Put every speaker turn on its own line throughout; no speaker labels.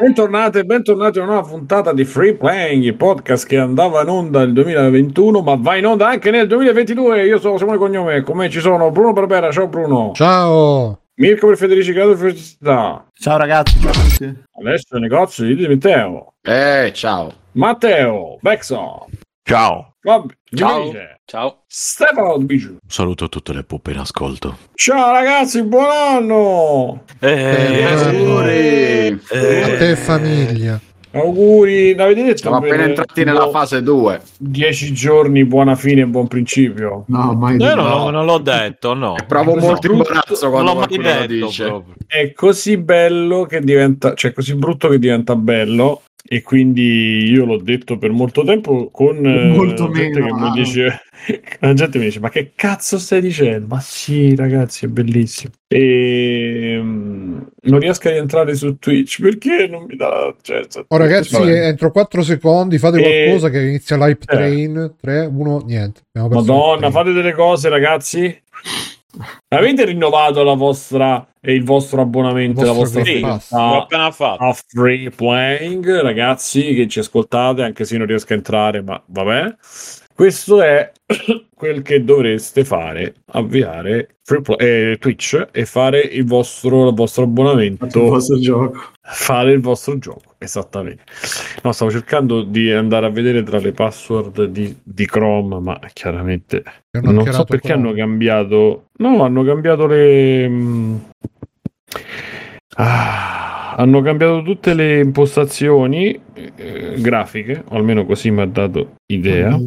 Bentornati e bentornati a una nuova puntata di Free Playing, il podcast che andava in onda nel 2021, ma va in onda anche nel 2022. Io sono Simone Cognome, con me ci sono Bruno Barbera. Ciao Bruno.
Ciao.
Mirko per Federici Grado Felicità.
Ciao ragazzi, ciao a tutti.
Il negozio di Matteo.
Eh, ciao.
Matteo, Bexo.
Ciao.
Fabio,
Ciao. Ciao.
Stefano Biju.
Un saluto a tutte le puppe in ascolto.
Ciao ragazzi, buon anno!
Eh,
Auguri.
A te famiglia.
Auguri, l'avete detto?
Siamo appena entrati nella
boh,
fase 2.
10 giorni, buona fine e buon principio.
No, mai
Io
no.
non, non l'ho detto, no.
Provo
Questo
molto
brutto-
imbarazzo
Non
quando
l'ho mai
qualcuno lo
detto
dice.
proprio.
È così bello che diventa, cioè così brutto che diventa bello. E quindi io l'ho detto per molto tempo con eh,
Molto
gente
meno,
che mi
ah.
dice, la gente mi dice: Ma che cazzo stai dicendo? Ma sì, ragazzi, è bellissimo. E mm, non riesco a rientrare su Twitch perché non mi dà. Cioè,
Oh ragazzi,
Vabbè.
entro 4 secondi fate
E-
qualcosa che inizia l'hype
Eh.
train. 3, 1, niente.
Madonna, fate delle cose, ragazzi. Avete rinnovato la vostra e il vostro abbonamento,
Il
la
vostro
vostra
l'ho
fedeltà
appena fatto.
a Free Playing, ragazzi che ci ascoltate, anche se non riesco a entrare, ma vabbè. Questo è quel che dovreste fare, avviare Free Play- eh, Twitch e fare il vostro, il vostro abbonamento.
Il vostro gioco.
fare il vostro gioco esattamente. No stavo cercando di andare a vedere tra le password di, di Chrome ma chiaramente
Hanno
non so perché
Chrome.
hanno cambiato. No hanno cambiato le mm, ah, hanno cambiato tutte le impostazioni eh, grafiche o almeno così mi ha dato idea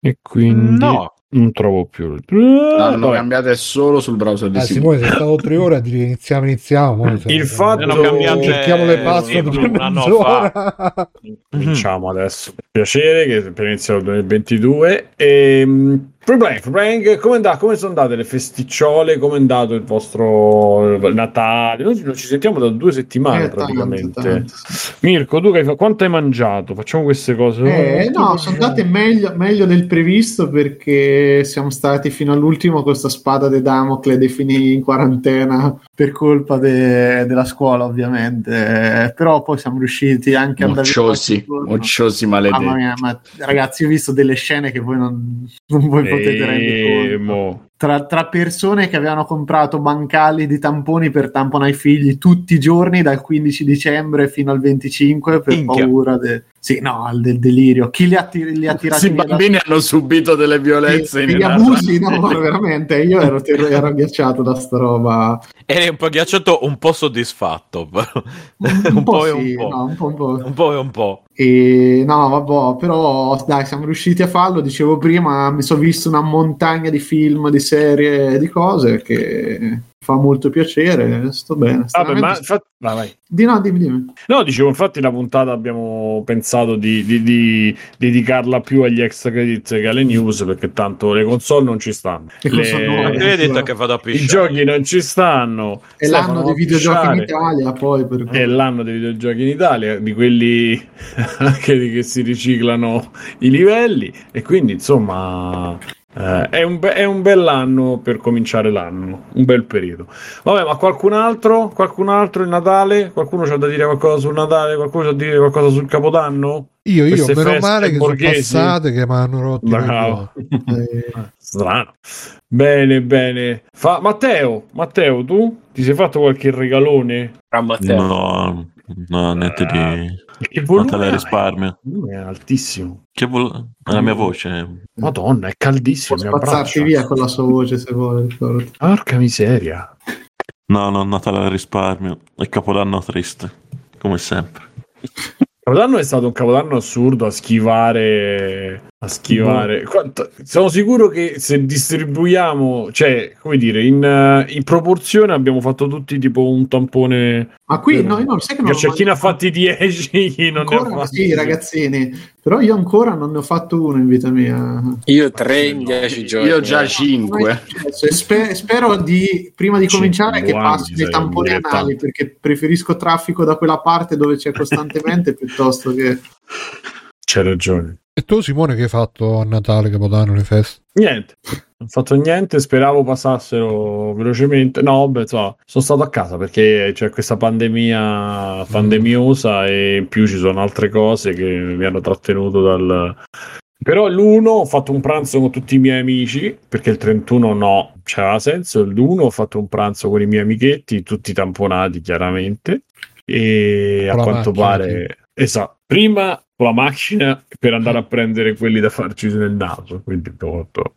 e quindi
No,
non trovo più
L'hanno
Vabbè.
cambiate solo sul browser di
Eh,
Simone.
Sei stato 3 ore a dire iniziamo, iniziamo.
Il fatto-
hanno cambiato
Cerchiamo le password per mezz'ora.
Cominciamo adesso. Piacere che è appena iniziato il 2022. E, Free Playing, come, andà- come sono andate le festicciole? Come è andato il vostro Natale? Noi non ci sentiamo da due settimane
Eh, tanto,
praticamente.
tanto.
Mirko, tu che hai fa- quanto hai mangiato? Facciamo queste cose.
Eh, no, sono andate meglio, meglio del previsto perché siamo stati fino all'ultimo con questa spada di Damocle dei fini in quarantena per colpa de- della scuola, ovviamente. Eh, però poi siamo riusciti anche avere
Mocciosi, mocciosi
Mamma
maledetti.
mia, ma ragazzi, ho visto delle scene che voi non, non voi potete rendere conto. Tra, tra persone che avevano comprato bancali di tamponi per tamponare i figli tutti i giorni dal 15 dicembre fino al 25 per
Minchia.
paura de- sì, no, del delirio. Chi li ha, tir- li ha tirati da-
bambini hanno subito delle violenze
Sì, gli abusi, no, veramente. Io ero, ero agghiacciato da sta roba.
eri un po' ghiacciato, un po' soddisfatto. però. un, po' e un
sì,
po'.
no, un po', un po'.
Un po' e un po'.
E no, vabbè, però dai, siamo riusciti a farlo. Dicevo prima, mi sono visto una montagna di film, di serie, di cose che fa molto piacere. Sto bene.
Vabbè, ma
veramente-
infatti, vai, vai.
Di no, dimmi, dimmi.
No, dicevo, infatti la puntata abbiamo pensato di, di- di dedicarla più agli extra credit che alle news, perché tanto le console non ci stanno.
Le console
Le-
detto che vado a
I giochi non ci stanno.
È
Stefano,
l'anno dei videogiochi in. Italia, poi per
È l'anno dei videogiochi in Italia, di quelli anche di che si riciclano i livelli. E quindi, insomma, eh, è, un be- è un bell'anno per cominciare l'anno, un bel periodo. Vabbè, ma qualcun altro? Qualcun altro il Natale? Qualcuno c'ha da dire qualcosa sul Natale? Qualcuno c'ha da dire qualcosa sul Capodanno?
Io, io,
Queste
meno male che sono
borghesi?
passate che mi hanno rotto
Bravo.
Eh,
Strano. Bene, bene. Fa- Matteo, Matteo, tu ti sei fatto qualche regalone?
Fra Matteo.
No, no, niente di
Che volume
risparmio.
È altissimo.
Che vol- la mia voce.
Madonna, è caldissimo.
può
mi
spazzarti via con la sua voce se vuole.
Porca miseria.
No, no, Natale risparmio. E Capodanno triste. Come sempre.
Capodanno è stato un capodanno assurdo a schivare. A schivare. Quanto- sono sicuro che se distribuiamo, cioè, come dire, in, eh, in proporzione abbiamo fatto tutti tipo un tampone.
Ma qui,
Vero.
no, io non sai che non
C'è
ho
chi ne ha fatti 10, chi non ne ha
Ancora,
fatti
sì, ragazzini, però io ancora non ne ho fatto uno in vita mia.
Io tre in dieci giorni. Io già cinque.
E spe- spero di prima di cominciare che passi dei tamponi anali perché preferisco traffico da quella parte dove c'è costantemente piuttosto che
C'è ragione.
E tu, Simone, che hai fatto a Natale, Capodanno, le feste?
Niente, non ho fatto niente, speravo passassero velocemente. No, beh, insomma, sono stato a casa perché c'è questa pandemia pandemiosa e in più ci sono altre cose che mi hanno trattenuto dal... Però l'uno ho fatto un pranzo con tutti i miei amici, perché il 31 no, c'era senso. L'uno ho fatto un pranzo con i miei amichetti, tutti tamponati chiaramente. E
Con
a quanto
macchina,
pare... Esatto, prima con la macchina per andare a prendere quelli da farci nel naso, quindi tutto.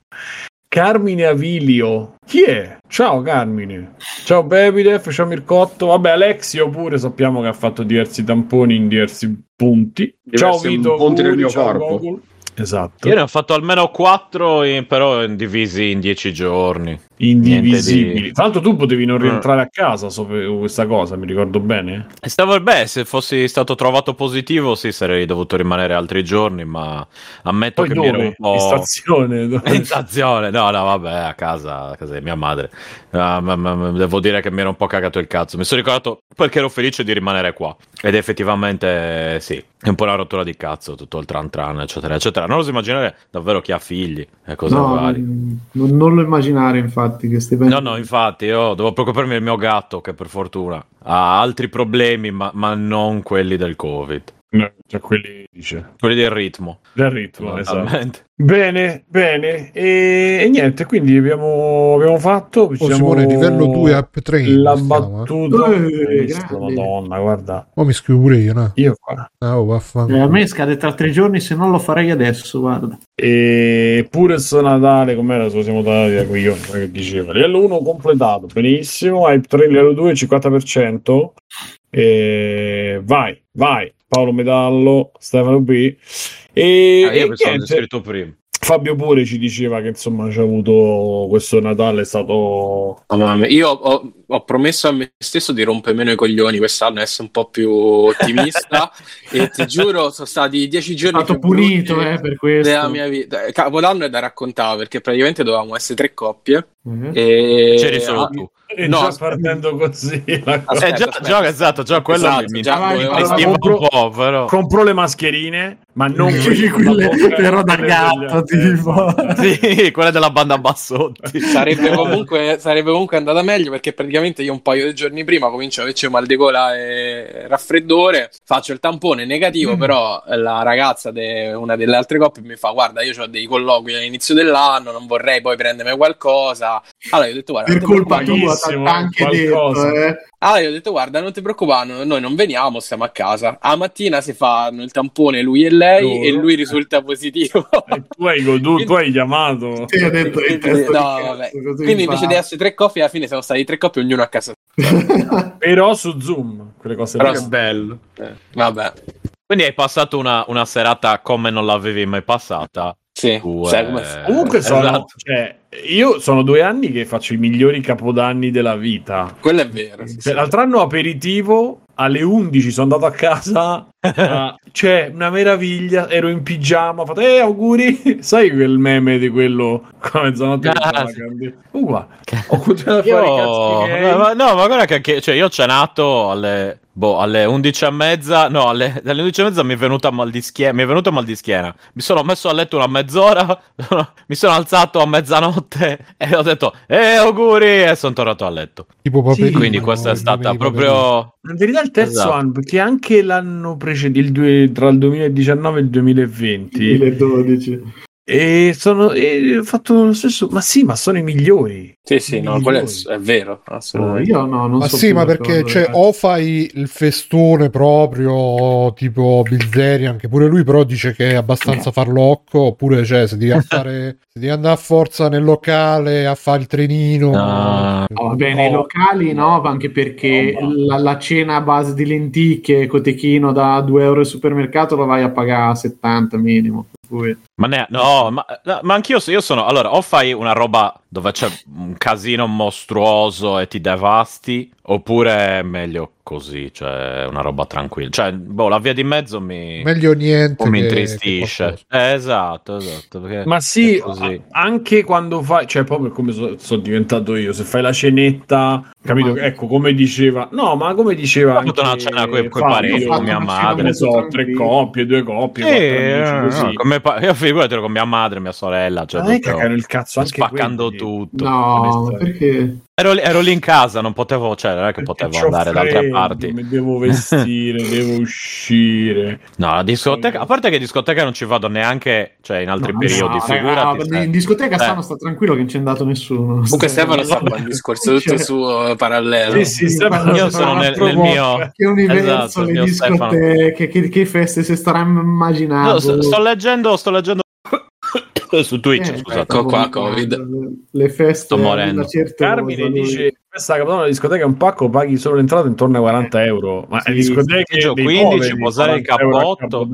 Carmine Avilio. Chi è? Ciao Carmine. Ciao Babydef, ciao Mircotto. Vabbè, Alexio pure sappiamo che ha fatto diversi tamponi in diversi punti. ciao
Diversi
Vito.
punti del
auguri,
mio
ciao
corpo.
Gogol. Esatto.
Io ne ho fatto almeno 4, però divisi in 10 giorni.
Indivisibili.
di-
Tra l'altro tu potevi non
Mm.
rientrare a casa su questa cosa, mi ricordo bene.
E stavo beh, se fossi stato trovato positivo, sì, sarei dovuto rimanere altri giorni, ma ammetto
Poi
che mi ero
dove?
un po'...
In stazione. dove-
In stazione, no, no, vabbè, a casa, a casa di mia madre. Ah, ma- ma- ma devo dire che mi ero un po' cagato il cazzo. Mi sono ricordato perché ero felice di rimanere qua. Ed effettivamente, sì, è un po' una rottura di cazzo tutto il tran tran, eccetera, eccetera. Non oso immaginare davvero chi ha figli e cose
No,
varie.
non, non lo immaginare, infatti, che stai
No, no, infatti, io devo preoccuparmi del mio gatto, che per fortuna ha altri problemi, ma, ma non quelli del Covid.
No, cioè quelli dice.
Quelli del ritmo.
Del ritmo, esatto. Bene, bene. E, e niente, quindi abbiamo, abbiamo fatto.
Oh,
siamo-
Simone, livello 2 app train.
La
stiamo, eh.
battuta.
Eh, grande.
Madonna, guarda.
Oh, mi scrivo pure io, no?
Io qua.
Ah, oh, vaffanculo.
Eh, a me scade tra tre giorni, se non lo farei adesso, guarda.
E pure su Natale, com'era? Se siamo dati a coglioni, come che diceva. Livello 1 completato, benissimo. Hype 3, livello 2, 50%. E vai, vai. Paolo Medallo, Stefano B. E,
Ah, io sono
niente,
iscritto prima.
Fabio pure ci diceva che insomma c'è avuto questo Natale è stato
Oh, mamma mia, Io ho, ho promesso a me stesso di rompere meno i coglioni quest'anno, essere un po' più ottimista e ti giuro sono stati dieci
È
giorni
stato
più
punito
brutti
eh, per questo.
della mia vita. Capodanno è da raccontare perché praticamente dovevamo essere tre coppie
Eh.
e
C'eri solo
ah,
tu.
E
No,
già partendo così.
Aspetta,
Eh, già,
aspetta.
già, esatto, già quello
Esatto,
mi,
già
mi,
dovevo-
mi stima
compro-
un po', però.
compro le mascherine ma non
Quelle però da gatto, tipo.
Sì, quelle della banda Bassotti.
sarebbe comunque, sarebbe comunque andata meglio perché praticamente io un paio di giorni prima comincio a averci mal di gola e raffreddore faccio il tampone negativo però la ragazza de una delle altre coppie mi fa guarda io ho dei colloqui all'inizio dell'anno non vorrei poi prendermi qualcosa allora io ho detto guarda
Per
non ti
colpa
preoccupare,
tua, anche
qualcosa.
detto, eh.
allora io ho detto guarda non ti preoccupare no- noi non veniamo stiamo a casa a mattina si fanno il tampone lui e lei
Loro.
e lui risulta positivo
E tu hai, tu, tu hai chiamato
Sì, detto
Quindi, no,
cazzo,
vabbè. Quindi invece di essere tre coppie alla fine siamo stati tre coppie ognuno a casa
però su Zoom quelle cose
Però che bello. Eh, vabbè.
Quindi hai passato una, una serata come non l'avevi mai passata.
Sì.
Tu,
Sai
eh,
comunque sono
esatto.
cioè, io sono due anni che faccio i migliori capodanni della vita
Quello è vero. sì,
Cioè,
sì.
l'altro anno aperitivo alle 11 sono andato a casa ah, c'è una meraviglia ero in pigiama ho fatto eh auguri sai quel meme di quello come mezzanotte che
sì.
Uguale. ho continuato a fare i
Io,
cazzi miei.
no, ma, no, ma guarda che anche, cioè io ho cenato alle, boh, alle 11 e mezza, no, alle, alle 11 e mezza mi è venuta mal di schiena, mi è venuto mal di schiena. Mi sono messo a letto una mezz'ora, mi sono alzato a mezzanotte e ho detto, eh, auguri, e sono tornato a letto.
Tipo Paperino,
Quindi questa è
il
stata proprio...
in verità il terzo
Esatto.
anno perché anche l'anno precedente il due- tra il 2019 e il 2020
2012.
e sono e ho fatto lo stesso ma sì ma sono i migliori
Sì, sì, no, è, è vero, assolutamente.
Io no, non
Ma
so
sì, ma perché cioè,
ragazzi.
o fai il festone proprio tipo Bilzerian, che pure lui però dice che è abbastanza farlocco, oppure cioè, se devi, fare, se devi andare a forza nel locale a fare il trenino.
Ah.
No, vabbè, nei
No.
locali no, anche perché la, la cena a base di lenticchie, cotechino da 2 euro al supermercato la vai a pagare a 70 minimo.
Ma ne, no, ma, no, ma anch'io io sono. Allora, o fai una roba dove c'è un casino mostruoso e ti devasti, oppure è meglio così, cioè una roba tranquilla. Cioè, boh, la via di mezzo mi,
Meglio niente.
mi intristisce. Eh, esatto, esatto.
Ma sì, anche quando fai, cioè proprio come so- sono diventato io, se fai la cenetta, capito?
Ma-
Ecco, come diceva, no, ma come diceva
Ho
anche
una cena coi
Fabio,
parenti,
con mia
ne
madre.
so, tre coppie, due coppie, quattro
eh,
amici,
no,
così.
come pa- io figurati con mia madre, mia sorella, cioè,
Ma cagare il cazzo anche
spaccando
quelli.
tutto.
No, perché?
Ero, lì- ero lì in casa, non potevo, cioè, non è che
Perché
potevo andare da altre parti.
Mi devo vestire, devo uscire.
No, la discoteca, a parte che in discoteca non ci vado neanche, cioè, in altri
No,
periodi,
no,
figurati.
raga,
se-
in discoteca
Eh.
Sta tranquillo che non c'è andato nessuno.
Comunque Stefano sta
Cioè,
un discorso tutto suo parallelo.
Sì, sì, Stefano,
Io sono nel, nel mio...
Che universo,
Esatto,
le discoteche, che, che feste si starà immaginando.
No, sto, sto leggendo, sto leggendo su Twitch,
Eh,
scusate.
Ecco qua, Covid.
Le, feste
Sto morendo.
Carmine dice questa capodanno la discoteca è un pacco paghi solo l'entrata intorno ai 40 euro ma
Sì,
le discoteche
sì,
dei
15
poveri,
può usare il
40 euro a
cappotto.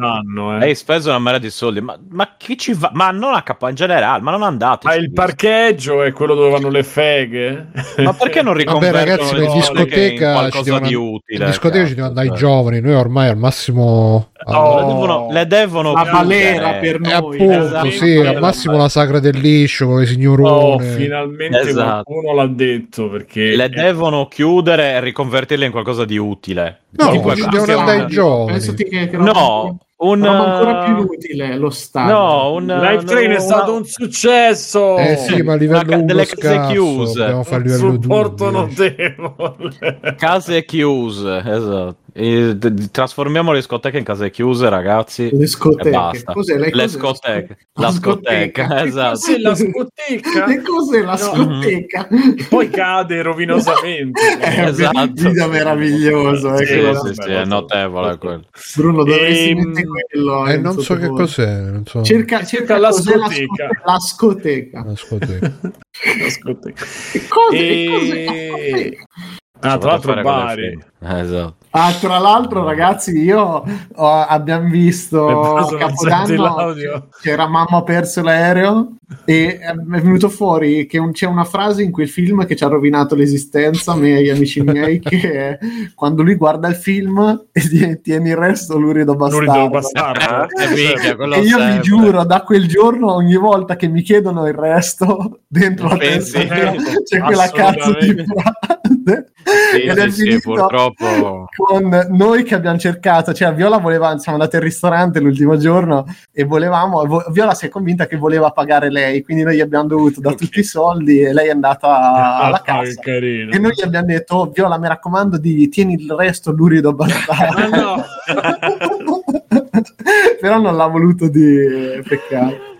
Eh.
Hai speso una marea di soldi, ma, ma chi ci va? Ma non a capo in generale, ma non andate.
ma il parcheggio è quello dove vanno le feghe
Ma perché non
Vabbè,
riconvertono
ragazzi,
le
in
in
discoteca ci
qualcosa
devono,
di
in
utile?
discoteca ci devono andare i giovani. Noi ormai al massimo.
Oh,
Le devono, le devono
La
chiudere.
balera per
E
noi.
appunto,
esatto.
sì, al massimo la sagra del liscio con le
oh
signorone.
finalmente
Esatto.
qualcuno l'ha detto perché
Le
eh,
devono chiudere e riconvertirle in qualcosa di utile.
No,
Tipo,
devono
un-
andare i giovani.
Che, che
No, un
ancora più inutile lo Stato.
No, un
Live Train è
una-
stato un successo
Eh sì, ma a
Una
livello
ca-
1
delle case
scarso,
chiuse.
dobbiamo fare
un
livello 2.
supporto notevole
case chiuse, esatto. E trasformiamo le discoteche in case chiuse, ragazzi.
Le
E
scoteche.
basta.
Cos'è? Le,
Le
cos'è?
scoteche.
La scoteca.
esatto.
Cos'è la scoteca
Che cos'è la
No.
scoteca?
poi cade rovinosamente
È un
Esatto.
video meraviglioso. eh,
Sì,
quello.
sì, sì, è notevole quello.
Bruno, dovresti
Ehm,
mettere quello.
Eh,
in
non so che cos'è. Non so.
Cerca,
Cerca la
cos'è
scoteca.
La scoteca.
La scoteca.
La scoteca.
Che cos'è? Cos'è
E...
scoteca?
Ah, tra l'altro Bari.
Eh, Esatto.
Ah, tra l'altro, ragazzi, io ho- abbiamo visto a Capodanno c'era mamma ha perso l'aereo e è venuto fuori che un- c'è una frase in quel film che ci ha rovinato l'esistenza a me e agli amici miei che è quando lui guarda il film e ti- tieni il resto lurido
Lurido
bastardo
bastardo.
Eh, minchia, quello
e io vi
sempre.
giuro da quel giorno ogni volta che mi chiedono il resto dentro la
Pensi?
testa c'è quella cazzo di frase
Sì, sì, sì, purtroppo.
con noi che abbiamo cercato, cioè Viola voleva, siamo andati al ristorante l'ultimo giorno e volevamo, vo- Viola si è convinta che voleva pagare lei, quindi noi gli abbiamo dovuto dare
Ok.
tutti i soldi e lei è andata alla
Ah, che
cassa.
carino.
E noi gli abbiamo detto, "Oh, Viola mi raccomando di tieni il resto lurido.
Ah, no.
Però non l'ha voluto dire, peccato.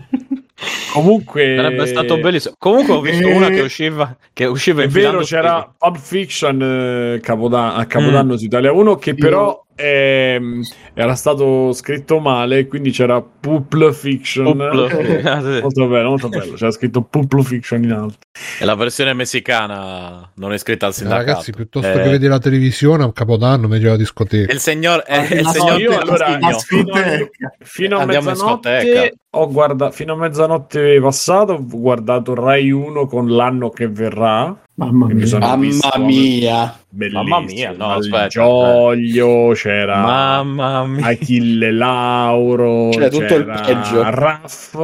Comunque
Sarebbe stato bellissimo. Comunque ho visto una che usciva, che usciva
È
infilando
vero, c'era. Pulp Fiction eh, Capodan- a Capodanno su Italia 1 che però ehm, era stato scritto male, quindi c'era Pulp Fiction.
Pupl. Ah.
Molto bello, molto bello. C'era scritto Pulp Fiction in alto.
E la versione messicana non è iscritta al
Eh,
sindacato.
ragazzi, piuttosto
Eh,
che vedere la televisione a un capodanno, meglio la discoteca.
Il signor, eh, il
La
signor
io allora-. Fino a
Andiamo in
mezzanotte ho guardato fino a mezzanotte passata ho guardato Rai 1 con l'anno che verrà.
Mamma mia.
Mamma mia.
Mamma mia, no, aspetta.
Gioglio, c'era
Mamma mia.
Achille Lauro,
C'era tutto il peggio.
Raff,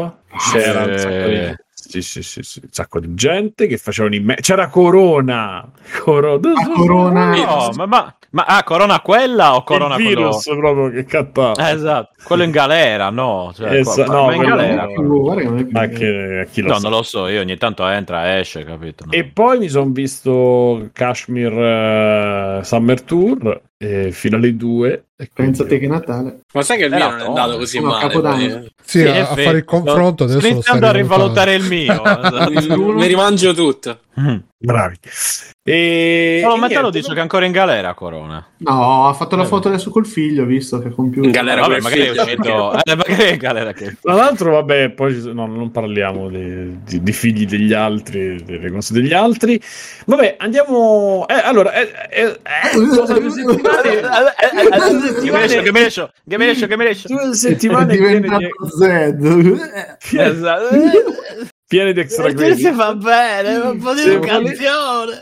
c'era un
Eh.
sacco di sì, sì, sì, sì, un sacco di gente che facevano in me- c'era Corona, Corona,
Ah, Corona.
No, ma, ma, ma ah, Corona quella o Corona
il
quello?
virus proprio che cattava.
Eh, esatto, quello in galera, no? Cioè,
Esa-
qua-
no,
ma in
quello
galera.
Più,
Ma che chi lo
No,
sa.
non lo so, io ogni tanto entra, esce, capito? No.
E poi mi sono visto Kashmir eh, Summer Tour eh, fino alle 2. E quindi-
Pensate che Natale.
Ma sai che il mio non è andato così
No,
male?
Capodanno.
poi.
Sì,
Sì,
a, a fare il confronto adesso
Sto iniziando a rivalutare il mio. esatto.
Mi rimangio tutto.
Mm.
Bravi. E...
Solo
niente,
dice che è ancora in galera Corona.
No, ha fatto la
Eh.
foto adesso col figlio, visto che ha compiuto.
In galera
Vabbè, magari è uscito. Eh, magari è in galera che.
Tra l'altro, vabbè, poi no, non parliamo di, di- di figli degli altri, delle cose degli altri. Vabbè, andiamo. eh, allora, eh, eh, eh, cosa
Che me esce, che me esce, che me esce, che me esce.
due
È
settimane di-
diventato Zed.
Esatto.
Piene di extra
si
credit.
fa bene, un po' di
Se
educazione.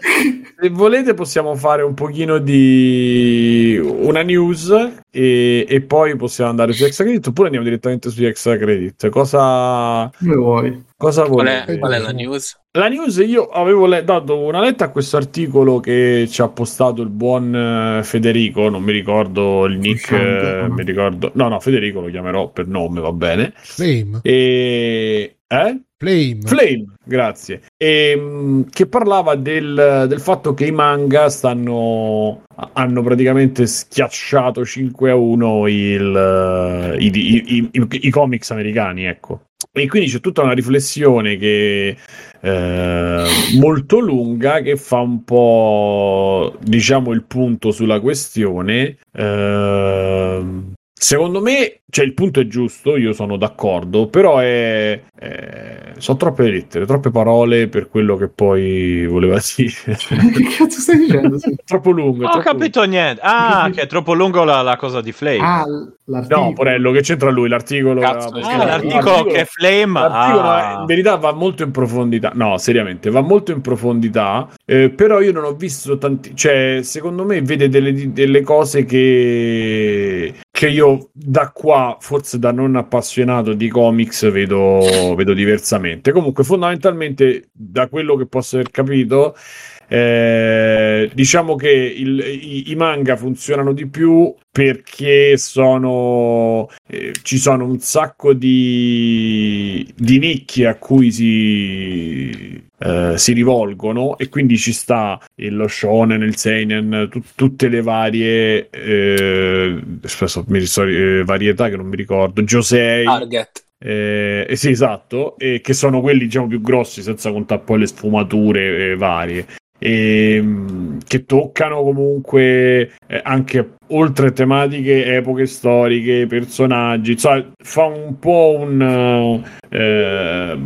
Se volete possiamo fare un pochino di una news e, e poi possiamo andare su extra credit oppure andiamo direttamente sugli extra credit. Cosa,
Come vuoi?
cosa
Qual
volete?
è, qual è la news?
La news io avevo le- dato una letta a questo articolo che ci ha postato il buon eh, Federico, non mi ricordo il nick,
Santo.
eh, mi ricordo... No, no, Federico lo chiamerò per nome, va bene.
Flame.
E... Eh?
Flame.
Flame, grazie. E, mh, che parlava del, del fatto che i manga stanno hanno praticamente schiacciato 5 a 1 il, eh, i, i- i- i- comics americani, ecco. E quindi c'è tutta una riflessione che eh, molto lunga che fa un po' diciamo il punto sulla questione. Ehm, Secondo me, cioè il punto è giusto, io sono d'accordo, però è, è- sono troppe lettere, troppe parole per quello che poi voleva dire.
che cazzo stai dicendo? Sì.
troppo lungo.
Non ho capito niente. Ah, che è troppo lungo la, la cosa di Flame.
Ah,
lungo.
l'articolo.
No, Porello, che c'entra lui? L'articolo.
Cazzo,
Ah,
no,
l'articolo che è Flame.
L'articolo
ah.
in verità va molto in profondità. No, seriamente, va molto in profondità. eh, però io non ho visto tanti. Cioè, secondo me vede delle, delle cose che, che io da qua, forse da non appassionato di comics, vedo, vedo diversamente. Comunque, fondamentalmente, da quello che posso aver capito. eh, diciamo che il- i, i manga funzionano di più perché sono eh, ci sono un sacco di, di nicchie a cui si, eh, si rivolgono e quindi ci sta il shonen, il seinen, tu- tutte le varie eh, spesso mi sto- eh, varietà che non mi ricordo, Josei,
Target.
eh, eh, sì, esatto, e che sono quelli diciamo più grossi, senza contare poi le sfumature eh, varie. E, mh, che toccano comunque eh, anche oltre tematiche, epoche storiche, personaggi, insomma, fa un po' un, eh,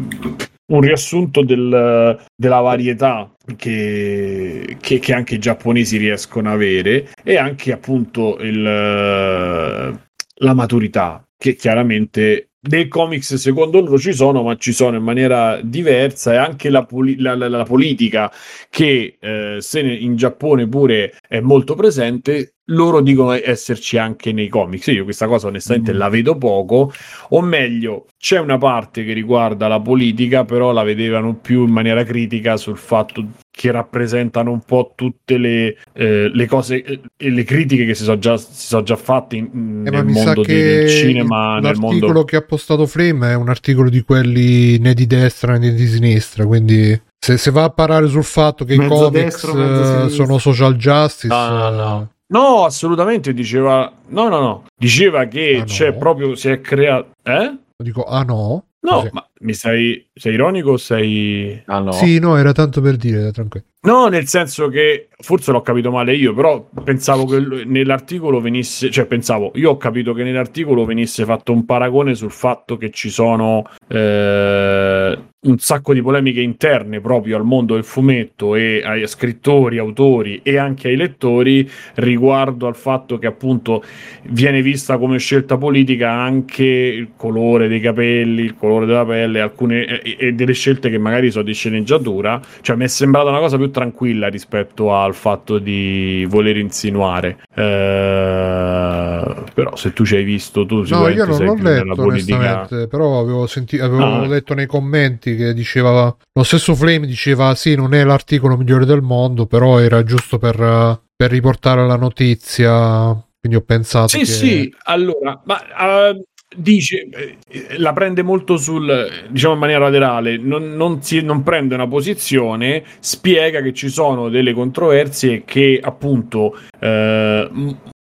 un riassunto del- della varietà che, che- che anche i giapponesi riescono a avere e anche appunto il, la maturità che chiaramente nei comics secondo loro ci sono ma ci sono in maniera diversa e anche la, poli- la- la- la politica che eh, se in Giappone pure è molto presente loro dicono esserci anche nei comics io questa cosa onestamente
Mm.
la vedo poco o meglio c'è una parte che riguarda la politica però la vedevano più in maniera critica sul fatto che rappresentano un po' tutte le, eh, le cose e e le critiche che si sono già, si sono già fatte in-
Eh,
nel mondo di- del cinema, nel
l'articolo
mondo
che ha postato Flame è un articolo di quelli né di destra né di sinistra, quindi se, se va a parare sul fatto che i
Mezzo
comics
destro,
eh, sono social justice,
No, no, no.
No, assolutamente diceva. No, no, no. Diceva che
Ah, no?
c'è proprio. Si è creato. Eh?
dico ah no?
No, ma mi stai. Sei ironico o sei.
Ah, no.
Sì, no, era tanto per dire, tranquillo.
No, nel senso che forse l'ho capito male io, però pensavo che nell'articolo venisse, cioè pensavo, io ho capito che nell'articolo venisse fatto un paragone sul fatto che ci sono eh, un sacco di polemiche interne proprio al mondo del fumetto e ai scrittori, autori e anche ai lettori riguardo al fatto che appunto viene vista come scelta politica anche il colore dei capelli, il colore della pelle, alcune e, e delle scelte che magari sono di sceneggiatura. Cioè, mi è sembrata una cosa più tranquilla rispetto al fatto di voler insinuare. Eh, però, se tu ci hai visto, tu
No, io non l'ho letto
politica.
però avevo, senti- avevo
Ah.
letto nei commenti che diceva, lo stesso Flame diceva sì, non è l'articolo migliore del mondo, però era giusto per, per riportare la notizia, quindi ho pensato
Sì,
che...
sì, allora, ma eh, dice, eh, la prende molto sul, diciamo in maniera laterale, non, non si- non prende una posizione, spiega che ci sono delle controversie che appunto eh,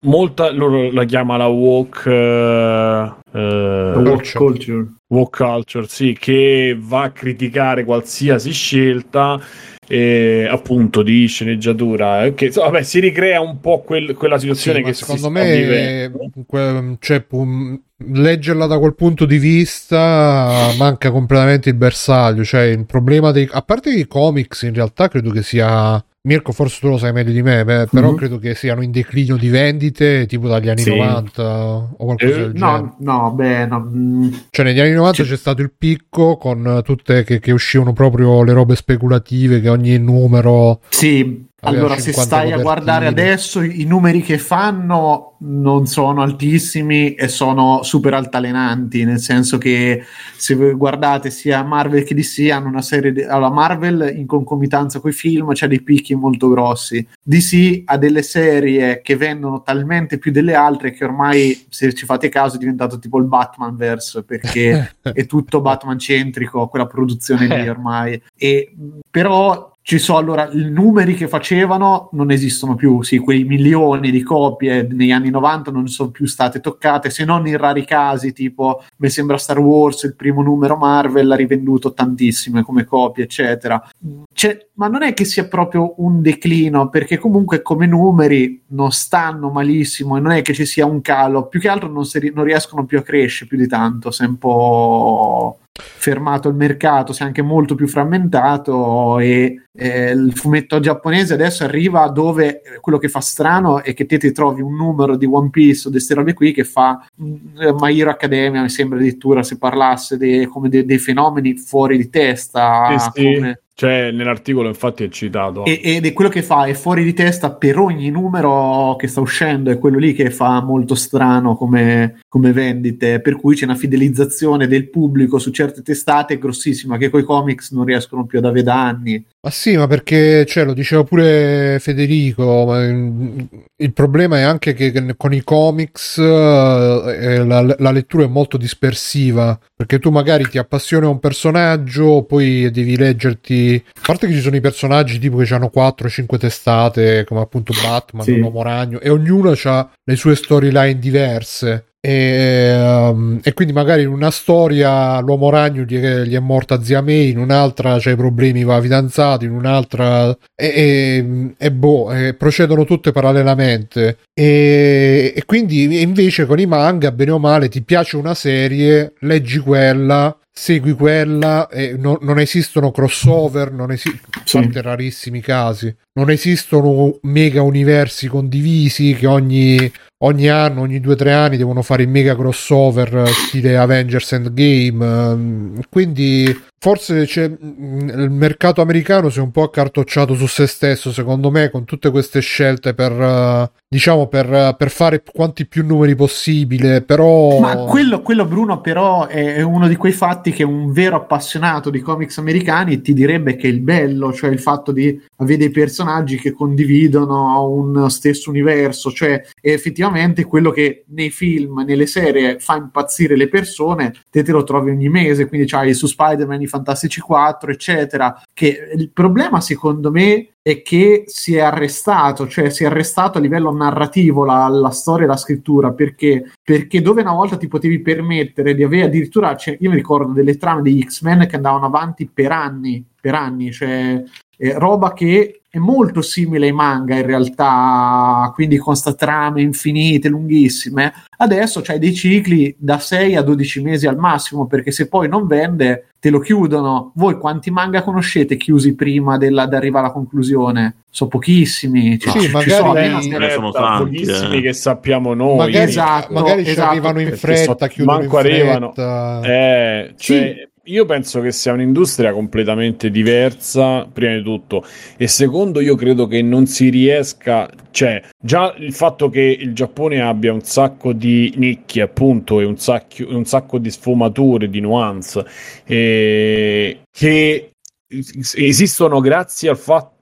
molta, loro la chiama la walk, eh, eh,
Watch culture.
woke culture, sì, che va a criticare qualsiasi scelta, eh, appunto di sceneggiatura, che vabbè, si ricrea un po' quel- quella
Sì,
situazione
ma
che
secondo me que- cioè, pu- leggerla da quel punto di vista manca completamente il bersaglio cioè il problema dei a parte i comics in realtà credo che sia Mirko, forse tu lo sai meglio di me, beh, però
Mhm.
credo che siano in declino di vendite tipo dagli anni
Sì.
90 o qualcosa
Eh,
del genere.
No, no, beh, no, mm,
Cioè, negli anni 90
Sì.
c'è stato il picco con tutte che, che uscivano proprio le robe speculative, che ogni numero.
Sì, allora se
50
stai a guardare
copertine.
adesso i numeri che fanno non sono altissimi e sono super altalenanti, nel senso che se guardate sia Marvel che DC hanno una serie di... Allora Marvel in concomitanza con i film c'ha dei picchi molto grossi, DC ha delle serie che vendono talmente più delle altre che ormai se ci fate caso è diventato tipo il Batman verse perché è tutto Batman centrico, quella produzione lì ormai. E, però ci sono allora i numeri che facevano non esistono più, sì, quei milioni di copie negli anni 90 non sono più state toccate, se non in rari casi, tipo mi sembra Star Wars, il primo numero Marvel ha rivenduto tantissime come copie, eccetera. C'è- ma non è che sia proprio un declino, perché comunque come numeri non stanno malissimo e non è che ci sia un calo, più che altro non, si non riescono più a crescere più di tanto, è un po' fermato il mercato, si è anche molto più frammentato e eh, il fumetto giapponese adesso arriva dove eh, quello che fa strano è che te ti trovi un numero di One Piece o di queste robe qui che fa mm, My Hero Academia, mi sembra addirittura se parlasse de- come de- dei fenomeni fuori di testa.
Sì, sì.
come-
Cioè, nell'articolo infatti è citato.
e- ed è quello che fa è fuori di testa per ogni numero che sta uscendo, è quello lì che fa molto strano come, come vendite, per cui c'è una fidelizzazione del pubblico su certe testate grossissima che coi comics non riescono più ad avere da anni.
Ma sì, ma perché cioè, lo diceva pure Federico. ma, il problema è anche che che con i comics eh, la, la lettura è molto dispersiva. Perché tu magari ti appassioni a un personaggio, poi devi leggerti. A parte che ci sono i personaggi tipo che hanno 4-5 testate, come appunto Batman,
Sì.
l'uomo ragno, e ognuno ha le sue storyline diverse. E, um, e quindi magari in una storia l'uomo ragno gli è, gli è morta zia May, in un'altra c'è i problemi con la fidanzata, in un'altra e, e- e boh, procedono tutte parallelamente. E quindi invece con i manga, bene o male, ti piace una serie, leggi quella. Segui quella e no- non esistono crossover, non esistono,
Sì.
rarissimi casi, non esistono mega universi condivisi che ogni, ogni anno, ogni due o tre anni devono fare il mega crossover eh, stile Avengers Endgame. ehm, Quindi forse c'è, mm, il mercato americano si è un po' accartocciato su se stesso, secondo me, con tutte queste scelte per, eh, diciamo, per, per fare quanti più numeri possibile, però...
Ma quello, quello, Bruno, però, è è uno di quei fatti che un vero appassionato di comics americani ti direbbe che è il bello, cioè il fatto di avere dei personaggi che condividono un stesso universo, cioè è effettivamente quello che nei film, nelle serie fa impazzire le persone, te te lo trovi ogni mese, quindi c'hai su Spider-Man i Fantastici 4, eccetera, che il problema secondo me è che si è arrestato, cioè si è arrestato a livello narrativo la, la storia e la scrittura, perché, perché dove una volta ti potevi permettere di avere addirittura, cioè, io mi ricordo delle trame degli X-Men che andavano avanti per anni, per anni, cioè eh, roba che è molto simile ai manga in realtà, quindi con sta trame infinite, lunghissime. Adesso c'hai dei cicli da 6 a 12 mesi al massimo, perché se poi non vende te lo chiudono. Voi quanti manga conoscete chiusi prima della, di arrivare alla conclusione? Sono pochissimi. Cioè,
Sì,
ci
magari-
sono
ce ne sono tanti,
pochissimi
eh.
che sappiamo noi.
magari,
Esatto,
magari ci
esatto,
arrivano in fretta,
so-
chiudono
manco
in
arrivano.
fretta.
Eh, cioè,
Sì.
Io penso che sia un'industria completamente diversa, prima di tutto, e secondo io credo che non si riesca, cioè, già il fatto che il Giappone abbia un sacco di nicchie, appunto, e un, sacchio- un sacco di sfumature, di nuance, eh, che esistono grazie al fatto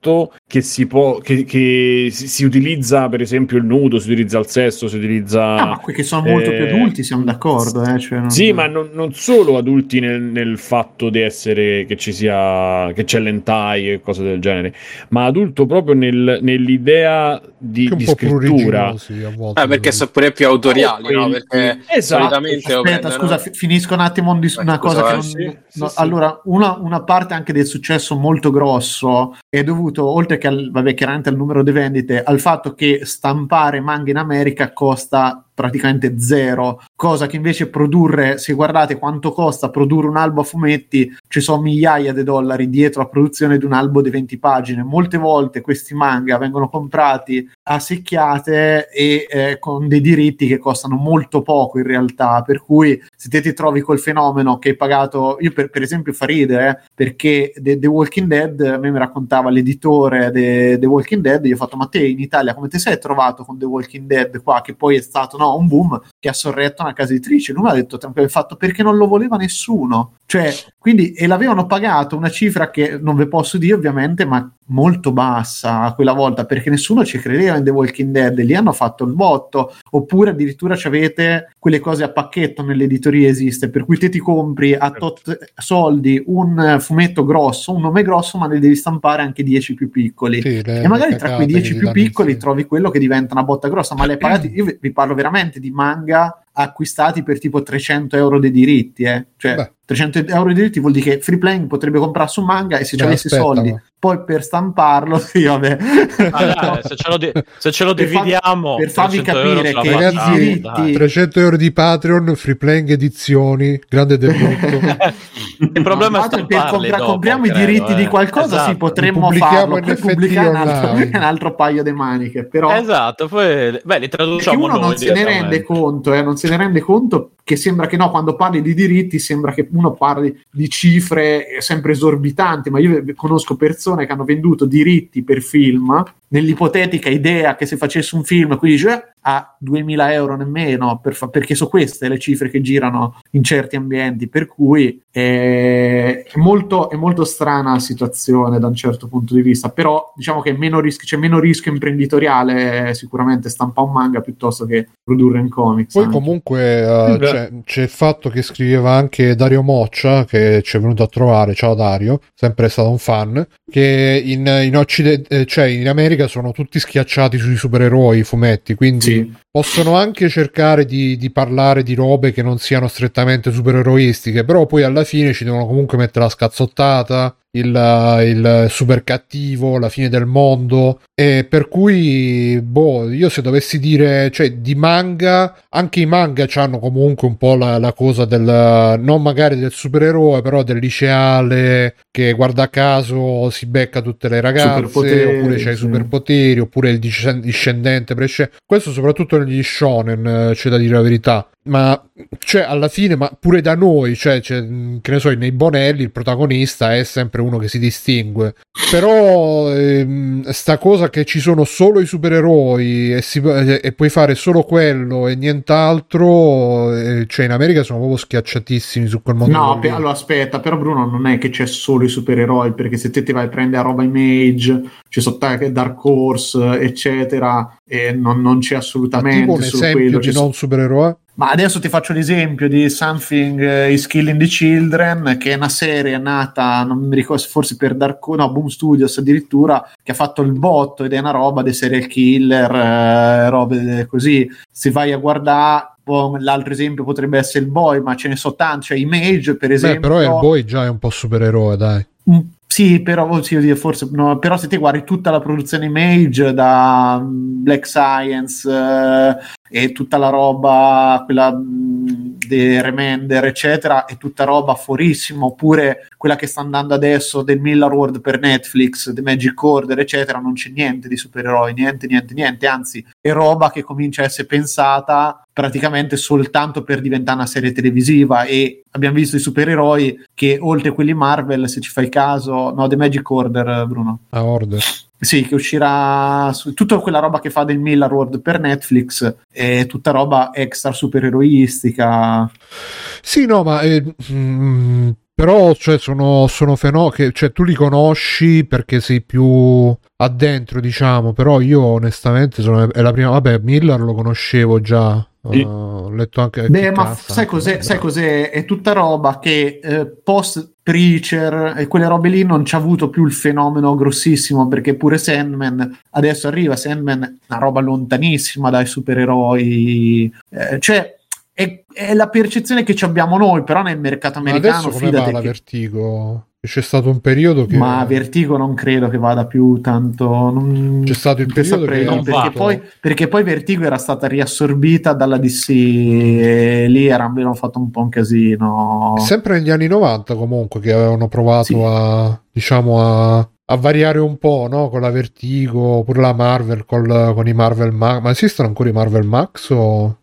che si può che, che si, si utilizza per esempio il nudo si utilizza il sesso si utilizza
Ah, ma qui che sono molto
eh,
più adulti, siamo d'accordo. Eh? Cioè, non-
sì, ma non, non solo adulti nel, nel fatto di essere che ci sia che c'è l'entai e cose del genere, ma adulto proprio nel- nell'idea di,
Che un
di
po'
scrittura.
a volte.
Eh, perché sono pure più autoriali, no? Perché
Esatto.
Aspetta, scusa, fi- finisco un attimo un dis-
Eh,
una
scusa,
cosa che
eh,
non-
sì, sì,
no,
sì.
Allora, una, una parte anche del successo molto grosso è dovuto, oltre che al, vabbè, chiaramente al numero di vendite, al fatto che stampare manga in America costa praticamente zero, cosa che invece produrre, se guardate quanto costa produrre un albo a fumetti, ci sono migliaia di dollari dietro la produzione di un albo di 20 pagine. Molte volte questi manga vengono comprati a secchiate e eh, con dei diritti che costano molto poco in realtà, per cui se te ti trovi col fenomeno che hai pagato, io per, per esempio fa ridere, eh, perché The, The, Walking Dead, a me mi raccontava l'editore di The Walking Dead, io ho fatto ma te in Italia come ti sei trovato con The Walking Dead qua, che poi è stato no, un boom che ha sorretto una casa editrice, lui mi ha detto fatto perché non lo voleva nessuno, cioè quindi e l'avevano pagato una cifra che non vi posso dire ovviamente, ma molto bassa quella volta perché nessuno ci credeva in The Walking Dead. Lì hanno fatto il botto. Oppure addirittura avete quelle cose a pacchetto nell'editoria esiste per cui te ti compri a certo. tot soldi un fumetto grosso un nome grosso ma ne devi stampare anche 10 più piccoli. Sì, e magari tra quei 10 più piccoli sì. trovi quello che diventa una botta grossa ma le pagati io vi parlo veramente di manga acquistati per tipo 300 euro dei diritti eh? cioè Beh 300 euro di diritti vuol dire che Free Playing potrebbe comprarsi un manga e se ci avesse soldi. Poi per stamparlo sì vabbè.
Ah, se, ce lo, di- se ce lo dividiamo
per, farvi capire che
ragazzi, diritti 300 euro di Patreon Free Playing edizioni grande debutto
il problema è per compra-
compriamo credo, i diritti eh. di qualcosa esatto. sì potremmo farlo per pubblicare un altro, un altro, paio di maniche però
esatto poi beh li traduciamo
uno non se ne rende conto eh, non se ne rende conto che sembra che no quando parli di diritti sembra che uno parli di cifre sempre esorbitanti, ma io conosco persone che hanno venduto diritti per film nell'ipotetica idea che se facesse un film qui dice eh, a 2000 euro nemmeno per fa- perché sono queste le cifre che girano in certi ambienti per cui è molto, è molto strana la situazione da un certo punto di vista però diciamo che meno rischio, c'è meno rischio imprenditoriale sicuramente stampa un manga piuttosto che produrre in comics
poi anche. comunque uh, c'è, c'è, il fatto che scriveva anche Dario Moccia che ci è venuto a trovare ciao Dario sempre stato un fan che in, in Occidente eh, cioè in America America sono tutti schiacciati sui supereroi, i fumetti, quindi sì. possono anche cercare di, di, parlare di robe che non siano strettamente supereroistiche, però poi alla fine ci devono comunque mettere la scazzottata, il, il, super cattivo, la fine del mondo. E per cui, boh, io se dovessi dire, cioè, di manga, anche i manga hanno comunque un po' la, la, cosa del, non magari del supereroe, però del liceale che guarda caso si becca tutte le ragazze, oppure c'è i superpoteri, oppure il discendente prescendente. Questo soprattutto negli shonen, c'è da dire la verità ma cioè alla fine ma pure da noi cioè, cioè, che ne so nei Bonelli il protagonista è sempre uno che si distingue. Però ehm, sta cosa che ci sono solo i supereroi e, si, e puoi fare solo quello e nient'altro eh, cioè in America sono proprio schiacciatissimi su quel mondo
no pe- allora aspetta però Bruno non è che c'è solo i supereroi perché se te ti vai a prendere a roba image c'è sotto Dark Horse eccetera e non, non c'è assolutamente ma tipo un
esempio quello, di non supereroe
ma adesso ti faccio l'esempio di Something is Killing the Children, che è una serie nata, non mi ricordo, forse per Dark no, Boom Studios addirittura, che ha fatto il botto ed è una roba dei serial killer, eh, robe così. Se vai a guardare, l'altro esempio potrebbe essere il boy, ma ce ne so tanti, cioè Image per esempio.
Beh, però il boy già è un po' supereroe, dai.
Sì, però, oh, sì, forse, no, però se ti guardi tutta la produzione Image da mm, Black Science eh, e tutta la roba, quella mm, di Remender, eccetera, è tutta roba fuorissima, oppure quella che sta andando adesso del Miller World per Netflix, The Magic Order, eccetera, non c'è niente di supereroi, niente, niente, niente, anzi è roba che comincia a essere pensata praticamente soltanto per diventare una serie televisiva e abbiamo visto i supereroi che oltre a quelli Marvel, se ci fai caso, no, The Magic Order, Bruno.
A Order.
Sì, che uscirà su, tutta quella roba che fa del Miller World per Netflix è tutta roba extra supereroistica.
Sì, no, ma eh, mm, però cioè, sono, sono fenomeni, cioè, tu li conosci perché sei più addentro, diciamo, però io onestamente sono, è la prima, vabbè, Miller lo conoscevo già, Uh, ho letto anche.
Beh, ma sai cos'è, sai cos'è? È tutta roba che eh, post Preacher e quelle robe lì non c'ha avuto più il fenomeno grossissimo perché pure Sandman adesso arriva. Sandman una roba lontanissima dai supereroi, eh, cioè. È, è, la percezione che abbiamo noi, però nel mercato americano.
Ma adesso come va la che... Vertigo? c'è stato un periodo che
Ma Vertigo non credo che vada più tanto. Non...
c'è stato il periodo
saprei,
che
non
perché, poi, perché poi Vertigo era stata riassorbita dalla DC e lì era- avevano fatto un po' un casino.
sempre negli anni 90 comunque che avevano provato
Sì.
a diciamo a, a variare un po' no? con la Vertigo pure la Marvel col- con i Marvel Max ma esistono ancora i Marvel Max o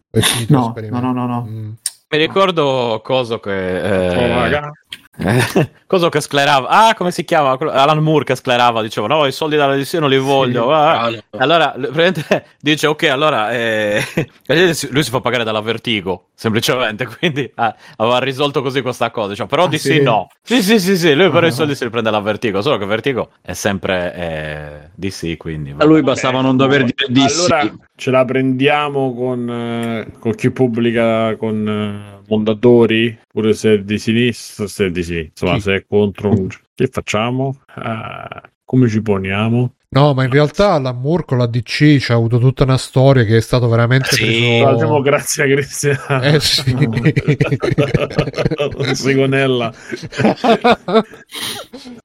No,
l'esperimento?
no, no, no, no.
Mm.
Mi ricordo coso che... eh,
Oh, raga.
Eh, Cosa che sclerava? Ah, come si chiama? Alan Moore che sclerava, diceva no, i soldi dalla DC non li voglio. ah.
Ah, no.
Allora, dice ok, allora eh, lui si fa pagare dalla Vertigo, semplicemente, quindi ah, aveva risolto così questa cosa. Cioè, però
Ah,
DC
sì?
no. Sì, sì, sì, sì, lui però
Ah.
i soldi se li prende alla Vertigo, solo che Vertigo è sempre eh, DC, quindi...
A lui bastava non dover dire di
Allora
sì.
ce la prendiamo con, eh, con chi pubblica con eh, Mondadori, pure se è di sinistra, se è di sì, insomma,
Sì.
se è contro un... Che facciamo? Ah, come ci poniamo?
no ma in realtà la Moore con la DC c'ha avuto tutta una storia che è stato veramente
Sì.
La
preso
democrazia cristiana.
eh sì
Segonella.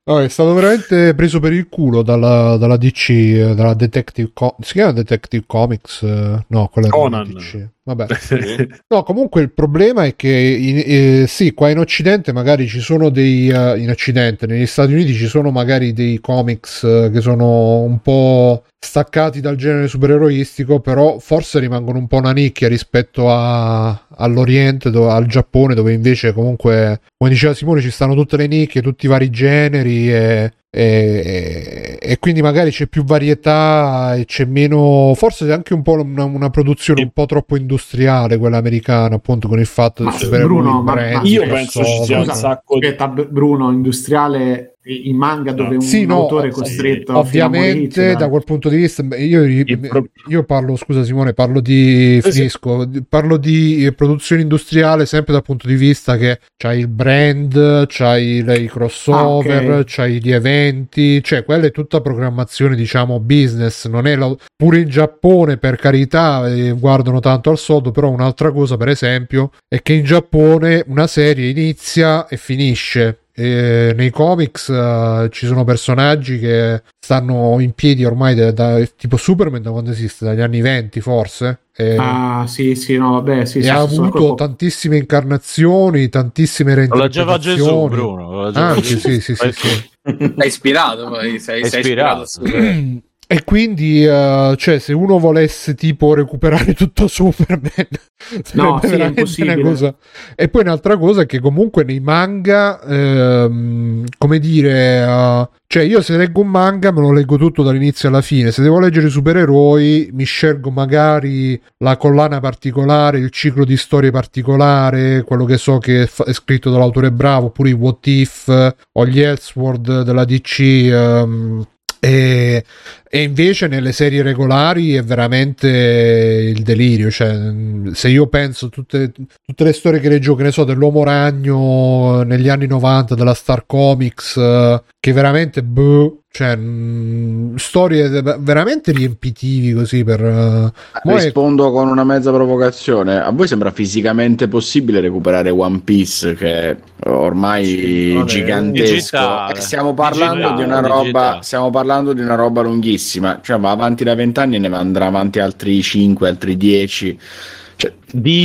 No, è stato veramente preso per il culo dalla, dalla DC, eh, dalla Detective Co- si chiama Detective Comics? Eh, No, quella la
Conan.
DC. Vabbè. No, comunque il problema è che in- eh, sì, qua in Occidente magari ci sono dei eh, in Occidente, negli Stati Uniti ci sono magari dei comics eh, che sono un po' staccati dal genere supereroistico, però forse rimangono un po' una nicchia rispetto a- all'Oriente, do- al Giappone, dove invece comunque, come diceva Simone, ci stanno tutte le nicchie, tutti i vari generi e, e- e quindi magari c'è più varietà e c'è meno, forse anche un po' una, una produzione un po' troppo industriale quella americana, appunto con il fatto
Ma,
del supereroi
Bruno, ma-
brand,
ma-
Io
che
penso
so,
ci sia un sacco di...
Bruno, industriale, i manga dove un
Sì, no,
autore è
sì,
costretto a
ovviamente
morirci,
da quel punto di vista io, io parlo scusa Simone parlo di
Sì, sì.
finisco di- parlo di eh, produzione industriale sempre dal punto di vista che c'hai il brand c'hai i, crossover
Ah, ok.
c'hai gli eventi cioè quella è tutta programmazione diciamo business non è la- pure in Giappone per carità eh, guardano tanto al soldo però un'altra cosa per esempio è che in Giappone una serie inizia e finisce e nei comics eh, ci sono personaggi che stanno in piedi ormai da, da- tipo Superman da quando esiste dagli anni 20 forse e,
Ah, sì, sì, no, vabbè, sì,
e
sì,
ha
sì,
avuto
proprio-
tantissime incarnazioni tantissime
Lo leggeva Gesù,
reinterpretazioni
Bruno. Lo
anche
Gesù.
sì sì sì, sì.
Sei ispirato poi, sei,
È
sei
ispirato.
ispirato.
E quindi, eh, cioè, se uno volesse tipo recuperare tutto Superman, sarebbe
sì, è
una cosa. E poi un'altra cosa è che comunque nei manga, ehm, come dire, eh, cioè io se leggo un manga me lo leggo tutto dall'inizio alla fine. Se devo leggere i supereroi, mi scelgo magari la collana particolare, il ciclo di storie particolare, quello che so che è, fa- è scritto dall'autore bravo, oppure i What If eh, o gli Elseworld della DC. ehm, e, e invece nelle serie regolari è veramente il delirio. Cioè, se io penso tutte, tutte le storie che leggo, che ne so, dell'uomo ragno negli anni 90, della Star Comics, eh, che veramente, boh, cioè, mh, storie de- veramente riempitivi così per. eh, mo è-
Rispondo con una mezza provocazione. A voi sembra fisicamente possibile recuperare One Piece, che è ormai
Vabbè,
gigantesco?
digitale.
E stiamo parlando
Digitale,
di una roba.
digitale.
Stiamo parlando di una roba lunghissima. Cioè, va avanti da vent'anni e ne andrà avanti altri 5, altri 10. Cioè,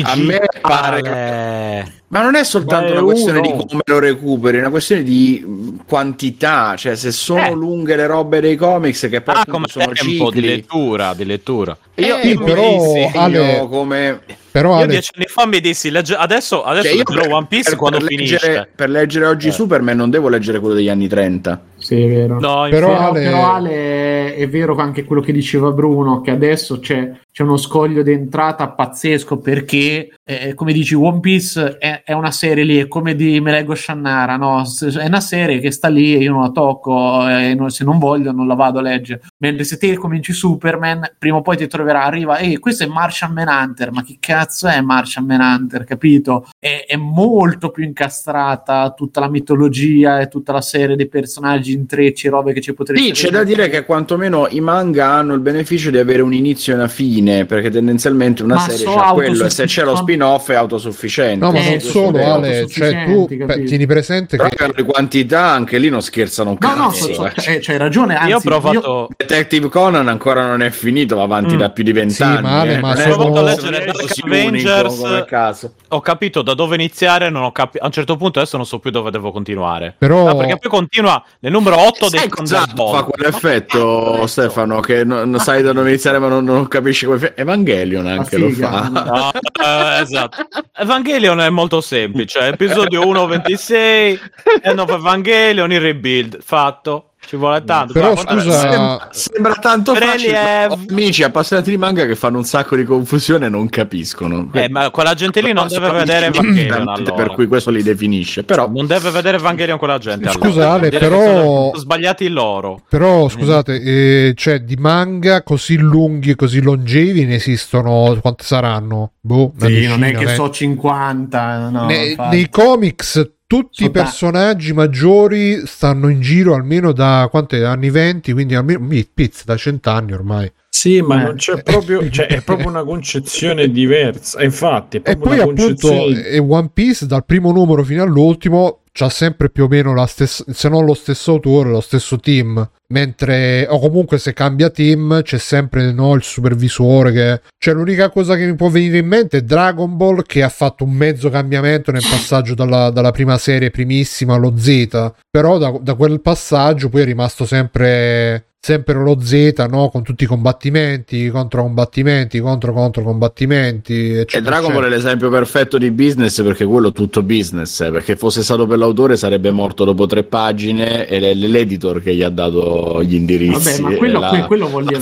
a me pare.
Digitale.
Ma non è soltanto
Beh,
una questione
uno.
di come lo recuperi, è una questione di mh, quantità, cioè se sono
Eh.
lunghe le robe dei comics che poi
Ah, come
sono
tempo di
cicli.
lettura, di lettura.
Io,
Eh,
io però,
sì,
Ale-
come
però
Io dieci anni fa mi dissi, legge- adesso, adesso
cioè, io
leggerò One Piece
per-
quando
per
finisce.
leggere, per leggere oggi
Eh.
Superman non devo leggere quello degli anni 30.
Sì, è vero.
No,
Però
Però,
Ale-
però, Ale, è vero anche quello che diceva Bruno, che adesso c'è, c'è uno scoglio d'entrata pazzesco perché, eh, come dici, One Piece è, è una serie lì, è come di Me leggo Shannara, no? È una serie che sta lì e io non la tocco, e non- se non voglio non la vado a leggere. Mentre se te cominci Superman, prima o poi ti troverà, arriva, ehi, questo è Martian Manhunter, ma che cazzo è Martian Manhunter, capito? È, è molto più incastrata tutta la mitologia e tutta la serie dei personaggi intrecci, robe che ci potresti...
Sì, c'è da dire che quantomeno i manga hanno il beneficio di avere un inizio e una fine, perché tendenzialmente una
Ma
serie
so
c'ha quello e se c'è lo spin-off è autosufficiente.
No, ma
Eh,
non solo, Ale, cioè tu
capito?
tieni presente
Però
che
per le quantità anche lì non scherzano un
No, no,
cazzo.
so- so-
eh.
cioè, c'hai ragione, anzi,
io ho provato.
Detective Conan ancora non è finito, va avanti
Mm.
da più di
Sì,
vent'anni.
ma Ale,
eh.
ma sono- Ho
leggere Dark
unico
Avengers.
caso.
Ho capito da dove iniziare, non ho capi- a un certo punto adesso non so più dove devo continuare.
però
Ah, perché poi continua nel numero 8 dei Thunderbolt.
fa quell'effetto, Stefano, che non, non sai da dove iniziare ma non, non capisci come... fa- Evangelion anche lo fa.
No, eh, esatto. Evangelion è molto semplice. Episodio 1.26 End of Evangelion, il rebuild fatto. Ci vuole tanto.
Però,
Guarda,
scusa-
Sembra, sembra tanto facile. Amici appassionati di manga che fanno un sacco di confusione e non capiscono.
Eh, ma quella gente lì non deve vedere Evangelion allora.
Per cui questo li definisce. Però
Non deve vedere Evangelion quella gente.
Scusa,
allora.
Ale, però-
sbagliati loro.
Però scusate, eh, cioè di manga così lunghi e così longevi ne esistono quante saranno? Boh,
Sì, non è
decina,
che
venti.
so 50, no,
Ne- nei comics tutti i personaggi maggiori stanno in giro almeno da quante anni 20, quindi almeno pizza da cent'anni ormai.
Sì, ma
Eh.
non c'è proprio, cioè, è proprio una concezione diversa. Infatti, è
E
proprio
poi
una
appunto
concezione.
e One Piece dal primo numero fino all'ultimo c'ha sempre più o meno la stessa, se non lo stesso autore, lo stesso team. Mentre, o comunque se cambia team, c'è sempre no, il supervisore che... Cioè l'unica cosa che mi può venire in mente è Dragon Ball che ha fatto un mezzo cambiamento nel passaggio dalla, dalla prima serie primissima allo Z. Però da, da quel passaggio poi è rimasto sempre sempre lo Z, no? Con tutti i combattimenti, contro combattimenti, contro contro combattimenti,
E
eccetera.
Dragon Ball è l'esempio perfetto di business perché quello è tutto business. eh, Perché fosse stato per l'autore sarebbe morto dopo tre pagine ed è l'editor che gli ha dato gli indirizzi.
Vabbè, ma quello,
e la-
que- quello occhio.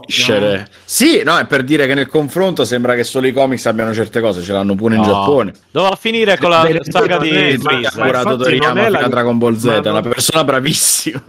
crescere.
eh.
Sì, no, è per dire che nel confronto sembra che solo i comics abbiano certe cose, ce l'hanno pure in
No.
Giappone.
Doveva finire con la
Beh,
saga di
ma-
ha
ma-
curato Toriyama
la-
Dragon Ball Z, è una persona bravissima.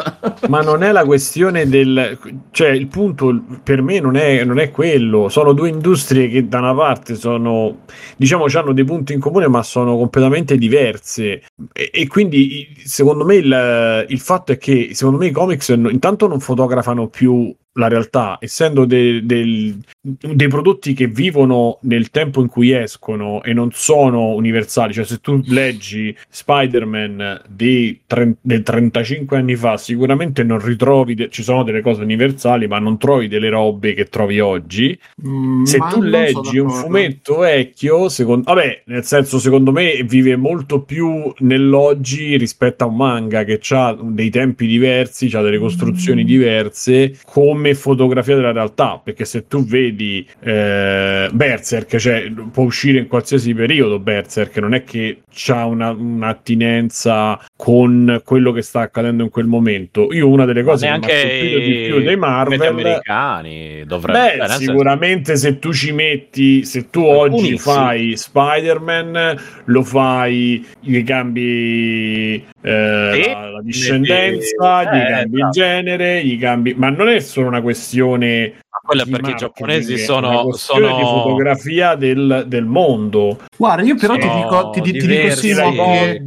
Ma non è la questione del. Cioè, il punto per me non è, non è quello. Sono due industrie che da una parte sono. Diciamo, hanno dei punti in comune, ma sono completamente diverse. E, e quindi, secondo me, il, il fatto è che, secondo me, i comics intanto non fotografano più la realtà, essendo de- del- dei prodotti che vivono nel tempo in cui escono e non sono universali. Cioè, se tu leggi Spider-Man di tre- del 35 anni fa, sicuramente non ritrovi, de- ci sono delle cose universali, ma non trovi delle robe che trovi oggi.
Mm,
Se tu leggi un fumetto vecchio, secondo, vabbè, nel senso, secondo me vive molto più nell'oggi rispetto a un manga che ha dei tempi diversi, ha delle costruzioni
Mm.
diverse come fotografia della realtà. Perché se tu vedi eh, Berserk, cioè può uscire in qualsiasi periodo Berserk, non è che c'ha una, un'attinenza con quello che sta accadendo in quel momento. Io una delle cose che mi ha colpito di più dei
i
Marvel
americani dovrebbero
Beh, sicuramente se tu ci metti, se tu
Alcuni
oggi
sì.
fai Spider-Man, lo fai, gli cambi eh,
Sì,
la, la discendenza,
metti-
gli
eh,
cambi il
esatto.
genere, gli cambi... ma non è solo una questione
Ma quello è perché i giapponesi sono, sono
di fotografia del, del mondo.
Guarda, io però ti dico, ti, ti dico Simo che...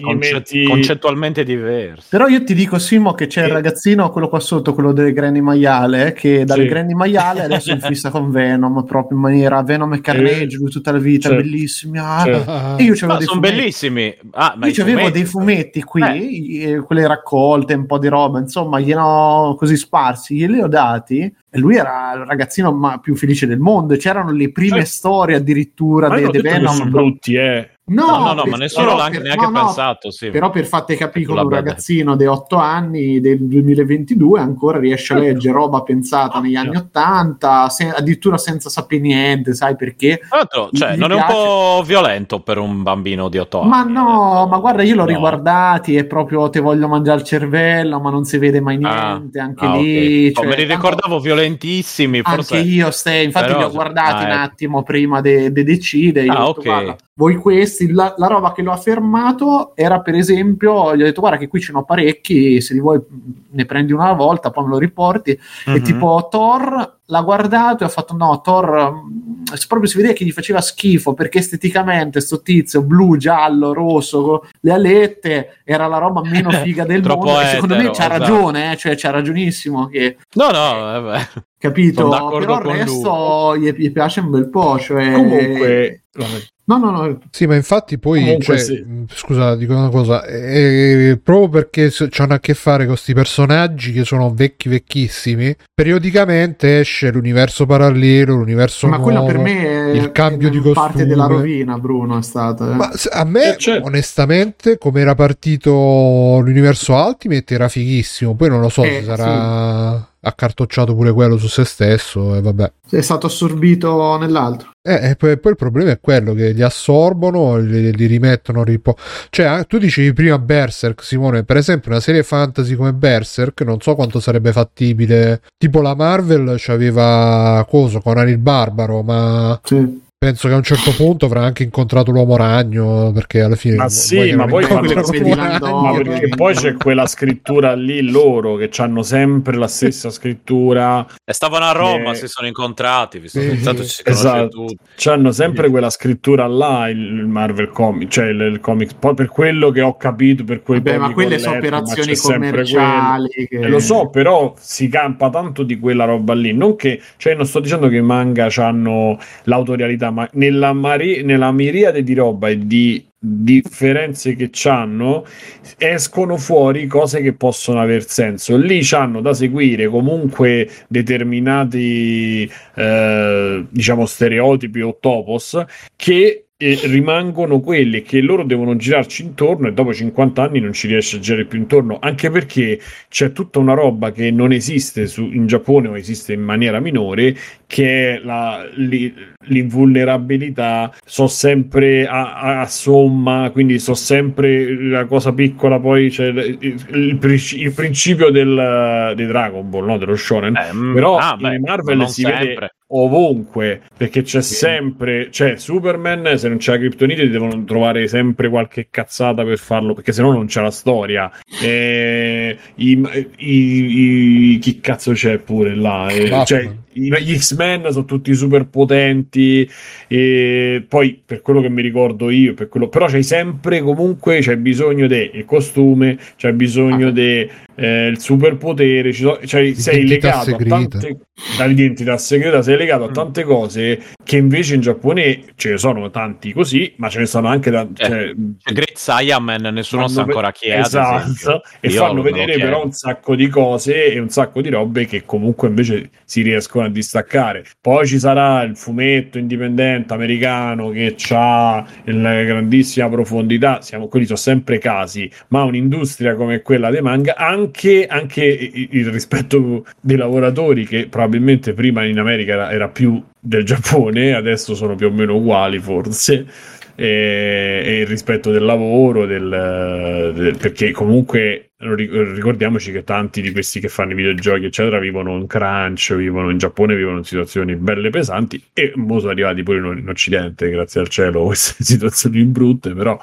Concet-
metti...
concettualmente diversi.
Però io ti dico Simo che c'è il
Sì.
ragazzino, quello qua sotto, quello delle Granny Maiale, che dalle
Sì.
Granny Maiale adesso è in fissa con Venom, proprio in maniera Venom e Carnage, lui tutta la vita,
Certo.
bellissimi. ah.
Certo.
E io c'avevo
Ma
dei
sono
fumetti.
bellissimi. Ah, ma
Io c'avevo dei fumetti qui,
Eh.
quelle raccolte, un po' di roba, insomma, gliene ho così sparsi, glieli ho dati lui era il ragazzino ma più felice del mondo. e C'erano le prime
Eh.
storie addirittura di
che sono
Venom.
brutti, eh.
No,
No, no, no,
per-
ma nessuno l'ha
per-
neanche
no,
pensato. Sì.
Però per fatte capire
Tu
come un ragazzino di 8 anni del 2022 ancora riesce a leggere roba pensata negli anni 80, se- addirittura senza sapere niente, sai perché?
Tra l'altro, cioè, non è un
piace-
po' violento per un bambino di 8 anni.
Ma no, ma guarda, io l'ho riguardati e proprio te voglio mangiare il cervello, ma non si vede mai
Ah,
niente, anche
ah,
lì.
ok. Oh,
cioè,
me li
tanto-
ricordavo violentissimi. Forse...
Anche io, ste, infatti
Però-
li ho guardati
ah,
un
ecco.
attimo prima di decidere.
Ah, ok.
Voi questi, la, la, roba che lo ha fermato era per esempio, gli ho detto guarda che qui ce n'ho parecchi, se li vuoi ne prendi una volta, poi me lo riporti, mm-hmm. e mhm. tipo Thor l'ha guardato e ha fatto no, Thor proprio si vedeva che gli faceva schifo perché esteticamente sto tizio blu, giallo, rosso, le alette era la roba meno figa del mondo e secondo me c'ha esatto. ragione, eh, cioè c'ha ragionissimo che...
No, no, vabbè.
Capito? Però il resto gli, gli, piace un bel po', cioè...
Comunque...
No, no, no.
Sì, ma infatti poi, cioè, sì. scusa, dico una cosa, eh, proprio perché hanno a che fare con questi personaggi che sono vecchi, vecchissimi, periodicamente esce l'universo parallelo, l'universo
ma
nuovo,
quello per me è,
il cambio è di costume.
parte della rovina, Bruno, è stato. Eh.
Ma a me, eh, certo. onestamente, come era partito l'universo Ultimate, era fighissimo. Poi non lo so eh, se sarà... Sì accartocciato pure quello su se stesso e vabbè.
È stato assorbito nell'altro.
Eh, e poi, poi, il problema è quello che li assorbono, li, li rimettono. Ripo- cioè, tu dicevi prima Berserk, Simone, per esempio una serie fantasy come Berserk, non so quanto sarebbe fattibile. Tipo la Marvel c'aveva coso, Conan il Barbaro, ma...
Sì
penso che a un certo punto avrà anche incontrato l'uomo ragno perché alla fine
ma sì ma poi, quando... ma perché poi c'è quella scrittura lì loro che hanno sempre la stessa scrittura.
E stavano a Roma che... si sono incontrati visto che
tanto ci si esatto. hanno sempre quella scrittura là il Marvel Comics cioè il, il comics. Poi per quello che ho capito per quei
Vabbè, ma quelle sono operazioni commerciali che...
lo so però si campa tanto di quella roba lì. Non che cioè non sto dicendo che i manga hanno l'autorialità ma nella, mari- nella miriade di roba e di differenze che hanno escono fuori cose che possono aver senso. Lì hanno da seguire comunque determinati eh, diciamo stereotipi o topos che e rimangono quelle che loro devono girarci intorno e dopo 50 anni non ci riesce a girare più intorno anche perché c'è tutta una roba che non esiste su, in Giappone o esiste in maniera minore che è la, li, l'invulnerabilità so sempre a, a, somma quindi so sempre la cosa piccola poi c'è il, il, il principio del, di Dragon Ball no? dello shonen eh, mm, però ah, beh, in Marvel si sempre. vede ovunque perché c'è sì. sempre c'è Superman se non c'è la criptonite devono trovare sempre qualche cazzata per farlo perché se no non c'è la storia e, i, i, i, chi cazzo c'è pure là e, cioè, gli X-Men sono tutti super potenti e poi per quello che mi ricordo io per quello, però c'hai sempre comunque c'è bisogno del costume c'è bisogno ah. del eh, superpotere ci so, cioè, sei legato segreta. a tante dall'identità segreta sei legato a mm. tante cose che invece in Giappone ce ne sono tanti così ma ce ne sono anche tanti
eh, cioè, Great Saiyaman nessuno sa ancora chi è
esatto e Io fanno vedere però un sacco di cose e un sacco di robe che comunque invece si riescono riescono a distaccare. Poi ci sarà il fumetto indipendente americano che ha la grandissima profondità, siamo, quelli sono sempre casi, ma un'industria come quella dei manga, anche, anche il rispetto dei lavoratori che probabilmente prima in America era, era più del Giappone, adesso sono più o meno uguali forse e, e il rispetto del lavoro, del, del, perché comunque ricordiamoci che tanti di questi che fanno i videogiochi, eccetera, vivono in crunch, vivono in Giappone, vivono in situazioni belle pesanti e molto sono arrivati pure in, in Occidente, grazie al cielo, queste situazioni brutte, però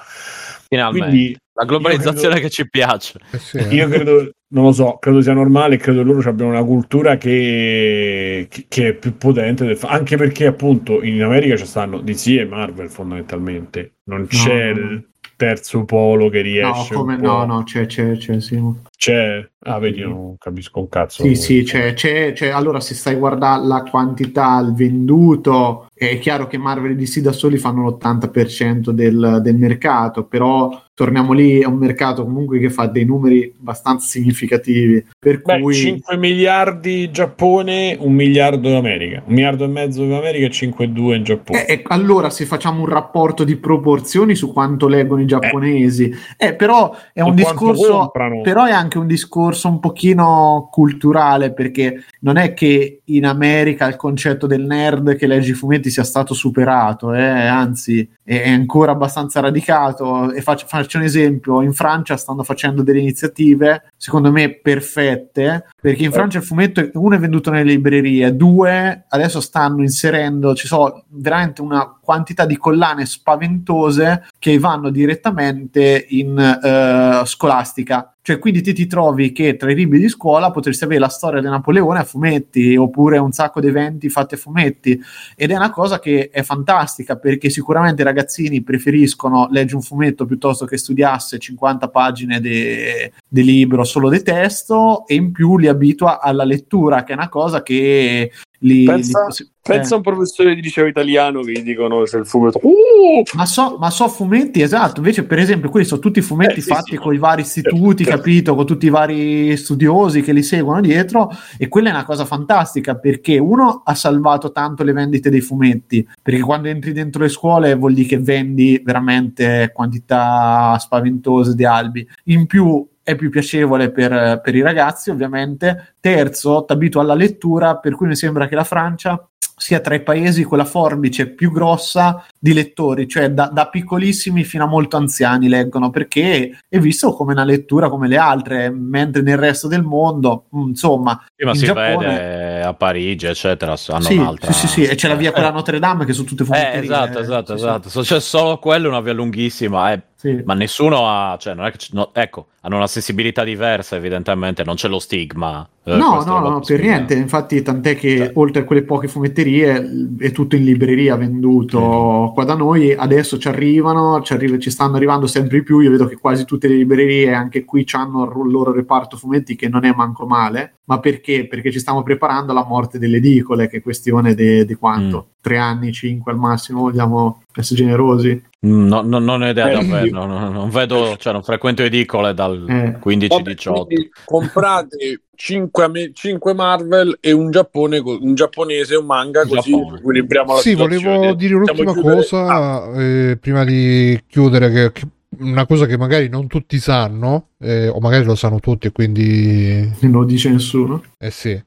Finalmente. Quindi, la globalizzazione credo, che ci piace.
Eh sì, eh. Io credo, non lo so, credo sia normale, credo loro abbiano una cultura che, che, che è più potente, del, anche perché appunto in America ci stanno DC e Marvel fondamentalmente, non c'è no, no terzo polo che riesce.
No, come, no, no, c'è, c'è, c'è, sì.
C'è, ah, vedi, io non capisco un cazzo.
Sì, sì, c'è, c'è, c'è. Allora, se stai guardando la quantità, il venduto, è chiaro che Marvel e DC da soli fanno l'80% del, del mercato, però torniamo lì, è un mercato comunque che fa dei numeri abbastanza significativi. Per
Beh,
cui
5 miliardi Giappone, un miliardo in America, un miliardo e mezzo in America e 5,2 in Giappone.
Eh, eh, allora, se facciamo un rapporto di proporzioni su quanto leggono i giapponesi, eh, eh però è un discorso, però è anche anche un discorso un pochino culturale, perché non è che in America il concetto del nerd che legge i fumetti sia stato superato, eh? anzi è ancora abbastanza radicato. E faccio, faccio un esempio: in Francia stanno facendo delle iniziative, secondo me perfette, perché in Francia il fumetto, uno è venduto nelle librerie, due adesso stanno inserendo, ci sono veramente una quantità di collane spaventose che vanno direttamente in uh, scolastica. Cioè, quindi ti, ti trovi che tra i libri di scuola potresti avere la storia di Napoleone a fumetti oppure un sacco di eventi fatti a fumetti. Ed è una cosa che è fantastica perché sicuramente i ragazzini preferiscono leggere un fumetto piuttosto che studiasse 50 pagine di libro solo di testo e in più li abitua alla lettura, che è una cosa che li,
pensa,
li,
pensa
eh.
a un professore di liceo italiano che gli dicono se il fumetto uh!
ma so, ma so fumetti esatto invece per esempio quelli sono tutti fumetti
Eh, sì,
fatti
sì.
con i vari istituti
Certo.
capito con tutti i vari studiosi che li seguono dietro e quella è una cosa fantastica perché uno ha salvato tanto le vendite dei fumetti perché quando entri dentro le scuole vuol dire che vendi veramente quantità spaventose di albi in più è più piacevole per, per i ragazzi, ovviamente. Terzo, ti abitua alla lettura, per cui mi sembra che la Francia sia tra i paesi con la forbice più grossa di lettori, cioè da, da piccolissimi fino a molto anziani leggono, perché è visto come una lettura come le altre, mentre nel resto del mondo, mm, insomma,
Sì, ma
in
si
Giappone-
vede a Parigi, eccetera. Hanno
sì,
un'altra.
sì, sì, sì, e c'è la via
Eh,
quella Notre Dame che sono tutte
Eh,
fumetterie.
esatto,
eh,
esatto,
sì,
esatto. C'è solo quello, una via lunghissima. eh.
Sì.
Ma nessuno ha, cioè, non è che c- no, ecco, hanno una sensibilità diversa, evidentemente, non c'è lo stigma. eh,
No, no, no, per niente. Infatti, tant'è che
Cioè.
oltre a quelle poche fumetterie è tutto in libreria venduto. Qua da noi adesso ci arrivano, ci, arriva- ci stanno arrivando sempre di più. Io vedo che quasi tutte le librerie, anche qui, hanno il loro reparto fumetti che non è manco male. Ma perché? Perché ci stiamo preparando alla morte delle edicole, che è questione di di quanto? Tre anni, cinque al massimo, vogliamo essere generosi.
Mm, No, no, non ho idea
Eh,
davvero, no, no, non vedo, cioè non frequento edicole dal
Eh.
15-18.
Vabbè, quindi comprate 5, Marvel e un, Giappone, un giapponese un manga così
Giappone.
equilibriamo la
Sì,
situazione.
volevo dire un'ultima
Possiamo
cosa
Ah,
eh, prima di chiudere, che, che- una cosa che magari non tutti sanno, eh, o magari lo sanno tutti e quindi...
Non lo dice nessuno.
Eh sì.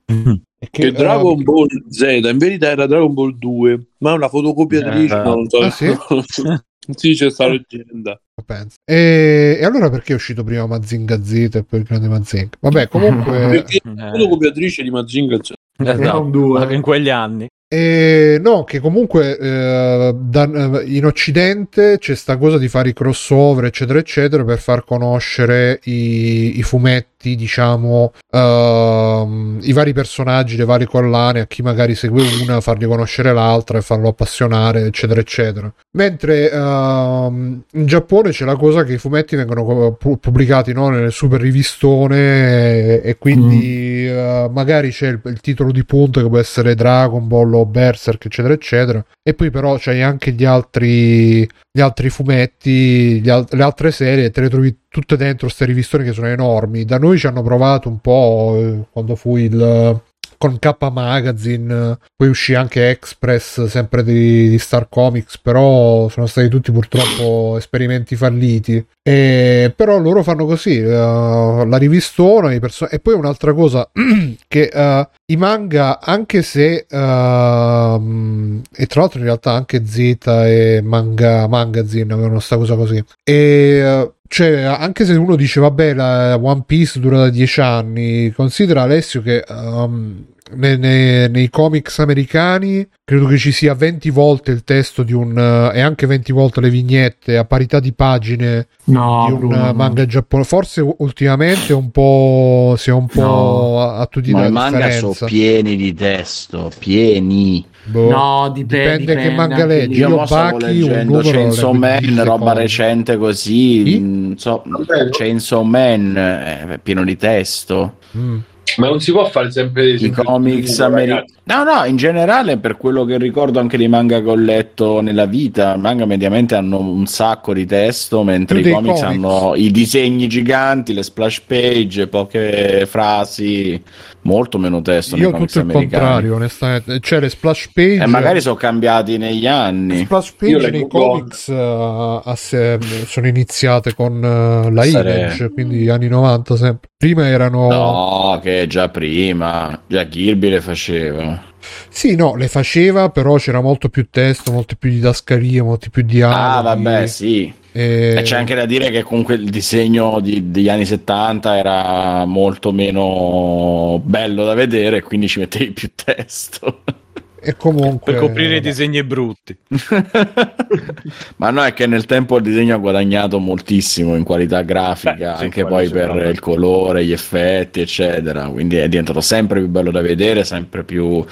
Che
eh,
Dragon Ball Z in verità era Dragon Ball 2, ma è una fotocopiatrice.
Eh,
non so.
ah, sì?
sì, c'è sta leggenda.
penso. E, e allora perché è uscito prima Mazinga Z e poi il grande Mazinga? Vabbè, comunque...
Perché
Eh,
la fotocopiatrice di Mazinga.
Era
esatto,
due.
anche in quegli anni.
E no, che comunque eh, da- in Occidente c'è sta cosa di fare i crossover, eccetera, eccetera, per far conoscere i, i fumetti, diciamo, ehm, i vari personaggi, le varie collane, a chi magari segue una, fargli conoscere l'altra e farlo appassionare, eccetera, eccetera. Mentre ehm, in Giappone c'è la cosa che i fumetti vengono pu- pubblicati no, nelle super rivistone e, quindi eh, magari c'è il, il titolo di punta che può essere Dragon Ball o Berserk, eccetera, eccetera. E poi però c'hai anche gli altri, gli altri fumetti, al- le altre serie, te le trovi tutte dentro queste rivistone che sono enormi. Da noi ci hanno provato un po' eh, quando fu il con K Magazine, poi uscì anche Express, sempre di, di Star Comics, però sono stati tutti purtroppo esperimenti falliti. E, però loro fanno così, eh, la rivistona, i perso- e poi un'altra cosa, che eh, i manga, anche se, ehm, e tra l'altro in realtà anche Zeta e Manga Magazine avevano sta cosa così, e... cioè, anche se uno dice, vabbè, la One Piece dura da 10 anni, considera Alessio che um, ne- ne- nei comics americani credo che ci sia 20 volte il testo di un eh, e anche 20 volte le vignette a parità di pagine
No,
di un
Bruno,
eh,
no.
manga giapponese. Forse ultimamente un po' si è un po'
No.
a, a tutti
Ma
la
i manga sono pieni di testo, pieni.
Boh.
No, dipende,
Dipende che manga leggi.
Io,
Io Baki, un
leggendo
numero
Chainsaw Man,
10
roba recente così.
Sì?
so. Chainsaw Man eh, è pieno di testo.
Mm.
Ma non si può fare sempre
I comics, ameri- No, no, in generale per quello che ricordo anche dei manga che ho letto nella vita, i manga mediamente hanno un sacco di testo, mentre
Più
i
dei
comics,
comics.
hanno i disegni giganti, le splash page, poche frasi, molto meno testo
Io tutto il
americani.
contrario, onestamente. Cioè, le splash page.
E magari sono cambiati negli
le
anni.
splash
Io
page nei comics eh, a se- sono iniziate con eh, la
Essere-
Image, quindi anni 90 sempre. Prima erano.
No, che già prima, già Kirby le faceva.
Sì, no, le faceva, però c'era molto più testo, molte più didascalie, molti più dialoghi.
Ah, vabbè, sì.
E...
E c'è anche da dire che comunque il disegno di- degli anni 70 era molto meno bello da vedere, quindi ci mettevi più testo.
E comunque.
Per coprire i disegni brutti.
Ma no, è che nel tempo il disegno ha guadagnato moltissimo in qualità grafica,
Beh, sì,
anche poi per il colore, gli effetti, eccetera. Quindi è diventato sempre più bello da vedere, sempre più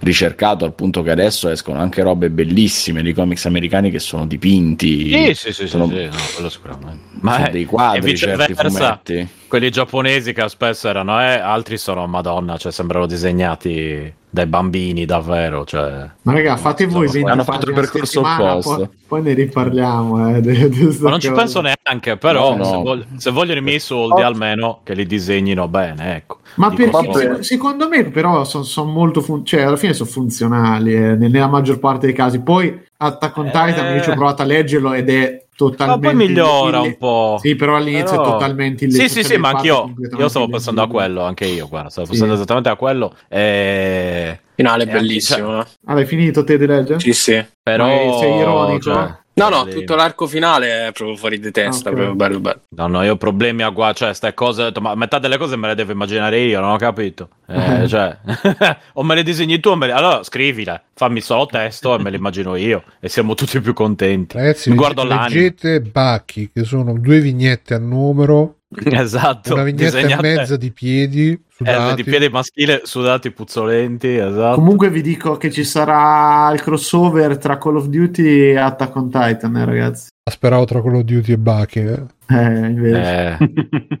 ricercato, al punto che adesso escono anche robe bellissime di comics americani che sono dipinti.
Sì, sì, sì, sì,
sono-
sì, no, quello sicuramente.
sono
è-
dei
e
quadri, certi fumetti.
Quelli giapponesi che spesso erano, eh, altri sono Madonna, cioè sembrano disegnati dai bambini davvero, cioè...
Ma raga, fate voi
Hanno
20
fatto il percorso opposto.
Poi, poi ne riparliamo. Eh, de- de
Ma non ci
cosa.
penso neanche, però
No, no.
Se, voglio- se vogliono i miei soldi almeno che li disegnino bene, ecco.
Ma
Dico
perché sec- secondo me però sono molto fun- cioè alla fine sono funzionali eh, nel- nella maggior parte dei casi. Poi Attack on Titan io ci ho
Eh.
provato a leggerlo ed è
Ma
totalmente
poi migliora un po'.
Sì, però all'inizio
Però-
è totalmente
Sì,
ille-
sì,
tutte
sì,
le
ma anch'io io stavo pensando a quello, anche io, guarda, stavo
Sì.
pensando esattamente a quello. E...
Finale
Eh,
bellissimo. eh.
Ah, l'hai finito te di leggere?
Sì, sì.
Però...
Ma sei ironico?
cioè,
No, no, tutto l'arco finale è proprio fuori di testa,
Ok.
proprio bello bello.
No, no, io ho problemi a guardare, cioè, ste cose, ho detto, ma metà delle cose me le devo immaginare io, non ho capito. Eh, cioè, o me le disegni tu, o me le... allora scrivile, fammi solo testo e me le immagino io, e siamo tutti più contenti.
Ragazzi,
Mi guardo l'anime.
leggete Bacchi, che sono due vignette a numero,
Esatto,
una vignetta
disegnate-
e mezza di piedi
eh, di piedi maschile sudati puzzolenti, esatto.
Comunque vi dico che ci sarà il crossover tra Call of Duty e Attack on Titan, eh, ragazzi.
Speravo tra Call of Duty e Bacchi. eh.
Eh, invece.
Eh,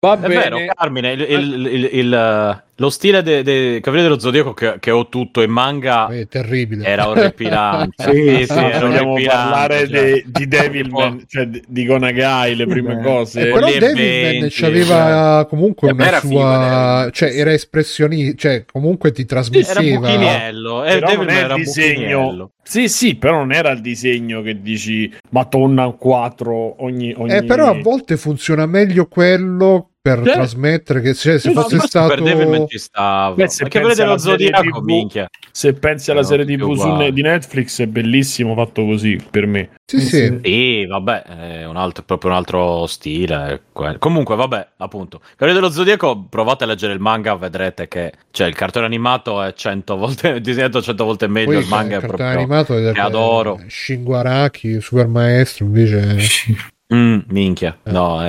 Va
È
bene.
vero, Carmine, il, il- il- il- lo stile dei de Cavalieri dello Zodiaco che, che ho tutto in manga
È terribile.
era orripilante.
Sì, sì,
era orripilante,
parlare
cioè.
de- di Devilman, cioè di- di Gonagai, le prime
Eh.
cose.
Eh, però
Quelli
Devilman aveva comunque
Eh, ma
una
era
sua
figo,
cioè era espressioni cioè comunque ti
Sì, era
trasmetteva
buchiniello, eh,
Però
Devilman era
il disegno.
buchiniello.
Sì, sì, però non era il disegno che dici ma tonna 4 ogni, ogni...
Eh, però a volte funziona meglio quello per
Sì.
trasmettere che cioè, se
no,
fosse stato
per ci stava.
Beh, se pensi
volete lo Zodiaco,
TV,
minchia.
Se pensi alla serie TV su di Netflix è bellissimo fatto così per me.
sì,
Eh,
sì.
sì.
Sì, vabbè, è un altro, proprio un altro stile. quello. Comunque, vabbè, appunto. Cavaliere dello Zodiaco, provate a leggere il manga, vedrete che cioè, il cartone animato è 100 volte, disegnato 100 volte meglio.
Poi
il manga
il
è proprio.
animato è
che adoro.
Shinguaraki super maestro invece
Mm, minchia,
Eh.
no,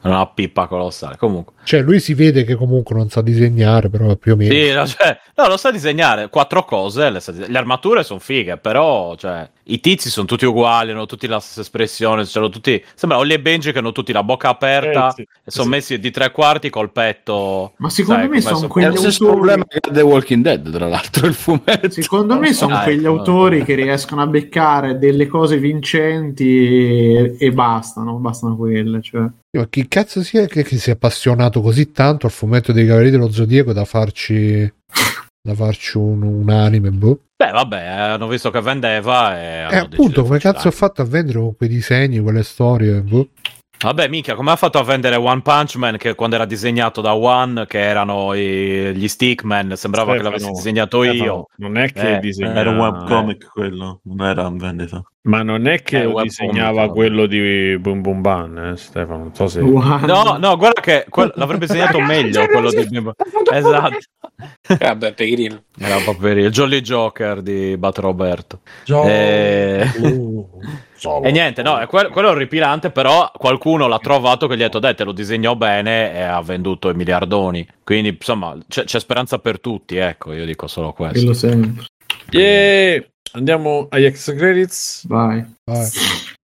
è una pippa colossale. Comunque,
cioè lui si vede che comunque non sa disegnare però più o meno
sì, no, cioè, no, lo sa disegnare. Quattro cose, le, le armature sono fighe, però, cioè, i tizi sono tutti uguali, hanno tutti la stessa espressione. Hanno tutti, sembra Ollie e Benji che hanno tutti la bocca aperta
Eh, sì.
e sono messi di tre quarti col petto.
Ma secondo
sai,
me sono
È
quegli
lo stesso
autori-
problema che The Walking Dead, tra l'altro, il fumetto.
Secondo me sono
Dai,
quegli
no.
autori che riescono a beccare delle cose vincenti e, e bastano, bastano quelle. Cioè.
ma chi cazzo sia che, che si è appassionato così tanto al fumetto dei Cavalieri dello Zodiaco da farci da farci un, un anime boh.
Beh, vabbè, hanno visto che vendeva e
e
deciso
appunto come cazzo ha fatto a vendere con quei disegni quelle storie boh.
Vabbè, minchia, come ha fatto a vendere One Punch Man che quando era disegnato da One, che erano i- gli Stickman, sembrava che
Stefano,
l'avessi disegnato
Stefano,
io.
Non è che
Eh,
disegna...
Era un webcomic quello, non era in vendita.
Ma non è che
Eh,
disegnava
vabbè.
quello di Boom Boom Ban, eh, Stefano. Non so se...
No, no, guarda che quel- l'avrebbe disegnato meglio quello di Bimbo. Esatto.
Eh, vabbè, Pegrinno.
Era proprio il Jolly Joker di Bat Roberto.
Gio-
Eh,
Solo.
E niente, no, è quel- quello è orripilante, però qualcuno l'ha trovato che gli ha detto, dai, te lo disegno bene e ha venduto i miliardoni. Quindi, insomma, c'è, c'è speranza per tutti, ecco, io dico solo questo.
Quello sempre.
Yeah! Andiamo agli extra credits.
Vai.
Vai.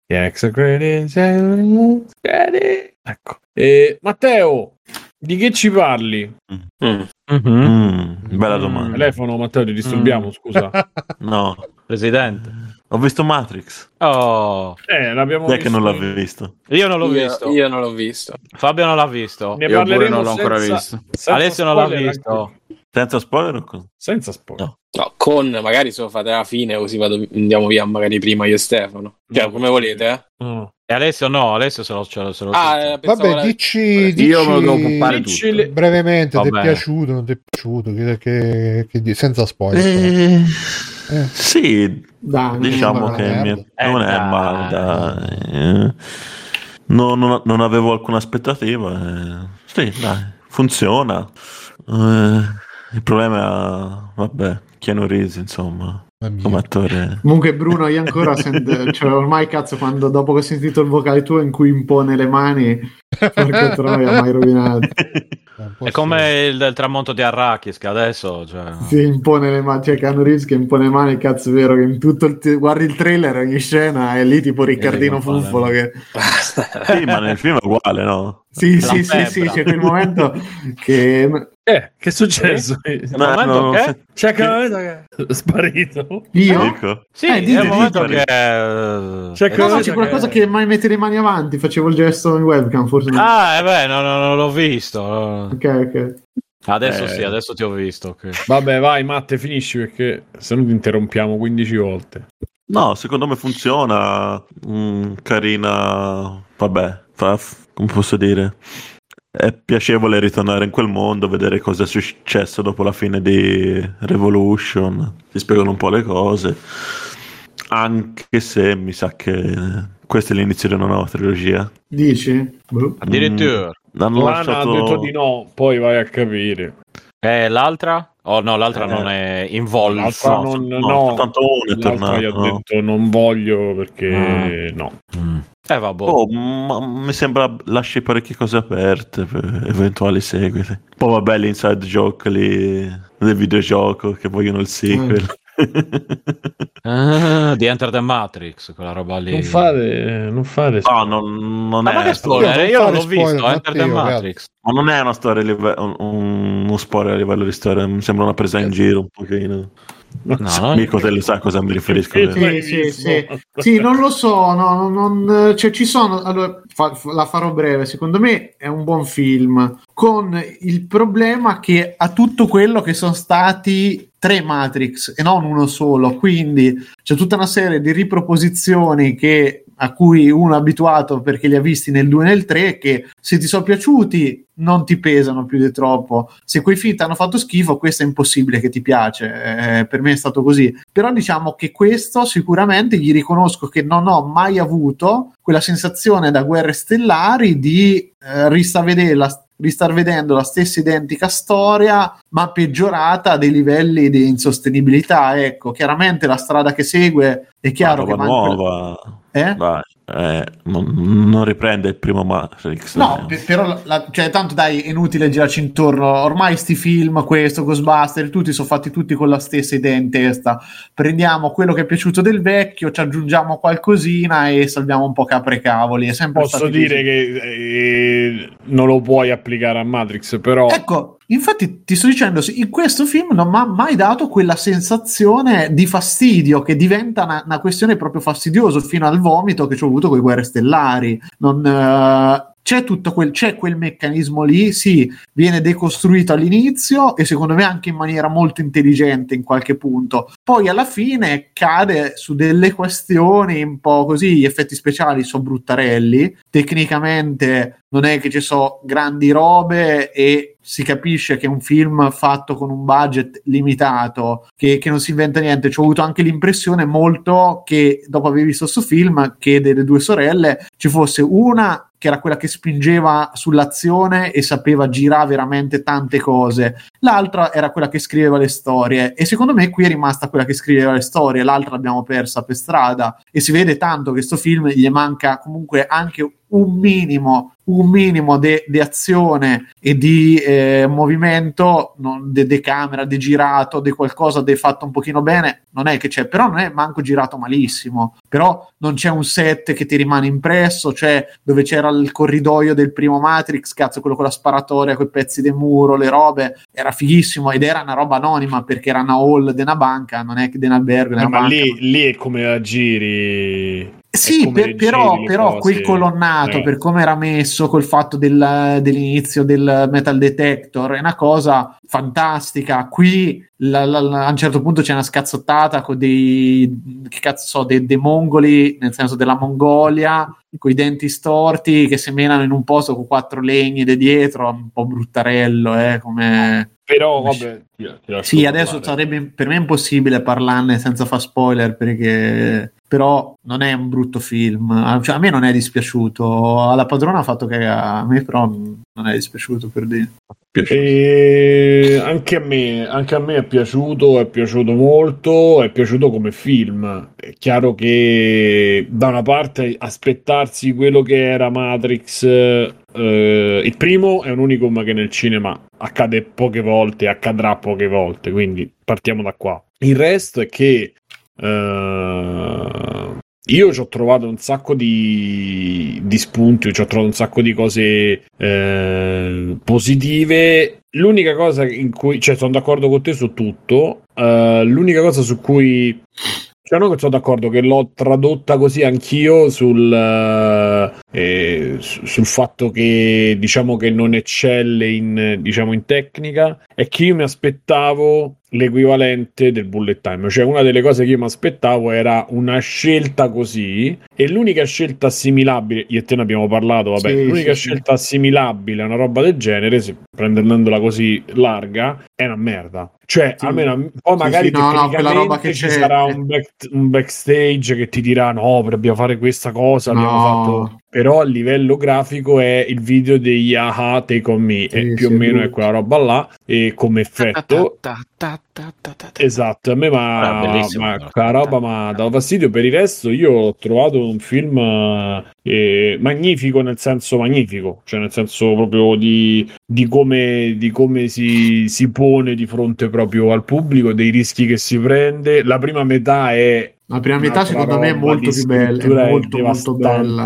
Gli extra credits. Credit. Ecco. E Matteo, Di che ci parli?
Mm.
Mm, bella domanda.
Telefono, Matteo, ti disturbiamo, scusa.
No,
Presidente.
Ho visto Matrix.
Oh,
Eh, l'abbiamo
Chi è che non
visto
l'ha visto?
io non l'ho
Io,
visto.
io non l'ho visto.
Fabio non l'ha visto.
Ne
Io pure non l'ho ancora
senza-
visto.
senza
Alessio non l'ha visto.
anche-
Senza spoiler o con-
Senza spoiler.
No.
No, con magari se lo fate alla fine, così vado, andiamo via magari prima io e Stefano. Cioè, come volete, eh?
No.
E Alessio no, Alessio se lo, se lo, se lo
Ah, eh,
Vabbè,
la-
dici, dici
Io me lo devo occupare
Dici
tutto.
le-
brevemente, ti è piaciuto, non ti è piaciuto, che, che- che senza spoiler.
Eh,
Eh.
Sì,
Dai,
diciamo che mi-
Eh,
non è
dai.
male, dai. Eh, Non, non- non avevo alcuna aspettativa. eh. Sì, dai, funziona. Eh, il problema è, vabbè, Keanu Reeves, insomma, come attore.
Comunque Bruno, io ancora sento, cioè ormai cazzo quando dopo che ho sentito il vocale tuo in cui impone le mani, perché troia mai rovinato.
È
come il del tramonto di Arrakis che adesso, cioè...
Si impone le mani, cioè Keanu Reeves che impone le mani, cazzo è vero che in tutto il t- guardi il trailer ogni scena è lì tipo Riccardino. Fuffolo che
Sì, ma nel film è uguale, no?
Sì sì sì sì c'è quel momento che
Eh, che è successo?
No,
momento
no,
che-
se-
C'è che è sparito.
io
Dico.
Sì,
Eh,
è
dite,
il momento
dite.
che... eh,
C'è
no no
cosa
c'è quella cosa che mai mette le mani avanti facevo il gesto in webcam forse no.
Ah, eh beh, no, no, non l'ho visto.
ok ok
Adesso
Eh.
sì, adesso ti ho visto. ok.
Vabbè, vai, Matte, finisci perché se no ti interrompiamo 15 volte.
No, secondo me funziona. Mm, carina. Vabbè, fa, come posso dire? È piacevole ritornare in quel mondo, vedere cosa è successo dopo la fine di Revolution. Si spiegano un po' le cose. Anche se mi sa che questo è l'inizio di una nuova trilogia.
dici Boh.
Addirittura.
Hanno
Lana
lasciato...
ha detto di no, poi vai a capire.
E l'altra? Oh no, l'altra
Eh.
non è involta.
L'altra
no,
non,
no,
no,
soltanto uno è
l'altra gli ha
tornato, no.
detto non voglio perché no.
Mm. Eh vabbè.
Oh, ma mi sembra lasci parecchie cose aperte per eventuali seguiti. Poi vabbè, l'inside joke lì del videogioco che vogliono il sequel.
Ah, di Enter the Matrix, quella roba lì.
Non fare, non fare
no, non, non
Ma,
è
spoiler? Io non l'ho
spoiler,
visto, Enter the Matrix.
ma non è una storia live- un, un- uno spoiler a livello di storia, mi sembra una presa in giro un pochino.
No, no.
Mico te lo sa a cosa mi riferisco.
Sì, sì, sì. Sì, non lo so, no, non- non- cioè ci sono, allora, fa- la farò breve, secondo me è un buon film, con il problema che ha tutto quello che sono stati tre Matrix e non uno solo, quindi c'è tutta una serie di riproposizioni che a cui uno è abituato perché li ha visti nel 2 e nel 3 che se ti sono piaciuti non ti pesano più di troppo. Se quei film ti hanno fatto schifo questo è impossibile che ti piace Eh, per me è stato così. Però diciamo che questo sicuramente gli riconosco che non ho mai avuto quella sensazione da guerre stellari di eh, ristar, vedere la- ristar vedendo la stessa identica storia ma peggiorata a dei livelli di insostenibilità ecco chiaramente la strada che segue è chiaro che manca-
nuova.
Eh?
Dai, eh, non, non riprende il primo Matrix.
No,
eh.
pe- però la- cioè, tanto dai, è inutile girarci intorno. Ormai sti film, questo, Ghostbuster, tutti sono fatti tutti con la stessa idea in testa. Prendiamo quello che è piaciuto del vecchio, ci aggiungiamo qualcosina e salviamo un po' capre cavoli. È sempre
Posso
stato
dire
così.
che eh, non lo puoi applicare a Matrix, però
Ecco, infatti ti sto dicendo, in questo film non mi ha mai dato quella sensazione di fastidio che diventa una, una questione proprio fastidiosa fino al vomito che ci ho avuto con i Guerre Stellari. Non, eh, c'è tutto quel, c'è quel meccanismo lì, sì, viene decostruito all'inizio e secondo me anche in maniera molto intelligente in qualche punto. Poi alla fine cade su delle questioni un po' così, gli effetti speciali sono bruttarelli, tecnicamente non è che ci sono grandi robe e si capisce che è un film fatto con un budget limitato, che, che non si inventa niente. Ci ho avuto anche l'impressione molto che dopo aver visto questo film, che delle due sorelle ci fosse una che era quella che spingeva sull'azione e sapeva girare veramente tante cose, l'altra era quella che scriveva le storie e secondo me qui è rimasta quella che scriveva le storie, l'altra l'abbiamo persa per strada. E si vede tanto che questo film gli manca comunque anche un minimo un minimo di azione e di eh, movimento di camera, di girato, di qualcosa di fatto un pochino bene, non è che c'è, però non è manco girato malissimo, però non c'è un set che ti rimane impresso, cioè dove c'era il corridoio del primo Matrix, cazzo, quello con la sparatoria, quei pezzi di muro, le robe, era fighissimo ed era una roba anonima perché era una hall di una banca, non è che di un albergo,
Eh, ma
banca.
lì, lì è come la giri.
Sì, per- però, però quel colonnato,
Eh.
per come era messo, col fatto del- dell'inizio del metal detector, è una cosa fantastica. Qui la- la- la- a un certo punto c'è una scazzottata con dei, che cazzo so, dei, dei mongoli, nel senso della Mongolia, con i denti storti che semenano in un posto con quattro legni di dietro, un po' bruttarello, eh, come...
Però, vabbè, ti- ti
Sì, adesso
parlare.
sarebbe per me impossibile parlarne senza far spoiler perché però non è un brutto film. Cioè, a me non è dispiaciuto. Alla padrona ha fatto che a me però non è dispiaciuto per dire.
E anche a me, anche a me è piaciuto, è piaciuto molto, è piaciuto come film. È chiaro che da una parte aspettarsi quello che era Matrix, eh, il primo è un unicum che nel cinema accade poche volte, accadrà poche volte, quindi partiamo da qua. Il resto è che eh, io ci ho trovato un sacco di, di spunti, ci ho trovato un sacco di cose eh, positive. L'unica cosa in cui, cioè, sono d'accordo con te su tutto. eh, l'unica cosa su cui, cioè, non sono d'accordo, che l'ho tradotta così anch'io sul, eh, eh, su- sul fatto che diciamo che non eccelle in, diciamo, in tecnica, è che io mi aspettavo l'equivalente del bullet time, cioè una delle cose che io mi aspettavo era una scelta così e l'unica scelta assimilabile, io e te ne abbiamo parlato, vabbè,
Sì,
l'unica
sì, sì.
scelta assimilabile a una roba del genere, se prendendola così larga, è una merda. Cioè,
Sì.
almeno poi
Sì,
magari
sì, no, no, quella roba che
ci sarà un, back- un backstage che ti dirà no, dobbiamo fare questa cosa, abbiamo
No.
fatto però a livello grafico è il video degli aha take on me
Sì,
e più o meno è quella roba là e come effetto
Ta, ta, ta,
esatto a me ma,
Ah,
ma
però.
quella roba mi ha dato fastidio. Per il resto io ho trovato un film eh, magnifico nel senso magnifico cioè nel senso proprio di, di come, di come si, si pone di fronte proprio al pubblico dei rischi che si prende. La prima metà è
La prima metà secondo me è molto più bella, è molto molto bella.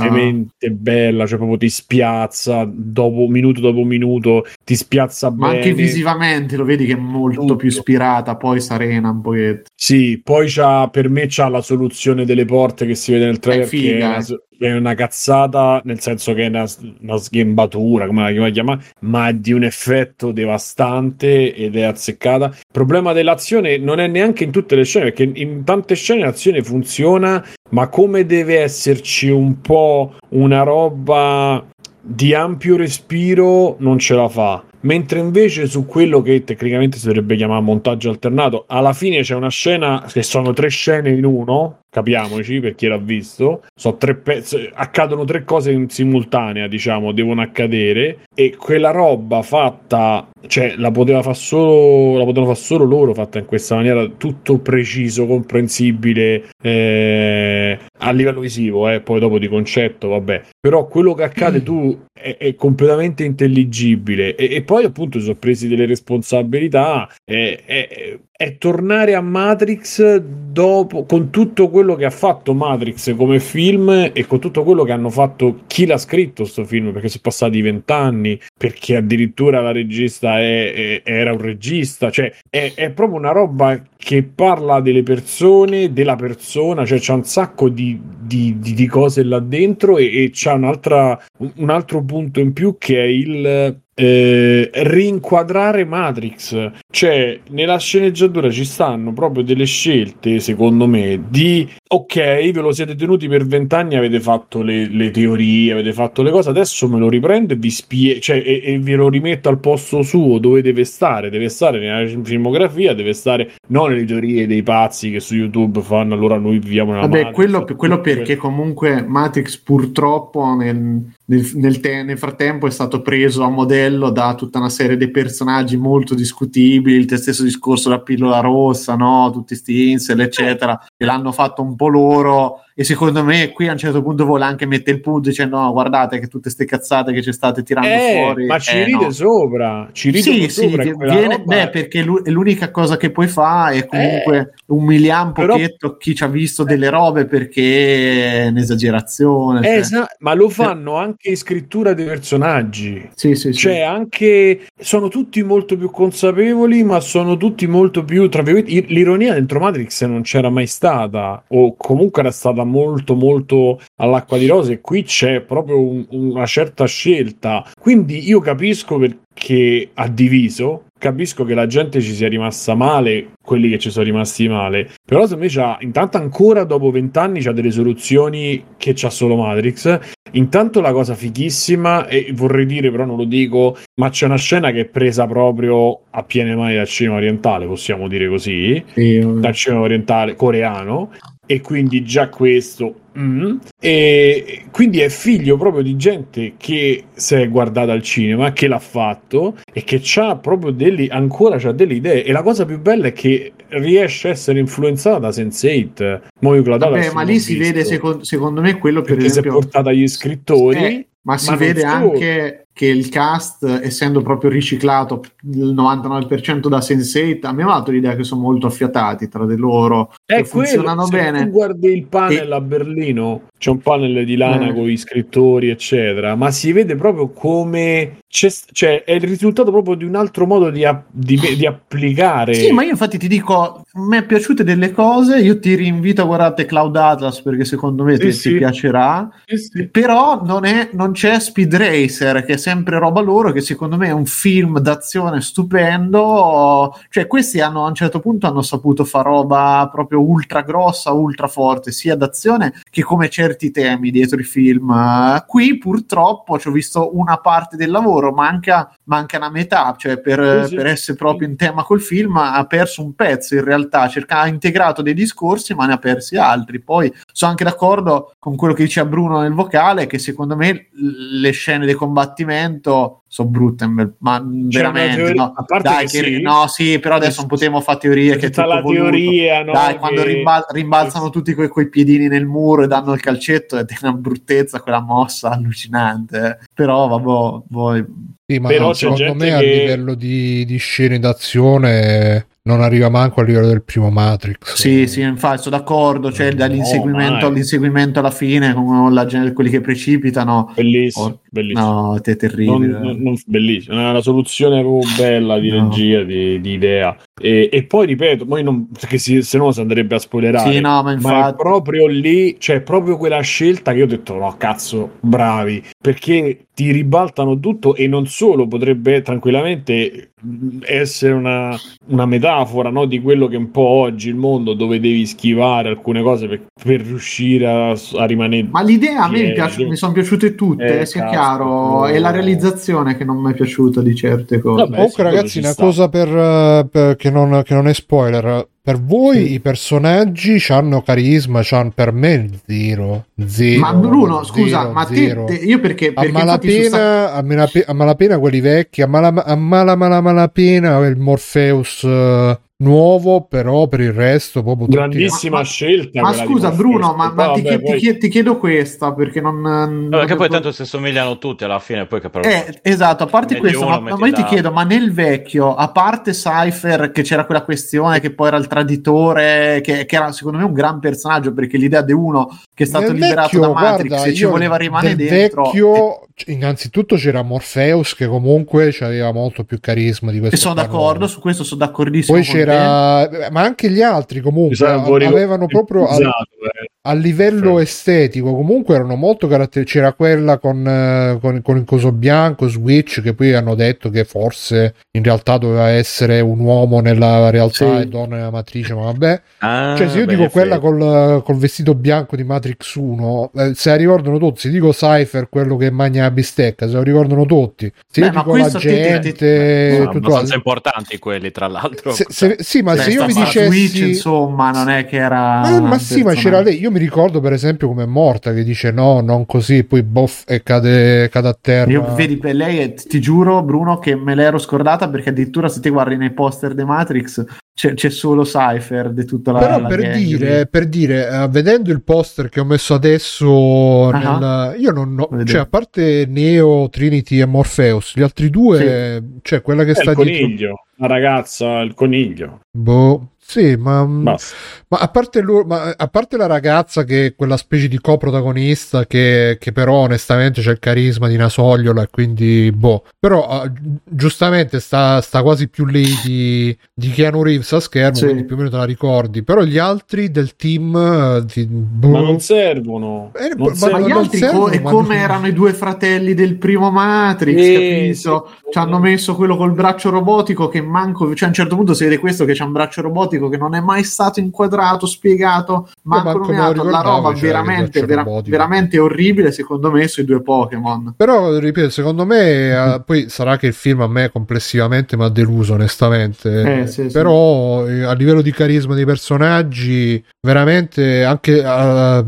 bella, cioè proprio ti spiazza dopo minuto dopo minuto, ti spiazza
Ma
bene.
anche visivamente lo vedi che è molto
Tutto.
più ispirata, poi Sarena un pochetto.
Sì, poi c'ha, per me c'ha la soluzione delle porte che si vede nel trailer,
È figa,
è una, è una cazzata, nel senso che è una, una sghembatura, come la vuoi chiamare, ma è di un effetto devastante ed è azzeccata. Il problema dell'azione non è neanche in tutte le scene, perché in tante scene l'azione funziona, ma come deve esserci un po' una roba di ampio respiro non ce la fa. Mentre invece su quello che tecnicamente si dovrebbe chiamare montaggio alternato, alla fine c'è una scena che sono tre scene in uno, capiamoci per chi l'ha visto, sono tre pezzi, accadono tre cose in simultanea, diciamo, devono accadere e quella roba fatta, cioè la poteva fare solo la potevano fare solo loro fatta in questa maniera tutto preciso, comprensibile eh, a livello visivo, eh, poi dopo di concetto, vabbè. Però quello che accade tu è, è completamente intelligibile. E, e poi appunto sono presi delle responsabilità è, è- è tornare a Matrix dopo con tutto quello che ha fatto Matrix come film e con tutto quello che hanno fatto chi l'ha scritto sto film? Perché sono passati vent'anni perché addirittura la regista era un regista. Cioè è proprio una roba che parla delle persone della persona cioè c'è un sacco di, di- di- di cose là dentro e, e c'è un'altra un altro punto in più che è il eh, rinquadrare Matrix. Cioè, nella sceneggiatura ci stanno proprio delle scelte, secondo me, di ok, ve lo siete tenuti per vent'anni, avete fatto le, le teorie, avete fatto le cose, adesso me lo riprendo e vi spiego, cioè, e, e ve lo rimetto al posto suo dove deve stare. Deve stare nella filmografia, deve stare non nelle teorie dei pazzi che su YouTube fanno. Allora noi viviamo nella
Vabbè,
Matrix.
quello, quello perché comunque Matrix purtroppo nel, nel- nel te- nel frattempo è stato preso a modello da tutta una serie di personaggi molto discutibili, il te stesso discorso della pillola rossa, no? tutti sti incel, eccetera, e l'hanno fatto un po' loro e secondo me qui a un certo punto vuole anche mettere il punto dicendo no guardate che tutte ste cazzate che ci state tirando
Eh,
fuori
ma ci
eh,
ride
no.
sopra, ci ride
sì, sì,
sopra. quella
viene- beh, perché l'unica cosa che puoi fare è comunque umiliare un
però-
pochetto chi ci ha visto delle robe perché è un'esagerazione.
Eh,
cioè.
esa- ma lo fanno anche in scrittura dei personaggi.
Sì, sì, sì.
Cioè, anche sono tutti molto più consapevoli, ma sono tutti molto più. Tra virgolette, l'ironia dentro Matrix non c'era mai stata, o comunque era stata molto, molto all'acqua di rose. E qui c'è proprio un- una certa scelta. Quindi io capisco perché ha diviso. Capisco che la gente ci sia rimasta male, quelli che ci sono rimasti male. Però secondo me c'ha, intanto ancora dopo vent'anni c'ha delle soluzioni che c'ha solo Matrix. Intanto la cosa fighissima, e vorrei dire, però non lo dico, ma c'è una scena che è presa proprio a piene mani dal cinema orientale, possiamo dire così,
Sì,
dal cinema orientale coreano, e quindi già questo. mm. E quindi è figlio proprio di gente che si è guardata al cinema, che l'ha fatto e che c'ha proprio delle, ancora c'ha delle idee. E la cosa più bella è che riesce a essere influenzata da Sense8. Mo io
Vabbè, ma lì si
visto,
vede secondo, secondo me quello per
perché si è portata agli scrittori.
Eh, ma si
non
vede anche che il cast, essendo proprio riciclato il 99% da Sense8, a me ha dato l'idea che sono molto affiatati tra di loro,
È
funzionano
quello, se
bene.
tu guardi il panel a Berlino, c'è un panel di lana
Eh.
con gli scrittori, eccetera, ma si vede proprio come cioè, è il risultato proprio di un altro modo di, app- di, di applicare.
Sì, ma io infatti ti dico, a me è piaciute delle cose, io ti rinvito a guardare Cloud Atlas perché secondo me
Sì,
ti,
sì.
ti piacerà,
sì.
però non, è, non c'è Speed Racer che è sempre roba loro, che secondo me è un film d'azione stupendo, cioè questi hanno a un certo punto hanno saputo fare roba proprio ultra grossa, ultra forte, sia d'azione che come certi temi dietro i film. Eh, Qui purtroppo ci ho visto una parte del lavoro, manca, manca una metà, cioè per,
Sì, sì.
per essere proprio in tema col film ha perso un pezzo in realtà, cerca- ha integrato dei discorsi ma ne ha persi altri. Poi sono anche d'accordo con quello che dice Bruno nel vocale, che secondo me le scene di combattimento sono brutte, ma
una
veramente.
teoria-
no. Dai,
che
che-
sì.
no, sì, però adesso non potremmo fare teorie che
Tutta la
voluto.
teoria, no,
Dai,
che-
quando rimbal- rimbalzano tutti coi, coi piedini nel muro e danno il calcetto è una bruttezza quella mossa allucinante. Eh. Però vabbè, voi
Sì, ma
Però
secondo me a
che-
livello di, di scene d'azione non arriva manco a livello del primo Matrix.
Sì, sì, infatti sono d'accordo, cioè dall'inseguimento
mai.
all'inseguimento alla fine, con la gente, quelli che precipitano.
Bellissimo,
Oh,
bellissimo.
No, te è
Non,
terribile.
non- non- bellissimo, è una soluzione proprio bella di
No.
regia, di, di idea. E, e poi ripeto, poi non, perché si- se no si andrebbe a spoilerare.
Sì, no, ma
Ma
infatti.
proprio lì, cioè proprio quella scelta che io ho detto, no, cazzo, bravi, perché ti ribaltano tutto e non solo potrebbe tranquillamente mh, essere una, una metafora no, di quello che è un po' oggi il mondo dove devi schivare alcune cose per, per riuscire a, a rimanere
Ma l'idea a me mi, piace- mi sono piaciute tutte,
Eh,
sia
cazzo,
chiaro,
no.
è la realizzazione che non mi è piaciuta di certe cose.
Vabbè,
Comunque, ragazzi, una
sta.
cosa per, eh, per- che, non, che non è spoiler. Per voi
Sì.
i personaggi hanno carisma, c'hanno per me zero. zero
Ma Bruno, scusa,
zero,
ma te,
zero.
te- io perché,
A
perché infatti su sta-
malapena, a, malape- a malapena quelli vecchi, a, mala, a mala, mala, malapena il Morpheus eh, nuovo, però per il resto proprio tutti-
grandissima
Ma-
scelta.
Ma
di
scusa. Bruno, ma, ma ti,
vabbè,
ti
poi-
ti chiedo questa perché non... non
che poi tanto si somigliano tutti alla fine, poi che però...
Eh, esatto, a parte questo,
uno,
ma, ma poi ti chiedo, ma nel vecchio, a parte Cypher, che c'era quella questione che poi era il traditore, che, che era secondo me un gran personaggio, perché l'idea di uno che è stato
Nel
liberato
vecchio,
da Matrix
guarda,
e ci
io
voleva rimanere dentro...
vecchio, innanzitutto c'era Morpheus che comunque aveva molto più carisma di questo.
E sono d'accordo, su questo sono d'accordissimo.
Poi
con te.
c'era, ma anche gli altri comunque avevano proprio al,
Esatto, eh.
A livello
Sì.
estetico comunque erano molto caratteristici c'era quella con, eh, con, con il coso bianco Switch che poi hanno detto che forse in realtà doveva essere un uomo nella realtà
Sì.
e donna nella matrice ma vabbè
Ah,
cioè se io
beh,
dico
in
quella col, col vestito bianco di Matrix 1 eh, se la ricordano tutti se dico Cypher quello che mangia la bistecca se lo ricordano tutti se
Beh,
io
ma
dico la gente
te-
Sono
tutto
abbastanza importanti quelli, tra l'altro.
se- se- sì ma
Beh,
se io vi dicessi
Switch, insomma, non è che era...
ma, ma sì, ma c'era lei. Io io mi ricordo per esempio come è morta che dice no, non così, poi boff e cade, cade a terra.
Io, vedi, per lei ti giuro, Bruno, che me l'ero scordata perché addirittura se ti guardi nei poster di Matrix c'è, c'è solo Cypher di tutta la
Però
la
per dire, per dire eh, vedendo il poster che ho messo adesso, nel- io non ho, cioè a parte Neo, Trinity e Morpheus, gli altri due, cioè quella che
È
sta
il
dietro,
coniglio, la ragazza, il coniglio.
boh, sì, ma,
Basta.
ma a parte lui, ma a parte la ragazza che è quella specie di coprotagonista che, che però onestamente c'è il carisma di Nasogliola e quindi boh, però eh, gi- giustamente sta, sta quasi più lì di, di Keanu Reeves a schermo,
Sì.
quindi più o meno te la ricordi, però gli altri del team, eh, di- boh,
Ma non servono.
Eh,
Non
ma-
Ma
servono.
gli altri
servono,
co- e
ma
come erano i due fratelli del primo Matrix, capito?
sì.
Ci hanno messo quello col braccio robotico che manco, cioè a un certo punto si vede questo che c'ha un braccio robotico che non è mai stato inquadrato, spiegato, nominato. La roba
il
veramente, vera-
robotico.
veramente orribile secondo me sui due Pokémon.
Però, ripeto, secondo me, eh, poi sarà che il film a me complessivamente mi ha deluso, onestamente.
Eh, sì, sì.
Però eh, a livello di carisma dei personaggi, veramente, anche, eh,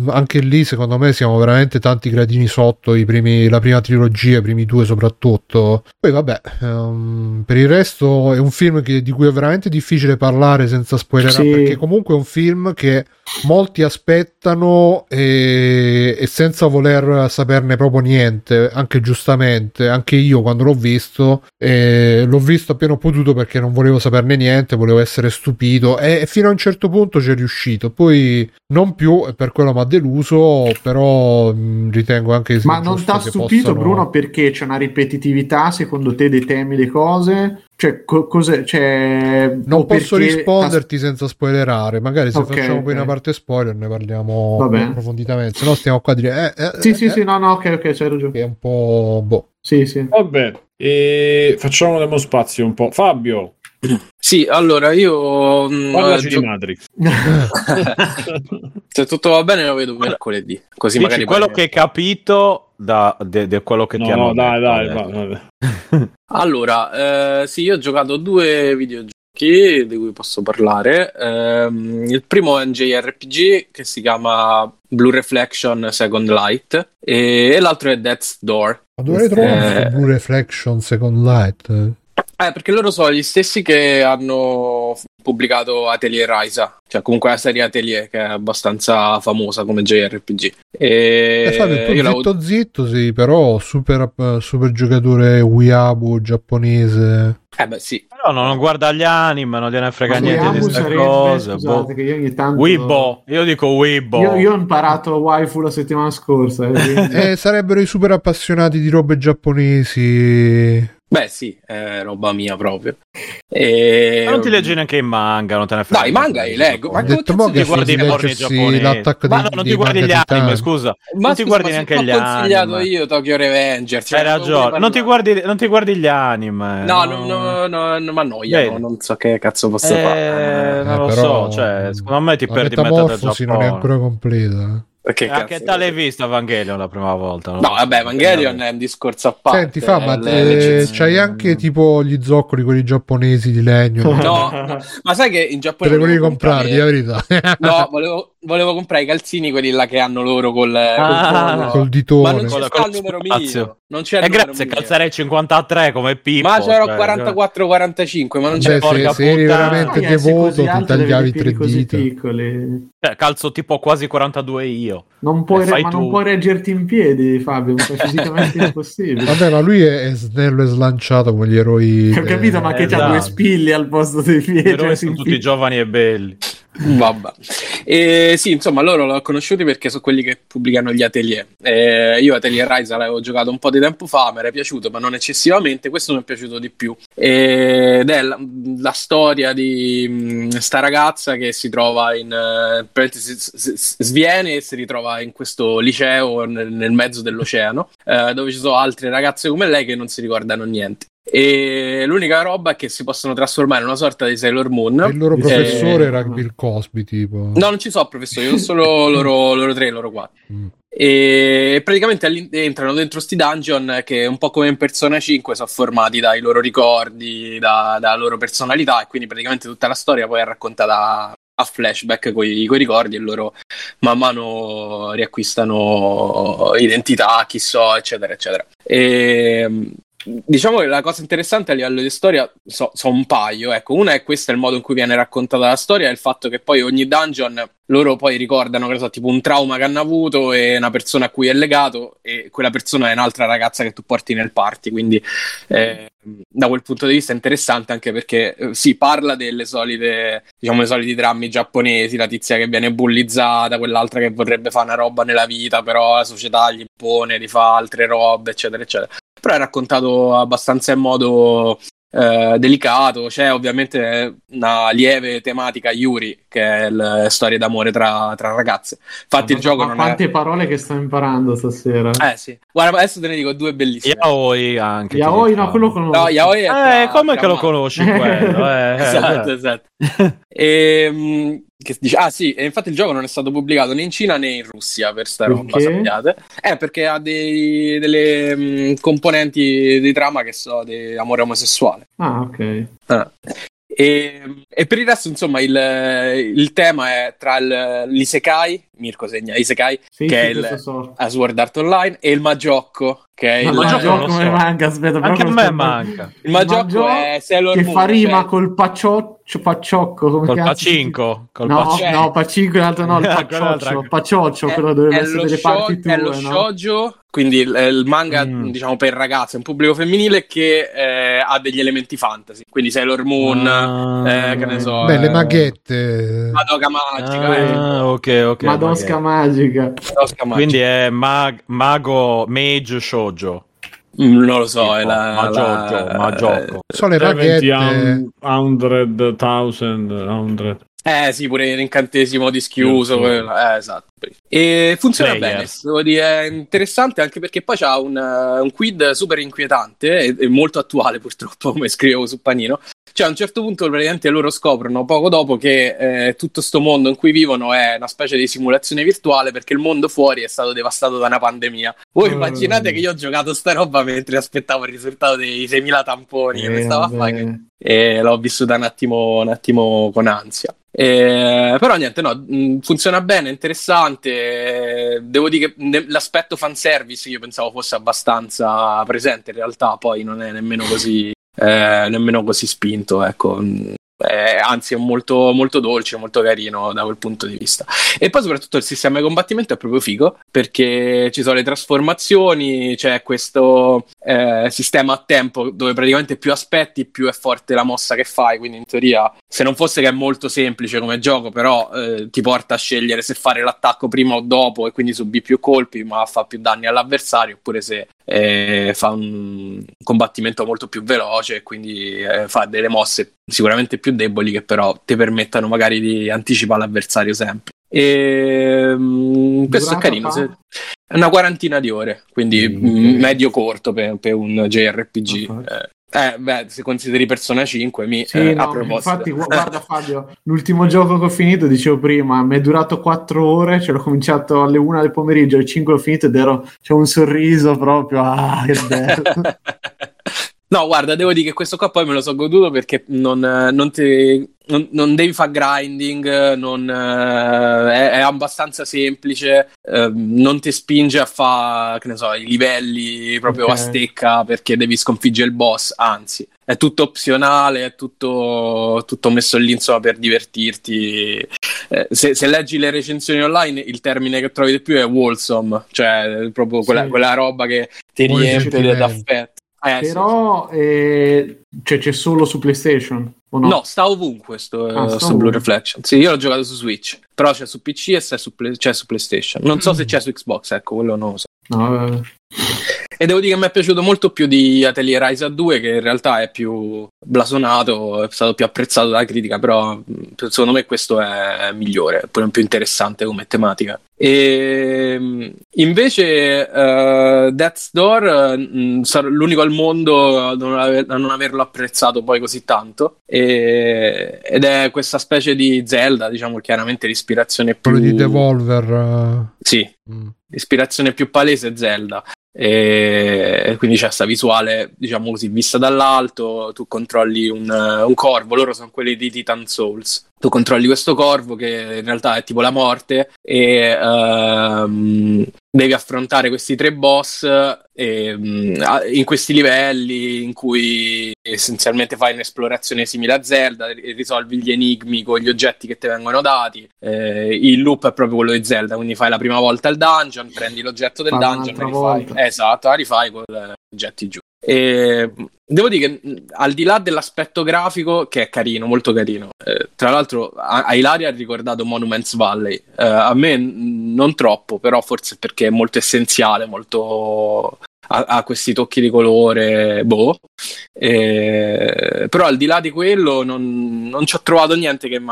anche lì, secondo me, siamo veramente tanti gradini sotto i primi, la prima trilogia, i primi due soprattutto. Poi, vabbè, ehm, per il resto è un film che- di cui è veramente difficile parlare senza spoilerare,
Sì.
perché comunque è un film che molti aspettano e, e senza voler saperne proprio niente, anche giustamente, anche io quando l'ho visto, eh, l'ho visto appena ho potuto perché non volevo saperne niente, volevo essere stupito e, fino a un certo punto ci è riuscito, poi non più e per quello mi ha deluso, però mh, ritengo anche
Ma non t'ha
che
stupito,
possano-
Bruno, perché c'è una ripetitività secondo te dei temi, le cose? Cioè, co- cos'è? Cioè,
Non posso
perché
risponderti senza spoilerare, magari se
Ok,
facciamo poi
ok.
una parte spoiler ne parliamo approfonditamente, se no stiamo qua a dire... Eh, eh,
t'ha- Sì, sì,
eh,
sì, no, no, ok, ok, c'hai ragione.
che è un po' boh.
Sì, sì.
Vabbè, e facciamo demo spazio un po'. Fabio,
Sì, allora io. mh,
parlaci
eh,
di
gio-
Matrix.
se tutto va bene, lo vedo mercoledì. Così
Dici
magari
quello che hai capito da de- de quello che ti
No,
hanno
no, dai,
detto
dai,
adesso.
va-.
Allora, eh, sì, io ho giocato due videogiochi di cui posso parlare. Ehm, il primo è un JRPG che si chiama Blue Reflection Second Light e, e l'altro è Death's Door.
Ma dovrei trovare
Eh.
Blue Reflection Second Light.
Eh, perché loro sono gli stessi che hanno pubblicato Atelier Ryza, cioè comunque la serie Atelier che è abbastanza famosa come JRPG. E
Eh, Fabio, tu zitto zitto, sì, però super, super giocatore Weeaboo giapponese.
Eh beh sì,
Però non guarda gli anime, non gliene frega
Ma
niente di
sarebbe-
cose.
scusate,
boh.
che io ogni tanto...
Weibo, io dico Weibo.
Io, io ho imparato waifu la settimana scorsa. eh, quindi-
Eh, sarebbero i super appassionati di robe giapponesi.
Beh sì, è roba mia proprio. E...
Ma non ti leggi neanche i manga, non te ne frega.
No, i manga li leggo, ma
mo
ti
che
guardi i porni giapponesi. Ma no, non ti guardi gli anime, scusa.
Ma
non ti guardi neanche gli
ti ho consigliato
anime.
io Tokyo Revenger. cioè,
Hai
non
ragione, non ti, guardi, non ti guardi gli anime.
No, no, no, no, no, ma noia, non so che cazzo posso
Eh,
fare.
non lo
però,
so, cioè, secondo me ti perdi metà del
metamorfosi non è
Giappone.
ancora completa.
Perché
A che
cazzo-
età l'hai visto Evangelion la prima volta?
No,
so.
vabbè, Evangelion è un discorso a parte.
Senti, fa, ma
eh, le-
eh, c'hai anche tipo gli zoccoli, quelli giapponesi di legno.
No, no, ma sai che in
Te
Giappone
li volevi comprare, la verità.
No, volevo, volevo comprare i calzini, quelli là che hanno loro col,
Ah,
col
Col
Ma
ditone.
non c'è il numero
spazio.
mio. Non c'è
E
numero
grazie,
mio.
calzerei 53 come Pippo.
Ma c'ero
cioè,
44-45, ma non c'è
Beh,
porca
se, se eri veramente
essere
devoto,
così
ti tagliavi tre dita.
piccoli.
Cioè, calzo tipo quasi 42 io.
Non puoi,
Eh,
ma
tu.
non puoi reggerti in piedi, Fabio, è fisicamente impossibile.
Vabbè, ma lui è, è snello e slanciato come gli eroi.
Ho capito, ma che c'ha
esatto.
due spilli al posto dei piedi. Cioè,
sono tutti giovani e belli.
Vabbè. E sì, insomma, loro l'ho conosciuti perché sono quelli che pubblicano gli atelier. Eh, io Atelier Rise l'avevo giocato un po' di tempo fa, mi era piaciuto, ma non eccessivamente. Questo mi è piaciuto di più. Ed è la, la storia di mh, sta ragazza che si trova in. eh, si- sviene e si ritrova in questo liceo nel, nel mezzo dell'oceano, eh, dove ci sono altre ragazze come lei che non si ricordano niente. E l'unica roba è che si possono trasformare in una sorta di Sailor Moon.
E il loro
Eh,
professore era Bill Cosby, tipo.
No, non ci so professori, io sono solo loro, loro tre, loro quattro.
Mm.
E praticamente entrano dentro sti dungeon che un po' come in Persona 5 sono formati dai loro ricordi, da- dalla loro personalità e quindi praticamente tutta la storia poi è raccontata a flashback con i ricordi e loro man mano riacquistano identità, chi so, eccetera, eccetera. E, Diciamo che la cosa interessante a livello di storia sono so un paio, ecco, una è questo il modo in cui viene raccontata la storia il fatto che poi ogni dungeon loro poi ricordano, che so, tipo un trauma che hanno avuto e una persona a cui è legato e quella persona è un'altra ragazza che tu porti nel party, quindi eh, da quel punto di vista è interessante anche perché eh, si parla delle solite, diciamo, i soliti drammi giapponesi, la tizia che viene bullizzata, quell'altra che vorrebbe fare una roba nella vita, però la società gli impone di fare altre robe, eccetera, eccetera però è raccontato abbastanza in modo eh, delicato. C'è ovviamente una lieve tematica Yuri, che è la storia d'amore tra, tra ragazze. Infatti,
ma,
il gioco
ma
non
quante
è.
parole che sto imparando stasera.
Eh sì, guarda, adesso te ne dico due bellissime.
Yaoi anche.
Yaoi, no, quello conosco.
No, Yaoi è
Eh,
tra-
come
tra
che lo conosci quello? Eh, eh,
esatto,
eh.
esatto. E, che dice, ah sì, e infatti il gioco non è stato pubblicato né in Cina né in Russia per sta roba,
Perché?
sappiate. Eh, perché ha dei, delle mh, componenti di trama che so di amore omosessuale.
Ah, ok.
Ah. E, e per il resto, insomma, il, il tema è tra il, l'isekai, Mirko segna isekai,
Sì,
che
sì,
è il
so.
a Sword Art Online, e il Magiocco, che è
Ma
il,
come
so.
manca, aspetta,
Anche a me manca.
il Magiocco è Sailor
che
Moon,
fa rima
cioè-
col paccioccio, pacciocco, come
Col pacinco. Col
No,
pacinco.
no, pacinco in realtà no, il paccioccio, paccioccio,
è,
quello dovrebbe
è
essere
sho-
parti tue,
è lo
no?
shoujo, quindi il, il manga
Mm.
diciamo per ragazzi, è un pubblico femminile che eh, ha degli elementi fantasy, quindi Sailor Moon,
Ah.
eh, che ne so,
Beh, le
eh,
maghette.
Madoka Magica, eh,
Ah, ok, ok.
Madosca
magari.
magica.
Magica.
Quindi è mag- mago mage shoujo.
Mm, non lo so, è
Tipo,
la,
Maggiocco,
la-
Maggiocco.
So le
70,
maghette.
100, 100.
Eh sì, pure l'incantesimo di schiuso,
Sì, sì.
quello- eh, esatto. E funziona
Players.
bene, devo dire, è interessante anche perché poi c'ha un, eh, un quid super inquietante e, e molto attuale purtroppo, come scrivevo su Panino. Cioè a un certo punto praticamente loro scoprono poco dopo che eh, tutto sto mondo in cui vivono è una specie di simulazione virtuale perché il mondo fuori è stato devastato da una pandemia. Voi
Mm.
immaginate che io ho giocato sta roba mentre aspettavo il risultato dei 6.000 tamponi che mi
Eh,
stava a fare e l'ho vissuta un attimo, un attimo con ansia. Eh, però niente, no, mh, funziona bene, è interessante. Devo dire che l'aspetto fanservice io pensavo fosse abbastanza presente, in realtà poi non è nemmeno così, eh, nemmeno così spinto, ecco. Eh, anzi, è molto, molto dolce, molto carino da quel punto di vista. E poi, soprattutto, il sistema di combattimento è proprio figo perché ci sono le trasformazioni, c'è questo eh, sistema a tempo dove praticamente più aspetti, più è forte la mossa che fai. Quindi, in teoria, se non fosse che è molto semplice come gioco, però eh, ti porta a scegliere se fare l'attacco prima o dopo e quindi subì più colpi, ma fa più danni all'avversario, oppure se eh, fa un combattimento molto più veloce e quindi eh, fa delle mosse sicuramente più deboli che però ti permettano magari di anticipare l'avversario sempre. E, mm, questo è carino, se- è una quarantina di ore, quindi
Mm,
mm,
ok.
medio corto per, per un JRPG.
Ok.
Eh, eh, beh, se consideri Persona 5, mi
Sì,
eh,
no,
a proposito.
infatti, gu- guarda Fabio, l'ultimo gioco che ho finito, dicevo prima, mi è durato 4 ore, cioè l'ho cominciato alle 1 del pomeriggio, alle 5 l'ho finito ed ero, c'è un sorriso proprio, ah, che bello.
No, guarda, devo dire che questo qua poi me lo so goduto perché non, non ti- non- non devi fare grinding, non, eh, è, è abbastanza semplice, eh, non ti spinge a fare, che ne so, i livelli proprio
Ok.
a stecca perché devi sconfiggere il boss, anzi, è tutto opzionale, è tutto, tutto messo lì insomma per divertirti. Eh, se, se leggi le recensioni online, il termine che trovi di più è wholesome, cioè proprio quella,
Sì.
quella roba che ti riempie d'affetto. Eh, sì,
Però eh, cioè, c'è solo su PlayStation no?
No, sta ovunque sto,
Ah, sta
sto
ovunque.
Blue Reflection. Sì, io l'ho giocato su Switch, però c'è su PC e c'è su, Play- c'è su PlayStation. Non so se c'è su Xbox, ecco, quello non lo so.
No.
E devo dire che mi è piaciuto molto più di Atelier Ryza 2, che in realtà è più blasonato, è stato più apprezzato dalla critica, però secondo me questo è migliore, è pure più interessante come tematica. E invece eh, Death's Door mh, sarò l'unico al mondo a non, aver- a non averlo apprezzato poi così tanto e- ed è questa specie di Zelda, diciamo chiaramente l'ispirazione più...
Quello di Devolver.
Sì,
eh, mm.
l'ispirazione più palese Zelda. E quindi c'è questa visuale, diciamo così, vista dall'alto. Tu controlli un, un corvo, loro sono quelli di Titan Souls. Tu controlli questo corvo che in realtà è tipo la morte e ehm, devi affrontare questi tre boss e, a- in questi livelli in cui essenzialmente fai un'esplorazione simile a Zelda, risolvi gli enigmi con gli oggetti che ti vengono dati. Eh, il loop è proprio quello di Zelda, quindi fai la prima volta il dungeon, prendi l'oggetto del
Fai
dungeon, rifai. Esatto, rifai con gli oggetti giù. E devo dire che al di là dell'aspetto grafico, che è carino, molto carino, eh, tra l'altro a, Ilaria ha ricordato Monuments Valley, Eh, a me mh, non troppo, però forse perché è molto essenziale, molto ha, ha questi tocchi di colore, boh. Eh, però al di là di quello non, non ci ho trovato niente che mi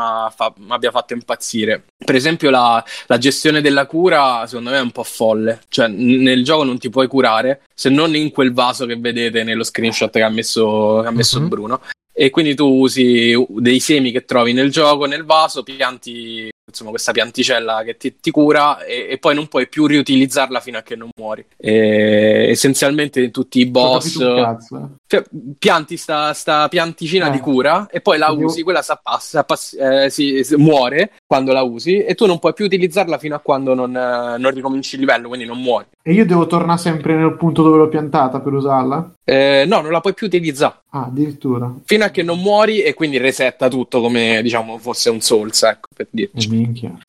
abbia fatto impazzire. Per esempio la, la gestione della cura secondo me è un po' folle, cioè n- nel gioco non ti puoi curare se non in quel vaso che vedete nello screenshot che ha messo, che ha messo
Mhm.
Bruno. E quindi tu usi dei semi che trovi nel gioco, nel vaso, pianti insomma, questa pianticella che ti, ti cura e, e poi non puoi più riutilizzarla fino a che non muori. E, essenzialmente tutti i boss
cazzo.
Cioè, pianti sta, sta pianticina
Eh.
di cura e poi la usi, quella s'appassa, s'appass- eh, si, si- muore quando la usi e tu non puoi più utilizzarla fino a quando non, eh, non ricominci il livello, quindi non muori.
E io devo tornare sempre nel punto dove l'ho piantata per usarla?
Eh, no, non la puoi più utilizzare
Ah, addirittura.
fino a che non muori e quindi resetta tutto come diciamo fosse un Souls, ecco, per dirci.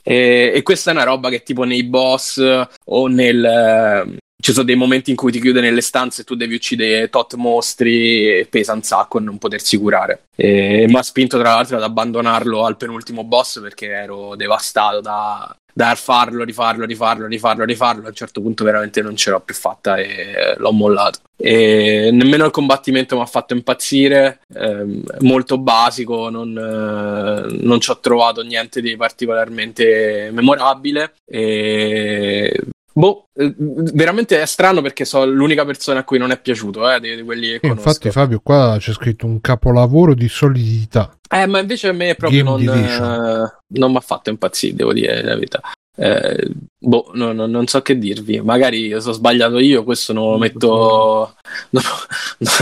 E, e questa è una roba che tipo nei boss eh, o nel... ci sono dei momenti in cui ti chiude nelle stanze e tu devi uccidere tot mostri e pesa un sacco non potersi curare. E mi ha spinto tra l'altro ad abbandonarlo al penultimo boss perché ero devastato da, da farlo, rifarlo, rifarlo, rifarlo, rifarlo. A un certo punto veramente non ce l'ho più fatta e l'ho mollato. E nemmeno il combattimento mi ha fatto impazzire, ehm, molto basico, non, eh, non ci ho trovato niente di particolarmente memorabile. E... Boh, eh, veramente è strano perché sono l'unica persona a cui non è piaciuto, eh, di, di quelli che
E
conosco.
infatti, Fabio, qua c'è scritto un capolavoro di solidità.
Eh, ma invece a me proprio
Game
non, eh, non mi ha fatto impazzire, devo dire la verità. Eh, boh, no- no- non so che dirvi. Magari sono sbagliato io, questo non lo metto, no,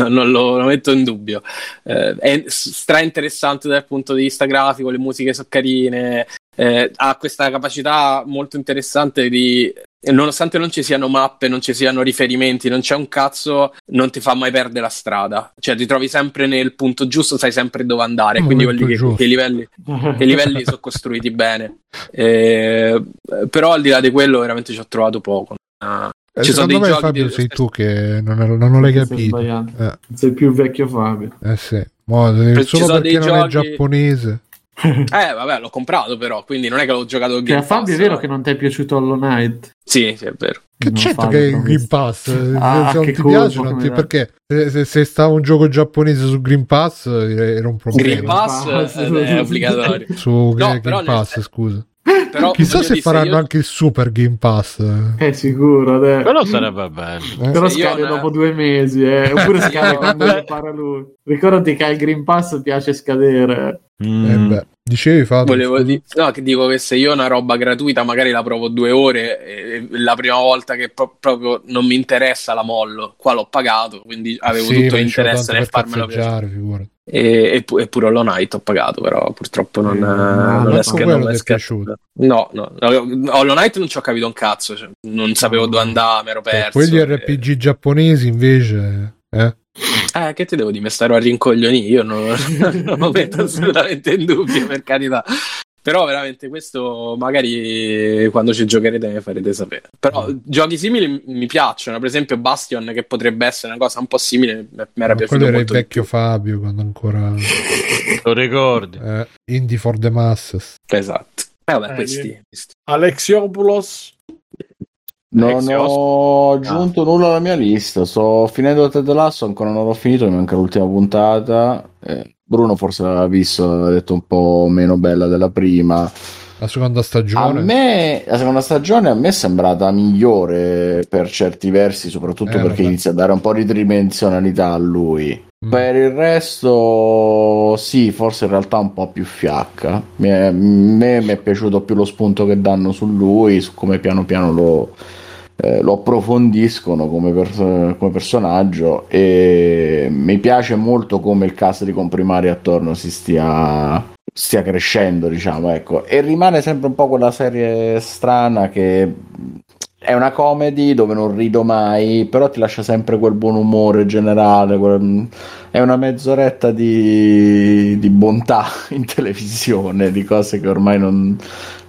non lo, lo metto in dubbio. Eh, è stra interessante dal punto di vista grafico, le musiche sono carine, eh, ha questa capacità molto interessante di. Nonostante non ci siano mappe, non ci siano riferimenti, non c'è un cazzo, non ti fa mai perdere la strada. Cioè, ti trovi sempre nel punto giusto, sai sempre dove andare. Quindi quelli che, che i livelli che i livelli sono costruiti bene. Eh, però al di là di quello, veramente ci ho trovato poco. Ah,
Eh,
Ci sono
secondo
dei
me, Fabio,
di-
sei tu che non, non l'hai capito.
sbagliando.
Eh,
Sei più vecchio Fabio.
eh sì. Mo, solo
sono
perché non è
giochi-
giapponese.
Eh, vabbè, l'ho comprato però, quindi non è che l'ho giocato
a
Game
Fabio è
Pass,
vero
no?
che non ti è piaciuto Hollow Knight?
Sì, sì, è vero.
Che c'entra
Fabio,
che il Green. Pass?
Ah,
se non
che
ti
colpa
piace, non ti- perché se, se, se stava un gioco giapponese su Green Pass eh, era un problema.
Green Pass
Pass.
eh, è obbligatorio.
Su
No, nel
Pass,
sen-
scusa.
Però,
Chissà se
dire,
faranno
io-
anche il Super Game Pass. eh.
È sicuro, dai.
Quello sarebbe bello.
Eh,
Però scade
una-
dopo due mesi, eh. oppure scade quando gli pare lui. Ricordati che al Green Pass piace scadere.
eh,
Mm.
beh, dicevi Fabio?
Volevo dire, no, che dico che se io ho una roba gratuita, magari la provo due ore e la prima volta che pro- proprio non mi interessa la mollo. Qua l'ho pagato, quindi avevo
Sì,
tutto l'interesse nel farmelo piacere.
figurati.
E, e, pu- pure Hollow Knight ho pagato, però purtroppo non,
Eh,
eh,
no,
non è
piaciuto.
No, no, no, Hollow Knight non ci ho capito un cazzo, cioè, non sapevo dove andare, mi ero
Eh,
perso.
quelli
e-
RPG giapponesi invece... Eh?
Eh, che ti devo dire, mi starò a rincoglioni io, non, non lo metto assolutamente in dubbio, per carità. Però veramente questo magari quando ci giocherete mi farete sapere. Però
Mm.
giochi simili mi piacciono, per esempio Bastion che potrebbe essere una cosa un po' simile, mi era
Ma
piaciuto
quello era il vecchio Fabio quando ancora...
Lo ricordi?
Eh, Indie for the Masses.
Esatto. Eh, vabbè,
Eh,
questi, questi.
Alexiopoulos
Non ho aggiunto nulla alla mia lista. Sto finendo Ted Lasso, ancora non l'ho finito, mi manca l'ultima puntata. Eh, Bruno forse l'aveva visto, aveva detto un po' meno bella della prima.
La seconda
A
stagione.
me, la seconda stagione a me è sembrata migliore per certi versi, soprattutto
Eh,
perché
vabbè.
inizia a dare un po' di tridimensionalità a lui.
Mm.
Per il resto, sì, forse in realtà un po' più fiacca. A me mi è piaciuto più lo spunto che danno su lui, su come piano piano lo, eh, lo approfondiscono come, per- come personaggio. E mi piace molto come il cast di comprimari attorno si stia stia crescendo, diciamo, ecco. E rimane sempre un po' quella serie strana che è una comedy dove non rido mai, però ti lascia sempre quel buon umore generale. quel- È una mezz'oretta di, di bontà in televisione, di cose che ormai non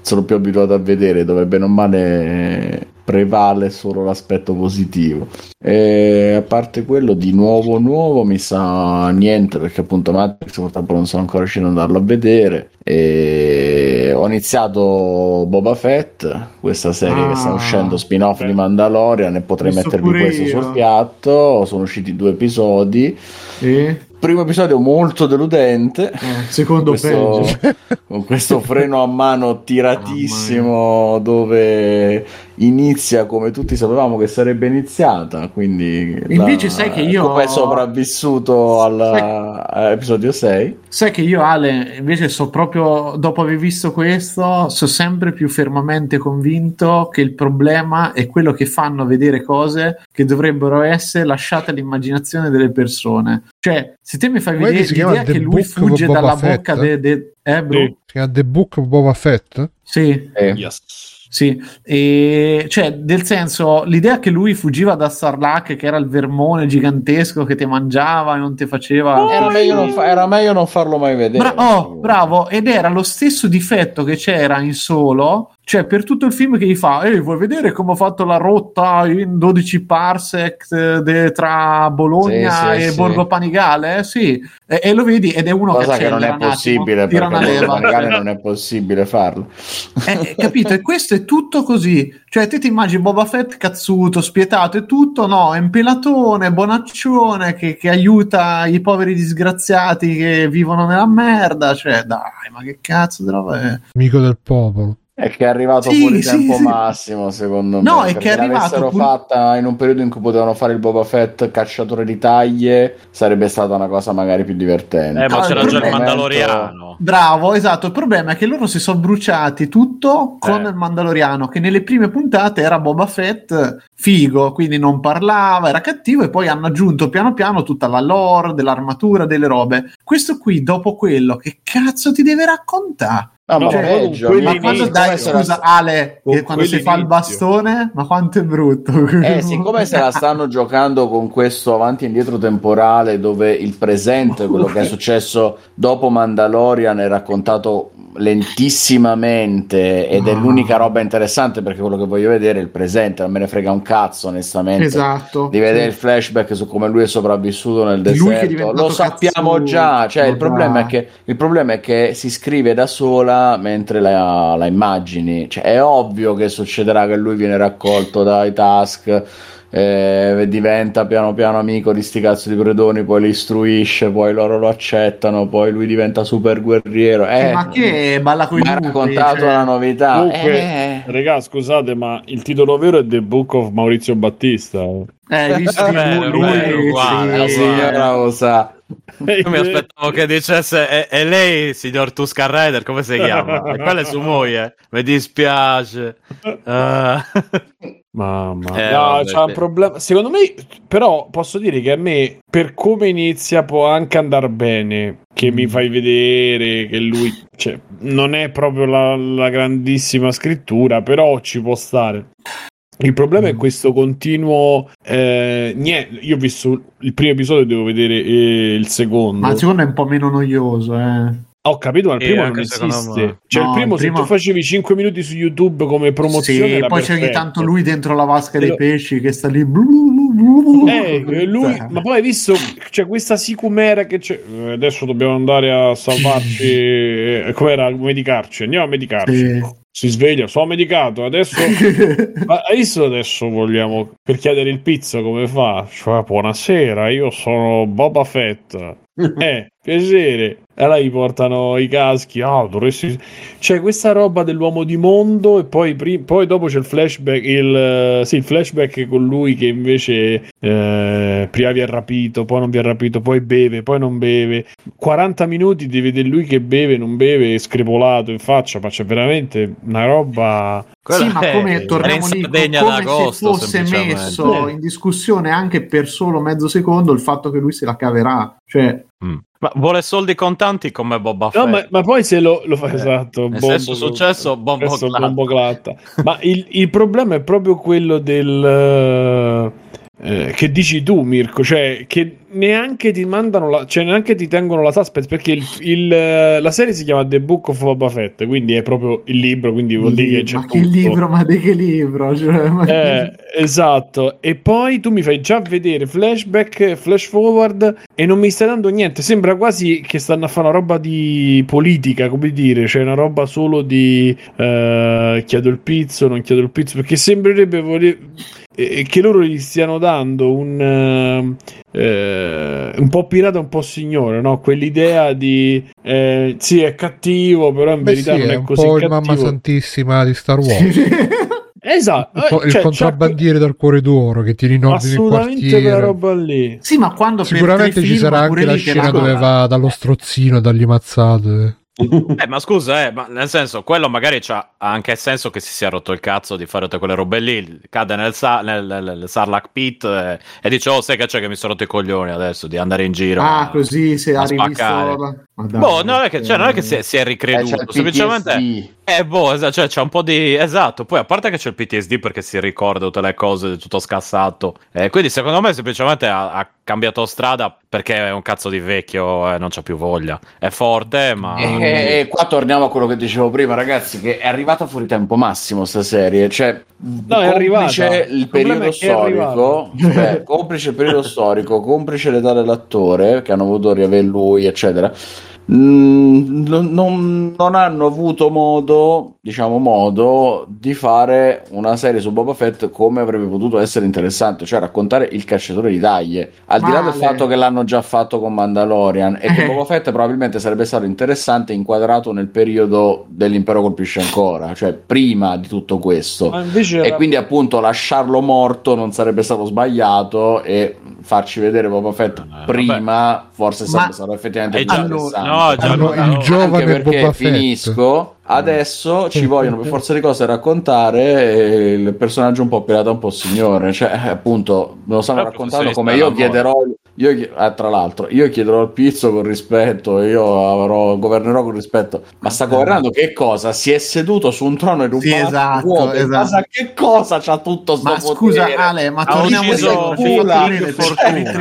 sono più abituato a vedere, dove bene o male prevale solo l'aspetto positivo. E a parte quello, di nuovo nuovo mi sa niente perché appunto Matrix purtroppo non sono ancora riuscito ad andarlo a vedere. E ho iniziato Boba Fett, questa serie che sta
Ah,
uscendo spin-off
beh.
di Mandalorian e potrei
Visto
mettervi questo
io.
sul piatto. Sono usciti due episodi.
E?
Primo episodio molto deludente.
Eh, secondo
Questo-
peggio.
con questo freno a mano tiratissimo dove inizia come tutti sapevamo che sarebbe iniziata quindi
Invece sai che io-
come è sopravvissuto al- all'episodio 6
Sai che io, Ale, invece so proprio dopo aver visto questo, sono sempre più fermamente convinto che il problema è quello che fanno vedere cose che dovrebbero essere lasciate all'immaginazione delle persone. Cioè, se te mi fai
Come
vedere l'idea che lui
Book
fugge dalla
Fett?
bocca de, de- eh, bro?
Sì.
Si chiama The Book of Boba Fett?
Sì.
Eh,
Sì, e cioè, nel senso, l'idea che lui fuggiva da Sarlacc, che era il vermone gigantesco che ti mangiava e non ti faceva.
era, meglio non fa- era meglio non farlo mai vedere
Bra- oh, bravo, ed era lo stesso difetto che c'era in solo, cioè per tutto il film che gli fa, ehi, vuoi vedere come ho fatto la rotta in 12 parsec eh, de- tra Bologna
Sì, sì,
e
sì.
Borgo Panigale? Sì, e, e lo vedi ed è uno
cosa
che
che non è
attimo,
possibile
tira
perché. Panigale non è possibile farlo
Eh, eh, capito? E questo è tutto così. Cioè, te ti immagini Boba Fett cazzuto, spietato e tutto, no? È un pelatone, bonaccione che, che aiuta i poveri disgraziati che vivono nella merda. Cioè, dai, ma che cazzo è?
Amico del popolo.
È che è arrivato
Sì,
fuori
sì,
tempo
sì.
massimo, secondo me.
No, è che è arrivato
l'avessero
pure-
fatta in un periodo in cui potevano fare il Boba Fett cacciatore di taglie, sarebbe stata una cosa magari più divertente.
Eh, ma
No,
c'era
il
già il Mandaloriano.
Bravo, esatto. Il problema è che loro si sono bruciati tutto con
Eh.
il Mandaloriano, che nelle prime puntate era Boba Fett figo, quindi non parlava, era cattivo, e poi hanno aggiunto piano piano tutta la lore dell'armatura, delle robe. Questo qui, dopo quello, che cazzo ti deve raccontare?
No, ma
Cioè,
peggio,
Ma
mi-
quando dai,
se la-
scusa, Ale,
con
che quando si fa il bastone, ma quanto è brutto.
Eh, siccome se la stanno giocando con questo avanti e indietro temporale dove il presente, quello che è successo dopo Mandalorian è raccontato lentissimamente ed è l'unica roba interessante perché quello che voglio vedere è il presente, non me ne frega un cazzo onestamente.
Esatto.
Di vedere il
Sì.
flashback su come lui è sopravvissuto nel deserto, lo sappiamo
cazzuto.
già. Cioè, il,
Ma
problema che, il problema è che si scrive da sola mentre la, la immagini. Cioè, è ovvio che succederà che lui viene raccolto dai task. Eh, diventa piano piano amico di sti cazzo di predoni, poi li istruisce, poi loro lo accettano, poi lui diventa super guerriero. Eh,
ma che balla con i
ha raccontato
cioè.
una novità.
Comunque,
Eh.
regà, scusate, ma il titolo vero è The Book of Maurizio Battista.
Eh, visto
Eh,
lui, lui,
beh, uguale,
sì.
La signora lo sa.
Io mi aspettavo che dicesse e, e lei, signor Tuscan Rider, come si chiama? E quella è sua moglie. Mi dispiace. Ah.
Mamma,
Eh,
no,
vabbè,
c'ha un problema. Secondo me, però, posso dire che a me, per come inizia, può anche andare bene. Che mi fai vedere che lui, cioè, non è proprio la, la grandissima scrittura, però ci può stare. Il problema è questo continuo. Eh, niente, io ho visto il primo episodio, devo vedere eh, il secondo.
Ma il secondo è un po' meno noioso, eh.
Ho capito, ma il
Sì,
primo non esiste.
me.
Cioè,
No,
il primo,
il primo-
se tu facevi 5 minuti su YouTube come promozione,
Sì, poi c'è ogni tanto lui dentro la vasca dei
Lo-
pesci che sta lì. blu, blu, blu, blu,
Eh,
blu.
lui,
Cioè,
ma poi hai visto c'è questa sicumera che c'è. eh, Adesso dobbiamo andare a salvarci. eh, Com'era? Medicarci. Andiamo a medicarci.
Sì.
Si sveglia, sono medicato. Adesso. Ma visto adesso vogliamo per chiedere il pizza come fa? Cioè, buonasera, io sono Boba Fett. Eh, piacere. E allora gli portano i caschi. Ah, dovresti. C'è questa roba dell'uomo di mondo. E poi, pri- poi dopo c'è il flashback. Il, sì, il flashback con lui che invece eh, prima vi ha rapito, poi non vi ha rapito, poi beve, poi non beve. 40 minuti di vedere lui che beve, non beve, screpolato in faccia. Ma c'è veramente una roba.
Quella
sì, ma
è-
come torniamo lì, come se fosse messo
Eh.
in discussione anche per solo mezzo secondo il fatto che lui se la caverà. Cioè,
Mm. Ma vuole soldi contanti come Boba Fett.
No, ma, ma poi se lo, lo fa esatto,
nel senso successo, bombo glatta.
bombo glatta. Ma il, il problema è proprio quello del eh, che dici tu, Mirko, cioè che neanche ti mandano la, cioè neanche ti tengono la suspense perché il, il, eh, la serie si chiama The Book of Boba Fett, quindi è proprio il libro, quindi vuol dire che c'è
ma che
tutto.
libro, ma di che libro? Cioè, ma che-
Eh, esatto, e poi tu mi fai già vedere flashback, flash forward e non mi stai dando niente. Sembra quasi che stanno a fare una roba di politica, come dire, cioè una roba solo di eh, chiedo il pizzo, non chiedo il pizzo, perché sembrerebbe vole- eh, che loro gli stiano dando un, eh, eh, un po' pirata, un po' signore, no? Quell'idea di eh, sì, è cattivo, però in
Beh,
verità
sì,
non
è
è
un
così
po' il
cattivo.
mamma santissima di Star Wars.
Esatto,
Il, il
cioè,
contrabbandiere dal cuore d'oro che tieni in ordine il
assolutamente quella
quartiere.
roba lì.
Sì, ma quando
Sicuramente ci sarà anche la scena dove va dallo strozzino e dagli mazzate.
Eh, ma scusa, eh, ma nel senso, quello magari c'ha anche senso che si sia rotto il cazzo di fare tutte quelle robe lì, cade nel, sa- nel, nel- nel Sarlacc Pit eh, e dice, oh, sai che c'è che mi sono rotto i coglioni adesso di andare in giro.
Ah,
a-
così se ha rivisto dai,
Boh, non è che, cioè, non è che si è, si è
Eh,
ricreduto,
il
semplicemente... Eh, boh, esatto, cioè c'è un po' di... Esatto, poi a parte che c'è il PTSD perché si ricorda tutte le cose, tutto scassato. Eh, quindi secondo me semplicemente ha, ha cambiato strada perché è un cazzo di vecchio e non c'ha più voglia. È forte, ma...
E e qua torniamo a quello che dicevo prima, ragazzi, che è arrivata fuori tempo massimo sta serie, cioè
No, è
complice
arrivata.
il
Il
periodo
è
storico, cioè, complice il periodo storico, complice l'età dell'attore che hanno voluto riavere lui, eccetera. Mm, non, non- non hanno avuto modo, diciamo, modo di fare una serie su Boba Fett come avrebbe potuto essere interessante, cioè raccontare il cacciatore di taglie. Al di là del fatto che l'hanno già fatto con Mandalorian e che. Boba Fett probabilmente sarebbe stato interessante inquadrato nel periodo dell'impero colpisce ancora, cioè prima di tutto questo.
Invece
E
era-
quindi appunto lasciarlo morto non sarebbe stato sbagliato e farci vedere Boba Fett
Eh,
prima forse
Ma-
stato effettivamente
Eh,
più
già-
interessante.
no, già-
Hanno
no,
il
no,
giovane
Anche perché
Boba Fett.
finisco adesso ci vogliono per forza di cose raccontare il personaggio un po' pirata un po' signore cioè appunto me lo stanno
Eh,
raccontando come io chiederò io, ah, tra l'altro io chiederò il pizzo con rispetto io avrò, governerò con rispetto ma sta governando che cosa? si è seduto su un trono in un
Sì, esatto,
vuoto,
esatto.
che cosa c'ha tutto sto
Ma scusa
potere?
Ale, ma torniamo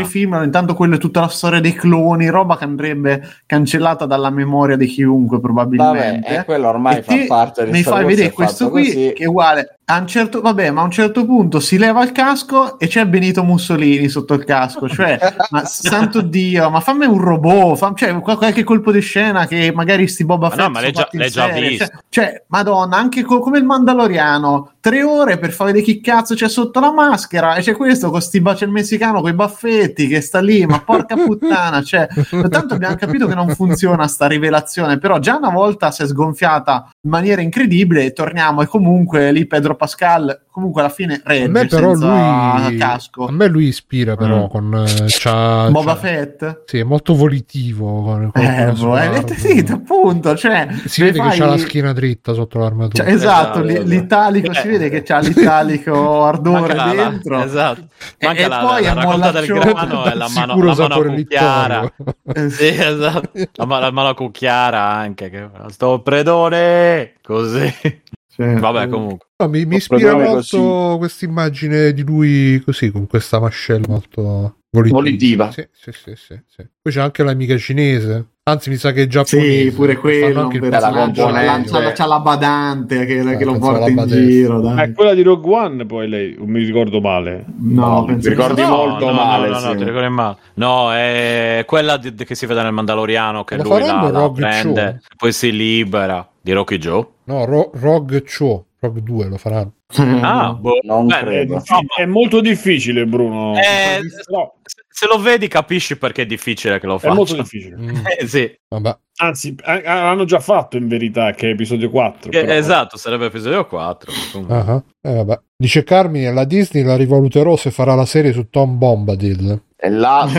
film, intanto quello è tutta la storia dei cloni, roba che andrebbe cancellata dalla memoria di chiunque
Vabbè,
probabilmente.
eh, quello ormai
E
fa
te
parte di
mi fai vedere questo qui
così.
che è uguale a un certo vabbè ma a un certo punto si leva il casco e c'è Benito Mussolini sotto il casco cioè ma santo dio ma fammi un robot fam- cioè qual- qualche colpo di scena che magari sti Boba
Ma
Fett
no, ma l'hai già- l'hai già
serie.
visto.
cioè, cioè, madonna anche co- come il Mandaloriano tre ore per far vedere chi cazzo c'è sotto la maschera e c'è questo con sti baci il messicano con i baffetti che sta lì ma porca puttana cioè tanto abbiamo capito che non funziona sta rivelazione però già una volta si è sgonfiata in maniera incredibile e torniamo e comunque lì Pedro Pascal comunque alla fine
A
regge
me però
senza
lui
casco
a me lui ispira però
Mm.
con eh, c'ha,
Boba
c'ha-
Fett
sì, è molto volitivo con, con-
eh,
con
boh,
sua
eh, sì, appunto cioè,
si vede
fai-
che c'ha la schiena dritta sotto l'armatura
cioè, esatto,
Esatto,
li-
esatto.
l'italico si
Eh.
vede che c'ha l'italico ardore
Manca la- la-
dentro
esatto.
E-
Manca
e
la,
poi
la,
è
la raccolta del grano e la mano, la mano a
Eh,
Sì, esatto. La, la mano a cucchiara anche. Che... Sto predone! Così.
cioè,
Vabbè, comunque.
No, mi, mi ispira molto questa immagine di lui così, con questa mascella molto volitiva.
Volitiva.
Sì, sì, sì, sì, sì. Poi c'è anche l'amica cinese. Anzi, mi sa che è giapponese.
Sì, pure quello,
anche
bella
personaggio,
componente.
c'ha, la badante che,
Eh,
che lo porta
la
in giro. Dai.
è quella di Rogue One, poi lei, non mi ricordo male.
No,
No,
penso
mi ricordi
No,
molto
no,
male,
No, no, no,
sì.
ti ricordi male. No, è quella di- che si vede nel Mandaloriano che
Lo
lui la, la prende,
Show?
poi si libera di Rocky Joe.
No, Ro- Rogue Cho, Rogue 2 lo faranno.
Ah, boh.
Non
Beh,
È,
credo.
diffi- è molto difficile, Bruno.
Eh, se- lo vedi capisci perché è difficile che lo
è molto
faccia.
difficile.
Mm,
Eh, sì,
vabbè.
Anzi, l'hanno già fatto in verità, che è episodio 4.
Eh, esatto, sarebbe episodio 4.
Ah, eh, vabbè. Dice Carmine, la Disney la rivaluterò se farà la serie su Tom Bombadil.
E là si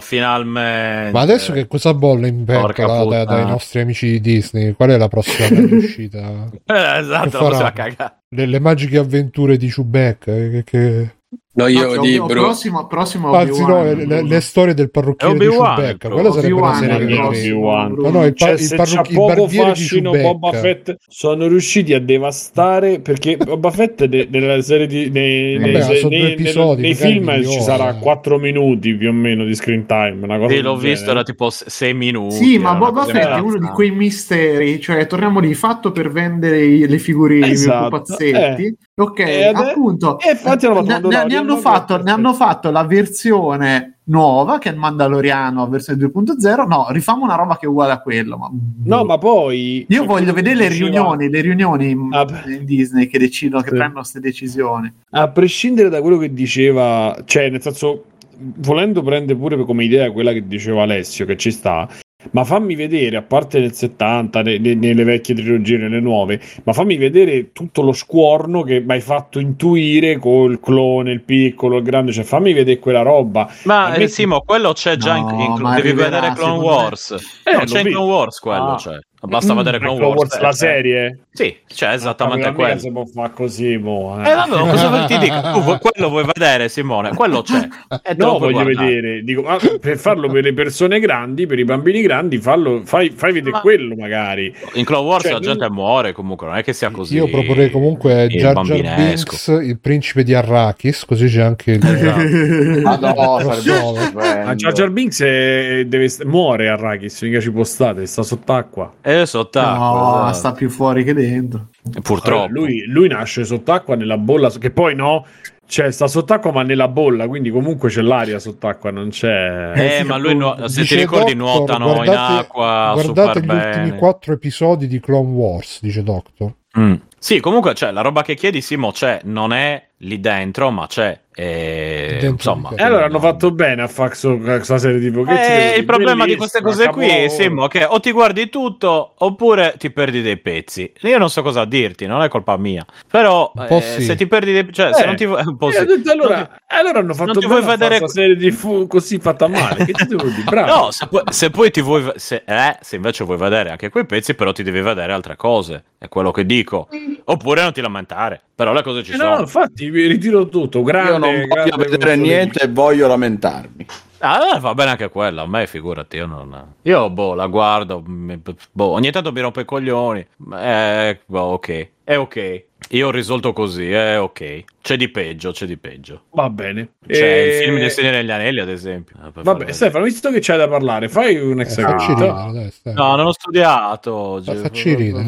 finalmente.
Ma adesso che cosa bolle in pentola da- dai nostri amici di Disney? Qual è la prossima grande uscita?
Eh, esatto, la
faranno?
cagare.
Le, le magiche avventure di Chewbacca? eh, Che, che-
No, io
No,
di
prossimo, prossimo
Anzi, no,
Obi-Wan,
le, le storie del parrucchiere
È
di
Obi-Wan,
Chewbacca. Quella sarebbe una
Obi-Wan
serie che
Obi-Wan.
No, no, il, pa-
Cioè,
il, parrucchi- il
poco
barbiere di
fascino
Chewbacca.
Boba Fett sono riusciti a devastare perché Boba Fett de- nella serie di nei, nei-
Vabbè, sono
nei-
due
nei-
episodi,
nei film
migliori,
ci sarà
eh.
4 minuti più o meno di screen time una cosa
Sì, l'ho visto, era tipo 6 minuti.
Sì, ma Boba Fett è uno di quei misteri, cioè torniamo lì, fatto per vendere le figurine,
Esatto,
i pupazzetti. Ok,
E ade-
appunto.
e fatto
ne, ne- ne hanno
no?
fatto, ne hanno fatto la versione nuova, che è il Mandaloriano, versione 2.0. No, rifamo una roba che è uguale a quello. Ma...
no ma poi
Io voglio vedere
che
le riunioni, le riunioni in,
Ah,
in Disney che decidono, che
Sì.
prendono queste decisioni.
a prescindere da quello che diceva, cioè nel senso, volendo prendere pure come idea quella che diceva Alessio, che ci sta, ma fammi vedere, a parte nel 70, ne- ne- nelle vecchie trilogie, nelle nuove, ma fammi vedere tutto lo scuorno che mi hai fatto intuire col clone, il piccolo, il grande, cioè fammi vedere quella roba.
Ma eh, Simo, quello c'è già in,
No,
in-
ma
devi
arriverà,
vedere Clone
secondo me.
Wars.
Eh,
no, c'è in. Clone Wars quello,
Ah.
c'è. Basta vedere Clone Wars.
Wars, la
eh,
serie?
Sì, c'è esattamente
Ah,
quello.
si può fare così, boh, eh.
Eh, vabbè, cosa ti dica? Tu quello vuoi vedere, Simone? Quello c'è. E
No, voglio
guardare.
vedere, dico, ma per farlo per le persone grandi, per i bambini grandi, fallo, fai, fai vedere
Ma-
quello magari.
In Clone Wars
Cioè,
la gente muore comunque, non è che sia così.
Io proporrei comunque
il
Jar Jar. Binks, il principe di Arrakis, così c'è anche il...
Ma no, sarebbe
Jar Jar Binks è- deve muore a Rakis, mica ci può stare, sta sott'acqua.
E sott'acqua.
no,
esatto.
sta più fuori che dentro.
Purtroppo.
Allora, lui, lui nasce sott'acqua nella bolla, che poi no, cioè sta sott'acqua ma nella bolla, quindi comunque c'è l'aria sott'acqua, non c'è...
Eh,
sì,
ma lui, nu- se ti ricordi,
Doctor,
nuotano in
guardate-
acqua
Guardate
super
gli
bene.
ultimi quattro episodi di Clone Wars, dice Doctor.
Mm. Sì, comunque c'è la roba che chiedi, Simo, c'è, non è lì dentro, ma c'è. E,
Dentro
insomma,
di
E allora hanno fatto bene a fare questa serie tipo... Che ti devo
Eh, il problema di queste cose qui,
capolavoro.
Simo, che o ti guardi tutto oppure ti perdi dei pezzi. Io non so cosa dirti, non è colpa mia. Però eh,
sì.
se ti perdi dei cioè, se
Eh,
non ti vuoi- un po'
Eh,
sì.
detto, allora,
Non ti-
allora hanno fatto
non ti
bene
vuoi
a fare
vedere-
questa serie di fu così fatta male. Che ti devo dire? Bravo.
No, se poi, se poi ti vuoi se, eh, se invece vuoi vedere anche quei pezzi, però ti devi vedere altre cose. È quello che dico. Oppure non ti lamentare. Però le cose ci
Eh,
sono.
no, infatti mi ritiro tutto. Grande,
non voglio vedere niente e voglio lamentarmi.
Ah, va bene anche quella. A me, figurati, io non. Io, boh, la guardo. mi- boh, ogni tanto mi rompo i coglioni. Eh, boh, ok. È ok. Io ho risolto così, è ok. C'è di peggio, c'è di peggio.
Va bene.
C'è
Eh,
il film del Signore degli Anelli, ad esempio. Eh,
Vabbè,
farlo
Stefano, visto che c'hai da parlare, fai un
Eh,
vedere. No, non ho studiato oggi.
Ma facci ridere,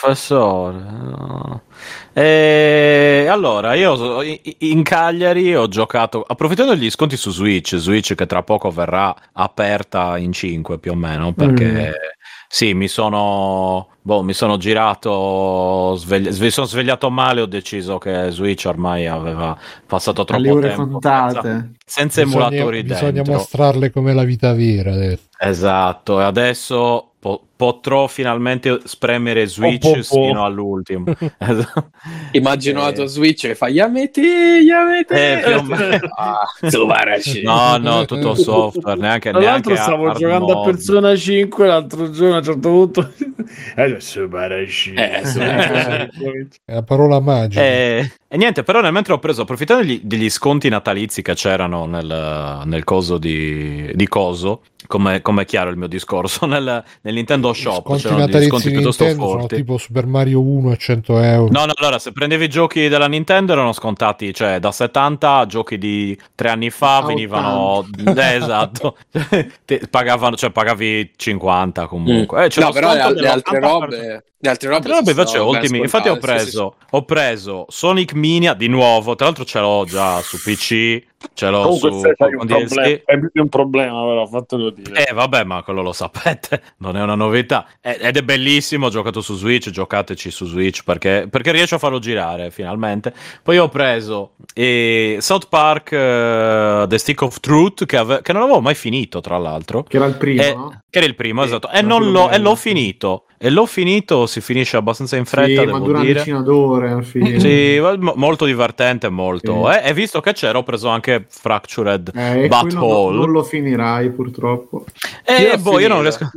Professore. no. E allora, io in- Cagliari ho giocato, approfittando degli sconti su Switch, Switch che tra poco verrà aperta in 5 più o meno, perché sì, mi sono, boh, mi sono girato, svegli- sve- sono svegliato male, ho deciso che Switch ormai aveva passato troppo
ore
tempo
contate.
senza, senza
Bisogna,
emulatori
bisogna
dentro.
mostrarle come la vita vera adesso.
Esatto, e adesso po- potrò finalmente spremere Switch
po', po'.
fino all'ultimo.
Immagino la
Eh.
tua Switch che fa Yamete, Yamete.
Eh, più o meno.
Ah, Subarashi.
No, no, tutto software, neanche,
Tra l'altro
neanche
stavo giocando a. Persona 5 l'altro giorno a un certo punto. Eh, Adesso Barashi.
Eh, sì.
È la parola magica.
Eh, e niente, però nel mentre ho preso, approfittando degli, degli sconti natalizi che c'erano nel, nel coso di, di coso, come come è chiaro il mio discorso, nel, nel Nintendo Shop
Sconti
c'erano degli sconti piuttosto
Nintendo sono
forti.
tipo Super Mario 1 a 100 euro.
No, no, allora se prendevi i giochi della Nintendo erano scontati, cioè da 70 a giochi di tre anni fa
A
venivano eh, esatto. Pagavano, cioè pagavi 50 comunque. Eh, c'è
no, però le, le altre
dell'80%.
robe, le altre robe,
Altre robe
ben
ultimi. Infatti ho
scontate, sì, sì,
preso, ho preso Sonic Mania di nuovo, tra l'altro ce l'ho già su PC, ce l'ho
Comunque
su
un problema, hai più di un problema, però fatelo dire.
Eh vabbè, ma quello lo sapete, non è una novità. Eh, Ed è bellissimo, ho giocato su Switch, giocateci su Switch perché, perché riesco a farlo girare finalmente. Poi ho preso eh, South Park eh, The Stick of Truth, che, ave- che non avevo mai finito tra l'altro.
Che era il primo,
Eh,
no?
Che era il primo, esatto. E,
era
non
quello
l'ho, e l'ho finito. E l'ho finito, si finisce abbastanza in fretta,
sì, ma dura una decina d'ore alla fine.
Sì, mo- molto divertente, molto.
Sì.
Eh, e visto che c'era, ho preso anche anche Fractured
Eh,
Butthole.
no- non lo finirai purtroppo.
Eh, boh, io non riesco,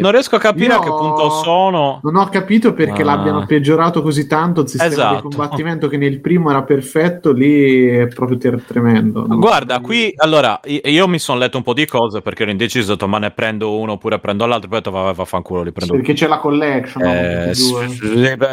non riesco a capire
Io-
a che punto sono.
Non ho capito perché
Ah.
l'abbiano peggiorato così tanto il sistema
Esatto.
di combattimento che nel primo era perfetto, lì è proprio ter- tremendo. no?
Guarda, qui allora io mi sono letto un po' di cose perché ero indeciso, ho detto, ma ne prendo uno oppure prendo l'altro. Poi ho detto, vabbè, vaffanculo, li prendo
Perché c'è la collection?
Eh, sì,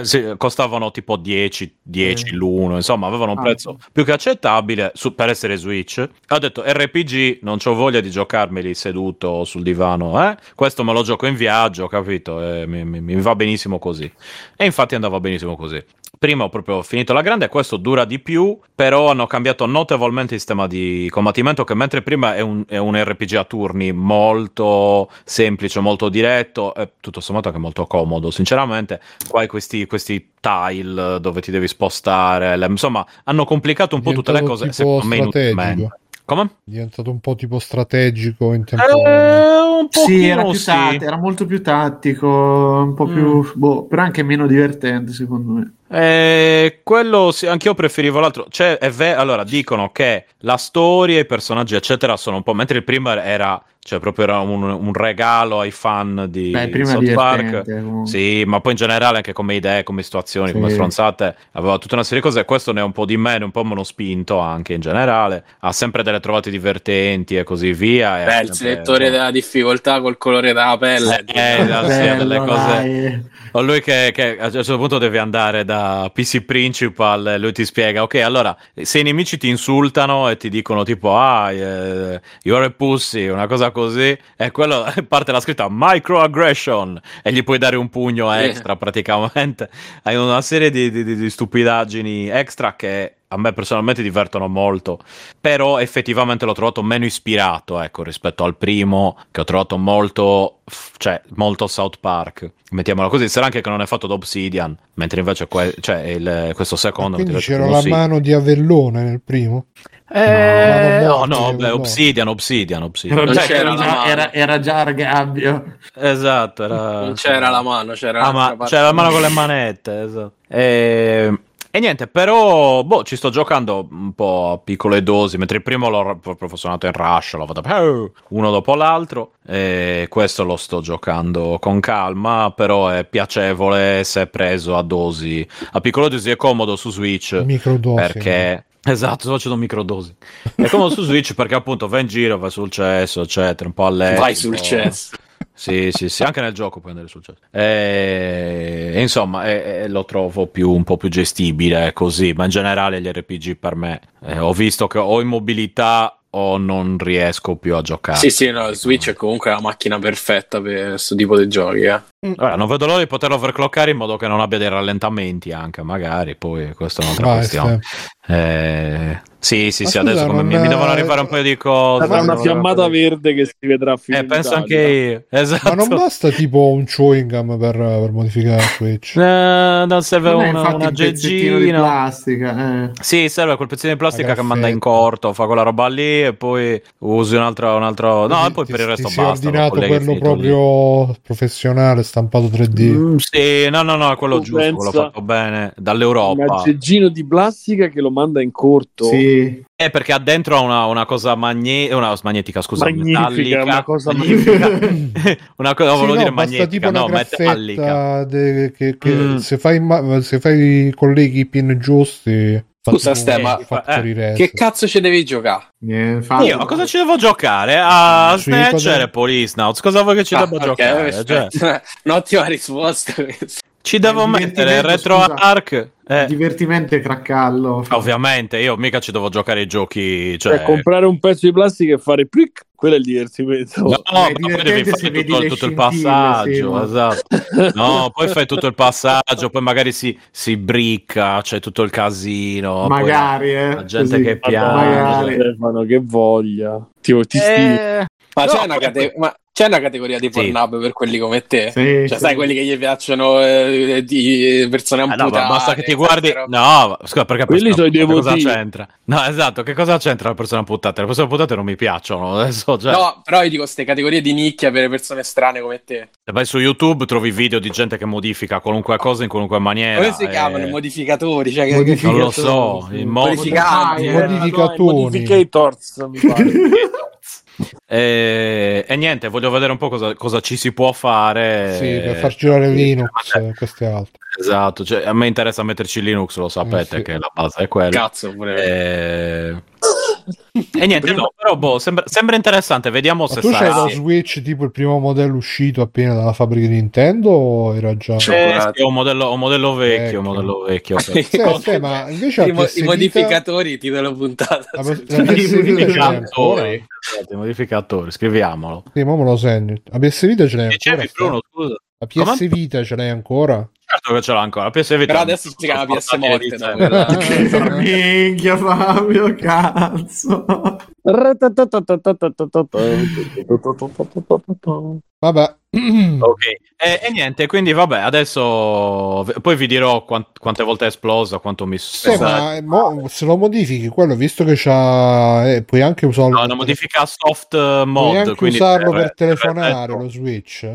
sì, costavano tipo 10, 10
Eh.
l'uno, insomma, avevano un
Ah,
prezzo più che accettabile su- per essere Switch. Ho detto RPG, non ho voglia di giocarmeli seduto sul divano, eh? Questo me lo gioco in viaggio, capito? E mi, mi- mi va benissimo così. E infatti andava benissimo così. Prima ho proprio finito la grande, questo dura di più, però hanno cambiato notevolmente il sistema di combattimento che mentre prima è un, è un RPG a turni molto semplice, molto diretto, e tutto sommato anche molto comodo, sinceramente, qua hai questi, questi tile dove ti devi spostare, insomma hanno complicato un po' tutte le cose, secondo me inutilmente. Come?
È diventato un po' tipo strategico in tempo
Eh, un
Sì,
pochino
era, più
sì.
tat- era molto più tattico, un po'
Mm.
più, boh, però anche meno divertente secondo me.
Eh, quello sì, anch'io preferivo l'altro. Cioè, è ve- allora dicono che la storia, i personaggi, eccetera, sono un po'. Mentre il primo era, cioè, proprio era un, un regalo ai fan di
Beh,
South Park.
comunque.
Sì, ma poi in generale anche come idee, come situazioni, come
Sì.
stronzate, aveva tutta una serie di cose. Questo ne è un po' di meno, un po' meno spinto anche in generale. Ha sempre delle trovate divertenti e così via. e
Beh, il
sempre-
selettore della difficoltà col colore della pelle.
Eh, eh, sì,
Bello,
delle cose.
dai.
O lui che, che a un certo punto devi andare da PC Principal e lui ti spiega, ok, allora, se i nemici ti insultano e ti dicono tipo, ah, eh, you're a pussy, una cosa così, e quello parte la scritta microaggression e gli puoi dare un pugno extra praticamente. Hai una serie di, di- di- stupidaggini extra che a me personalmente divertono molto, però effettivamente l'ho trovato meno ispirato, ecco, rispetto al primo, che ho trovato molto, cioè, molto South Park. Mettiamola così, sarà anche che non è fatto da Obsidian, mentre invece que- cioè, il- questo secondo...
Quindi c'era la mano di Avellone nel primo.
Eh,
No,
no, beh,
no.
Obsidian, Obsidian, Obsidian.
Era
Non
già,
c'era
era
la
già-
mano.
era- era già Argabbio.
Esatto, era...
Non c'era la mano, c'era
Ah, ma
parte.
c'era la mano con le manette, esatto. E, e niente, però, boh, ci sto giocando un po' a piccole dosi, mentre il primo l'ho proprio sono andato in rush, l'ho fatto eh, uno dopo l'altro, e questo lo sto giocando con calma, però è piacevole se preso a dosi, a piccole dosi è comodo su Switch,
Microdosi.
perché... Esatto, sto facendo microdosi. È comodo su Switch perché appunto va in giro, va sul cesso, eccetera, un po' a letto.
Vai
un
sul cesso.
sì, sì, sì, anche nel gioco puoi andare sul cesso. E, e insomma, e- e lo trovo più, un po' più gestibile così, ma in generale gli RPG per me eh, ho visto che ho immobilità o non riesco più a giocare.
Sì, sì, no, il Switch è comunque la macchina perfetta per questo tipo di giochi, eh.
Allora, non vedo l'ora di poterlo overclockare in modo che non abbia dei rallentamenti anche, magari, poi questa è un'altra
Vai,
questione.
Ste.
Eh, sì, sì, sì, adesso come mi, mi devono arrivare un paio di cose.
Sarà una fiammata verde che si vedrà a fine
Eh, penso anche io. Esatto.
Ma non basta tipo un chewing gum per, per modificare la Switch.
Eh, non serve
Non
una, una
di
geggina.
plastica. eh.
Sì, serve quel pezzettino di plastica
La
che manda in corto, fa quella roba lì e poi usi un altro. Un altro... No,
Ti-
e poi
ti-
per il resto
ti
basta. lo
ordinato quello
finito lì.
proprio professionale, stampato 3D.
Mm, sì, no, no, no, è quello
Tu
giusto,
pensa-
fatto bene
Un
dall'Europa.
aggeggino di plastica che lo manda in corto.
Sì.
Eh, perché ha dentro una, una cosa magne- una magnetica, scusa,
Magnifica,
metallica.
una cosa
magnifica. una cosa,
Sì,
volevo
no,
dire magnetica,
tipo una
no, metallica.
de- che, che
Mm.
se, fai, ma- se fai colleghi i pin giusti
Scusa,
tipo
Ste,
un
ma-
factory
eh.
Che cazzo ci devi giocare?
Eh,
Io a cosa ci devo giocare? A
Sì,
Snatcher
cosa-
e Police Nauts. Cosa vuoi che ci
Ah,
debba
ok,
giocare? Cioè.
Un'ottima risposta questa.
Ci devo mettere il retro
scusa.
arc. Eh,
Divertimento e cracallo.
ovviamente, io mica ci devo giocare i giochi. Cioè,
Cioè, comprare un pezzo di plastica e fare plic, quello è il divertimento.
No, ma poi devi fare tutto, tutto il passaggio,
sì,
esatto. No, poi fai tutto il passaggio, poi magari si, si bricca, c'è tutto il casino. poi
Magari, eh.
la gente
così.
che piange.
Magari.
Stefano, che voglia. Ti stili.
Eh,
Ma
No,
c'è una, cate- ma C'è una categoria di
Sì.
Pornhub per quelli come te?
Sì,
Cioè,
sì.
sai, quelli che gli piacciono eh, di persone
Eh, no,
amputate.
ma basta che ti guardi. No, scusa, perché
Quelli sono i
persone
devoti.
cosa c'entra? No, esatto, che cosa c'entra la persona amputata? Le persone amputate non mi piacciono. Adesso, cioè,
No, però io dico queste categorie di nicchia per le persone strane come te.
se vai su YouTube trovi video di gente che modifica qualunque cosa in qualunque maniera.
Come si
e-
chiamano i modificatori? Cioè,
Modificatori.
Non lo so, i mod-.
Eh,
Modificatoni.
Modificators, mi pare.
E, e niente, voglio vedere un po' cosa, cosa ci si può fare.
Sì, per far girare Linux
Eh,
e queste altre.
Esatto, cioè, a me interessa metterci Linux, lo sapete
Eh, sì.
che la base è quella.
Cazzo, pure.
E... e niente, no, però boh, sembra, sembra interessante, vediamo
Ma
se
tu c'hai
sarà.
lo Switch tipo il primo modello uscito appena dalla fabbrica di Nintendo o era già...
Eh, sì, ho un modello, un modello vecchio, un
Ecco.
modello vecchio.
Sì, sì, ma invece
I,
la
mo- i
Vita-
modificatori, titolo puntata.
La, la Vita ancora?
Modificatori, modificatori, scriviamolo.
Sì, ma me lo segno. La PS Vita ce l'hai ancora?
Dicevi Bruno, scusa.
La PS
Come?
Vita ce l'hai ancora?
Certo che ce l'ha ancora. La PS Vita
Però adesso si chiama PS Morte. no?
Minchia Fabio, cazzo.
Vabbè.
Ok, e, e niente, quindi vabbè, adesso poi vi dirò quant- quante volte è esplosa, quanto mi
Sì, ma eh, mo, se lo modifichi quello, visto che c'ha... eh, puoi anche usarlo...
No, una modifica soft eh, mod.
Puoi anche
quindi
usarlo
per-
per telefonare
per-
lo Switch?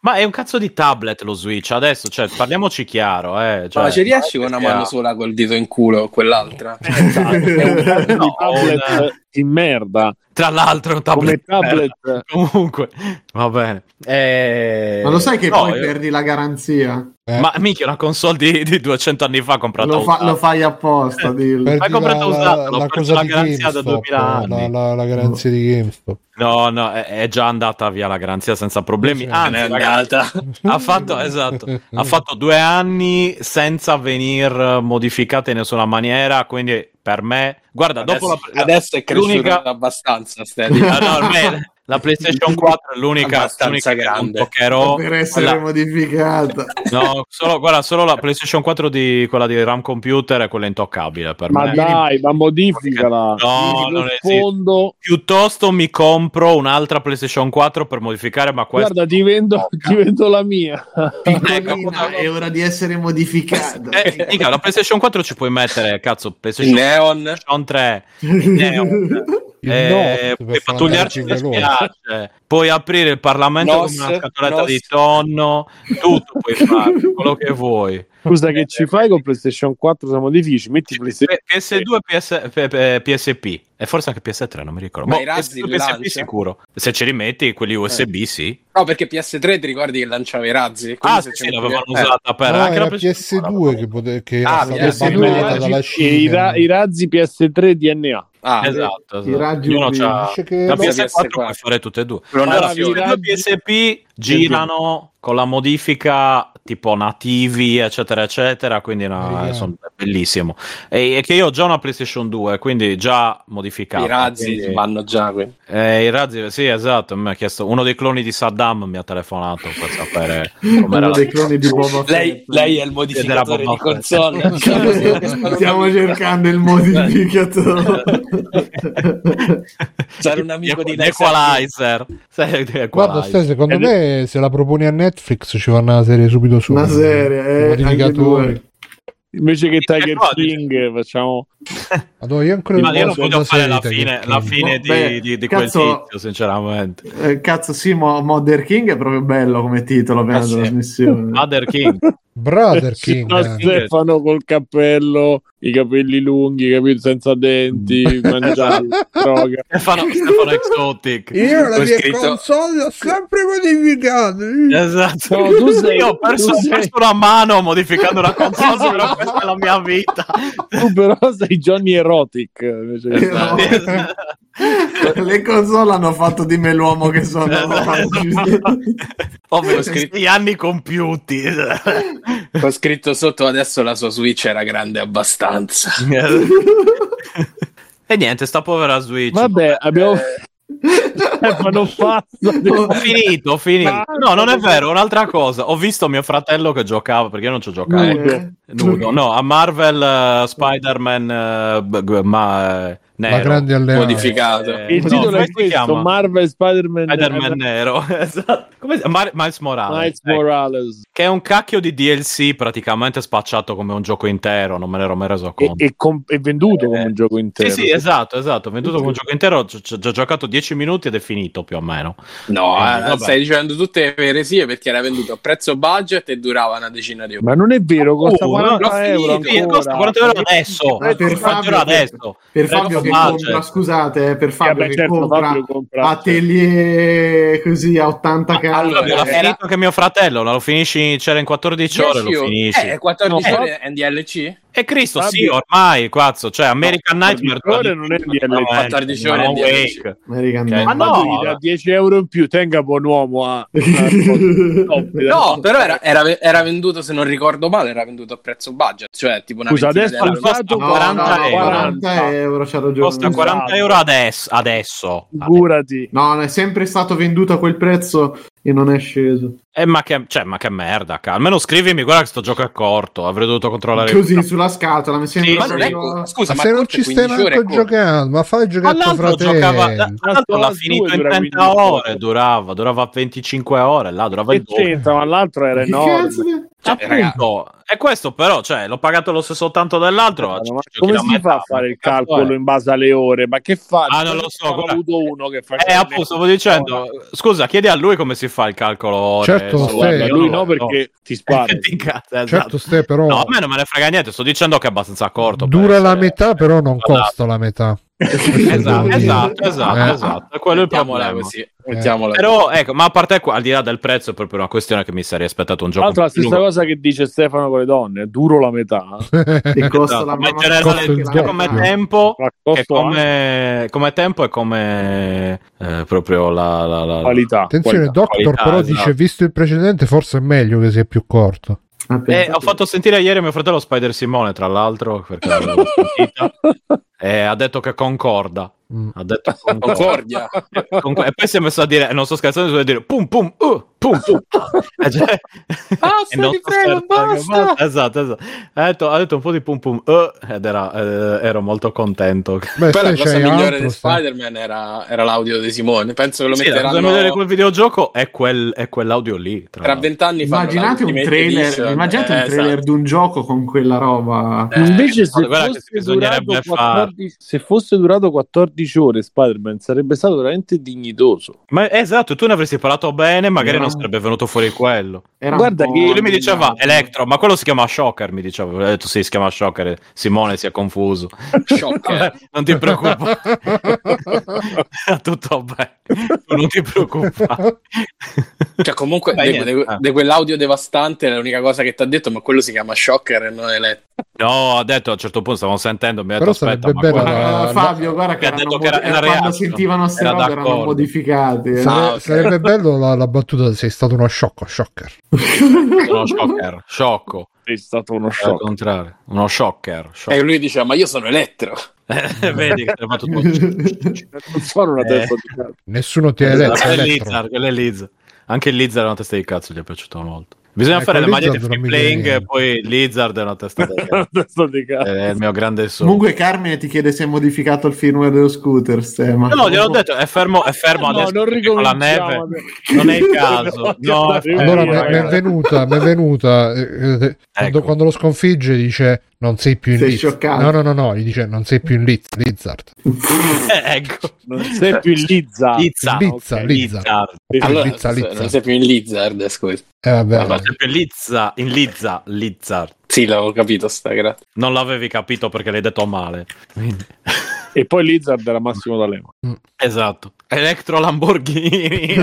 Ma è un cazzo di tablet lo Switch, adesso, cioè, parliamoci chiaro, eh. Cioè,
Ma ci riesci con una
sia-
mano sola col dito in culo o quell'altra?
Esatto, è un- no,
tablet
un-
in merda.
tra l'altro è un
Come
tablet.
tablet.
Comunque, va bene. Eh,
Ma lo sai che
no,
poi
io-
perdi la garanzia?
Eh,
Ma mica una console di, di 200 anni fa comprata
Lo, fa-
usata.
lo fai apposta, dillo.
perdi
hai comprato
la,
usato,
la, la cosa
la
di
garanzia da
GameStop,
2000 anni.
la, la- la garanzia di GameStop.
No, no, è, è già andata via la garanzia senza problemi.
Sì.
Anzi,
è
ragazzi,
andata.
ha fatto, esatto, ha fatto due anni senza venir modificata in nessuna maniera. Quindi per me, guarda, dopo
Adesso,
la,
adesso è cresciuto
l'unica-
abbastanza, Steady.
Ah, no, ormai la PlayStation 4 è l'unica, l'unica che
grande.
toccherò.
per essere
La-
modificata.
no, solo, guarda, solo la PlayStation 4 di quella di RAM Computer è quella intoccabile per
Ma
me.
dai, ma modificala.
No, non
fondo.
Piuttosto mi compro un'altra PlayStation 4 per modificare, ma questa
Guarda, ti vendo, ti vendo la mia.
Piccolina, è ora di essere modificata.
Eh, mica, la PlayStation 4 ci puoi mettere, cazzo, PlayStation
Neon.
3, Neon. Eh,
per
pattugliarci
veloce.
spiace, puoi aprire il Parlamento
Nos,
come una scatoletta
nos.
di tonno, tutto puoi fare, quello che vuoi.
Scusa, che ci fai con PlayStation 4? Siamo difficili. Metti PlayStation.
P- PS2 PS, P- P- PSP e forse anche PS3, non mi ricordo.
Ma
Boh,
i razzi
PS2,
li
PSP
lancia?
sicuro. Se ci rimetti quelli USB, sì.
No, perché PS3 ti ricordi che lanciava i razzi?
Ah,
se
sì, sì, l'avevano
eh,
usata per
No,
anche
era
la PlayStation
PS2 che, pote- che
Ah,
era stata
PS2
abbandonata dalla
E i, ra- i razzi PS3 DNA.
Ah,
Esatto,
I
esatto.
raggi
Dice che
La
no,
PS4 puoi fare tutte e due. Due
raggi-
PSP girano con la modifica tipo nativi, eccetera, eccetera. Quindi no, eh, sono è bellissimo. E, e che io ho già una PlayStation 2, quindi già modificata.
I razzi
quindi-
vanno già qui.
Eh, I razzi, sì, esatto. Mi ha chiesto uno dei cloni di Saddam mi ha telefonato per sapere
Uno
la
dei cloni di Boba.
Lei, lei è il modificatore
era
di console.
Stiamo cercando il modificatore.
C'era un amico di
Equalizer.
Guarda, stai, secondo me se la proponi a Netflix ci fanno una serie subito su.
Una serie, eh, anche
Modificatori.
due.
Invece che Tiger
no,
King facciamo
Madonna, io ancora
Ma io non voglio fare la fine, la fine di,
Beh,
di- di quel
cazzo-
tizio, sinceramente.
Eh, cazzo, sì, Mo- Modern King è proprio bello come titolo per
Ah,
la
sì.
trasmissione.
Mother King.
Brother King.
No,
eh.
Stefano col cappello, i capelli lunghi, capito, senza denti, mangiare droga.
Stefano, Stefano Exotic.
Io la
Ho
mia
scritto-
console l'ho sempre modificata.
Esatto.
No, tu sei-
Io ho perso,
sei-
perso una mano modificando una console, questa è la mia vita.
Tu però sei Johnny Erotic.
No.
Esatto.
Le console hanno fatto di me l'uomo che sono oggi.
Ovvero questi anni compiuti.
Ho scritto sotto adesso la sua Switch era grande abbastanza.
e niente, sta povera Switch.
Vabbè, abbiamo Stefano Fazzo.
Ho finito, ho finito. no, non è vero, un'altra cosa. Ho visto mio fratello che giocava, perché io non ci ho giocato.
Nudo.
No, a Marvel eh, Spider-Man, eh, g- ma eh, nero.
La grande alleanza.
Modificato.
Eh,
Il
no,
titolo
come
è questo:
chiama?
Marvel Spider-Man,
Spider-Man nero, esatto. Come si- Mar- Miles Morales.
Miles. Morales.
Che è un cacchio di DLC praticamente spacciato come un gioco intero, non me ne ero mai reso conto.
e com- venduto come
Eh,
un gioco intero.
Sì, sì, esatto, esatto. Venduto come un gioco intero, ho già giocato 10 minuti ed è finito più o meno.
No,
Eh,
eh, stai dicendo tutte le eresie perché era venduto a prezzo budget e durava una decina di ore.
Ma non è vero, costa
Oh,
40
l'ho
euro.
Sì, costa 40 euro adesso.
Eh, per
40
Fabio
adesso.
Per Fabio che
budget.
compra, scusate, eh, per Fabio
vabbè,
che
certo,
compra
Fabio compra-
atelier così a 80 k
allora,
L'ho
era-
finito che mio fratello, lo finisci, c'era in 14 ore,
10
lo finisci.
Eh, 14
No,
ore è DLC?
E Cristo,
Fabio-
sì, ormai, cazzo, cioè American
No,
Nightmare
14 ore non è DLC.
14 ore
no,
è DLC.
Wake.
American. Dad.
Ma
no,
no, dà 10 euro in più, tenga buon uomo a...
No, però era, era- era venduto, se non ricordo male, era venduto a prezzo budget, cioè tipo una
Scusa, adesso ha
No,
40
no, no,
euro.
40 euro, c'ha ragione.
Costa 40
Esatto.
euro adesso. adesso.
Figurati.
No, è sempre stato venduto a quel prezzo e non è sceso.
Eh, ma, che, cioè, ma che merda, ca- almeno scrivimi, guarda che sto gioco è corto, avrei dovuto controllare.
Così sulla scatola mi sembra
Sì,
Ma non è scusa,
Ma
ma
se non ci stai
15 ore
manco giocando, ma fai giocare tuo
l'altro
fratello.
giocava, l'altro l'ha finito in
dura
30
15
ore, durava, durava 25 ore, là, durava il
Che
doppio.
c'entra? Ma l'altro era enorme.
Cioè, appunto, è questo però, cioè, l'ho pagato lo stesso tanto dell'altro.
Ma
ci
come si fa a fare
ma
il calcolo in base alle ore? Ma che fa?
Ah, non lo so,
ho avuto uno che fa
Eh, appunto, stavo dicendo, scusa, chiedi a lui come si fa il calcolo. ore,
Certo, io
lui no perché ti spara.
Ti incazza, esatto.
Certo, ste però
No, a me non me ne frega niente, sto dicendo che è abbastanza corto.
dura la
essere-
metà, però non
Esatto.
costa la metà.
Esatto, esatto, esatto,
Eh.
esatto. È quello il
Mettiamola
problema.
così. Mettiamola
Però, ecco, ma a parte qua, al di là del prezzo, è proprio una questione che mi sarei aspettato un
Tra
gioco
l'altro la stessa
lungo.
cosa che dice Stefano con le donne, è duro la metà.
E costa
Esatto,
la
ma in generale,
costa il
sia
doppio.
come tempo, come, come tempo e come eh, proprio la, la, la-
qualità.
Attenzione,
qualità.
Doctor
Qualità,
però
esatto.
dice, visto il precedente, forse è meglio che sia più corto.
Ah,
Eh, ho fatto sentire ieri mio fratello Spider Simone, tra l'altro, perché l'avevo sentita, e ha detto che concorda.
Mm.
Ha detto.
Concordia.
Conc- e poi si è messo a dire, non sto scherzando, si è a dire pum pum uh, pum pum. E cioè-
Basta,
non
ti prego,
scherzando,
basta.
Esatto, esatto. Ha detto, ha detto un po' di pum pum uh, ed era, eh, ero molto contento.
Beh,
Poi la
se
cosa migliore
altro,
di Spider-Man era, era l'audio di Simone. Penso che lo
Sì, la cosa
metteranno
migliore di quel videogioco è, quel, è quell'audio lì. Tra
tra vent'anni. fanno
Immaginate un trailer,
Edition.
immaginate un
Eh,
trailer
esatto.
di un gioco con quella roba.
Eh,
Invece se
guarda che
fosse,
bisognerebbe
durato
fare.
14, se fosse durato 14 ore Spider-Man sarebbe stato veramente dignitoso.
Ma esatto, tu ne avresti parlato bene, magari
Era-
non sarebbe venuto fuori quello.
Era
Guarda che-
Lui mi diceva. Electro, ma quello si chiama Shocker, mi diceva. Ho detto sì, si chiama Shocker. Simone si è confuso.
Shocker.
Non ti preoccupare. Tutto bene. Non ti preoccupare.
Cioè, comunque, di,
niente.
di-
Ah.
di quell'audio devastante, l'unica cosa che ti ha detto, ma quello si chiama Shocker e non Eletro.
No, ha detto a un certo punto, stavamo sentendo, mi ha detto aspetta, ma
bello
guarda-
Fabio, guarda che
detto che era-
modi-
era
quando
reaction.
sentivano ste
Era
robe erano
d'accordo.
eh.
Sare-
Ah, ok.
Sarebbe bello la, la battuta sei stato uno sciocco, shocker.
uno shocker, sciocco.
È stato uno
Al
shock.
contrario, uno shocker.
E
shocker.
lui diceva, ma io sono Elettro.
Vedi che ti ha fatto tutto.
Non sono una
Eh.
testa di cazzo.
Nessuno ti ha eletto.
Quello è
elettro.
Lizard, quello è Lizard. Anche Lizard è una testa di cazzo, gli è piaciuto molto. Bisogna
Ecco,
fare le maglie di free playing e poi Lizard è una testa di cazzo. È il mio grande sogno.
Comunque Carmine ti chiede se hai modificato il firmware dello scooter. Ste, ma...
No, gliel'ho detto, è fermo, è fermo
No,
adesso
non
la neve. Non è il caso. No,
Allora mi
ragazzi.
mi è venuta, mi è venuta eh, eh, quando,
Ecco.
quando lo sconfigge dice non sei più in
Sei
Liz.
scioccato.
No, no, no, no, gli dice non sei più in Liz, Lizard.
Eh, ecco.
Non sei più in Lizza.
Lizza,
Lizza,
ok,
Lizza.
Lizard.
Allora,
Lizza, Lizza.
Non sei più in Lizard, scusa.
Eh, vabbè.
Ma sempre Lizza, in Lizza, Lizard.
Sì, l'avevo capito, sta grazie.
Non l'avevi capito perché l'hai detto male.
E poi Lizard era Massimo D'Alema.
Esatto. Electro Lamborghini.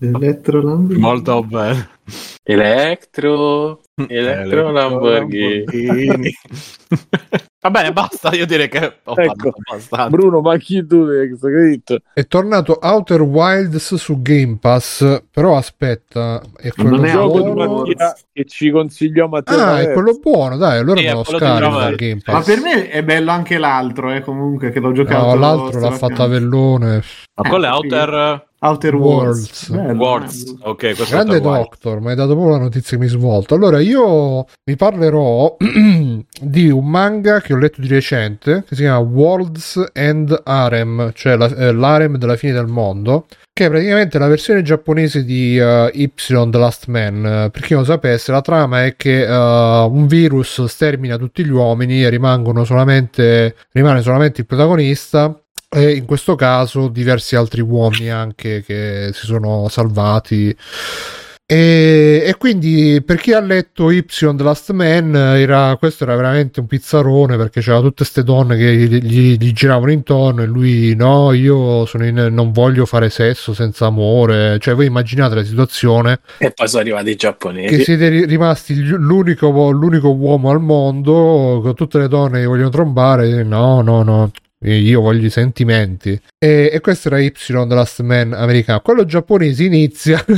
Electro Lamborghini.
Molto bello.
Electro, Electro Lamborghini.
Va bene, basta. Io direi che ho
Ecco.
abbastanza.
Bruno, ma chi tu hai scritto?
È tornato Outer Wilds su Game Pass, però aspetta, è quello
Non è
Gioco di
buono?
Wilds.
Mattia che ci consigliò Matteo.
Ah, è quello buono, dai, allora
Sì,
me lo
di
scarico da
Traversi.
Game
Ma
Pass.
per me è bello anche l'altro, eh, comunque, che l'ho giocato.
No, l'altro l'ha fatta Vellone.
Ma quello è
Eh,
Outer
Outer
Worlds.
Worlds.
Worlds. Ok, questo è
Grande
Outer
Doctor, mi hai dato proprio la notizia che mi svolta. Allora, io vi parlerò di un manga che ho letto di recente che si chiama Worlds and Harem, cioè la- eh, l'harem della fine del mondo, che è praticamente la versione giapponese di eh, Y The Last Man. Per chi non sapesse, la trama è che eh, un virus stermina tutti gli uomini e solamente, rimane solamente il protagonista e in questo caso diversi altri uomini anche che si sono salvati. E, e quindi per chi ha letto Y The Last Man, era, questo era veramente un pizzarone perché c'era tutte queste donne che gli, gli- gli giravano intorno e lui no, io sono in- non voglio fare sesso senza amore. Cioè, voi immaginate la situazione
E poi sono arrivati i
che
giapponesi.
siete ri- rimasti l'unico, l'unico uomo al mondo con tutte le donne che vogliono trombare. No, no, no. Io voglio i sentimenti. E, e questo era Y The Last Man americano. Quello giapponese inizia.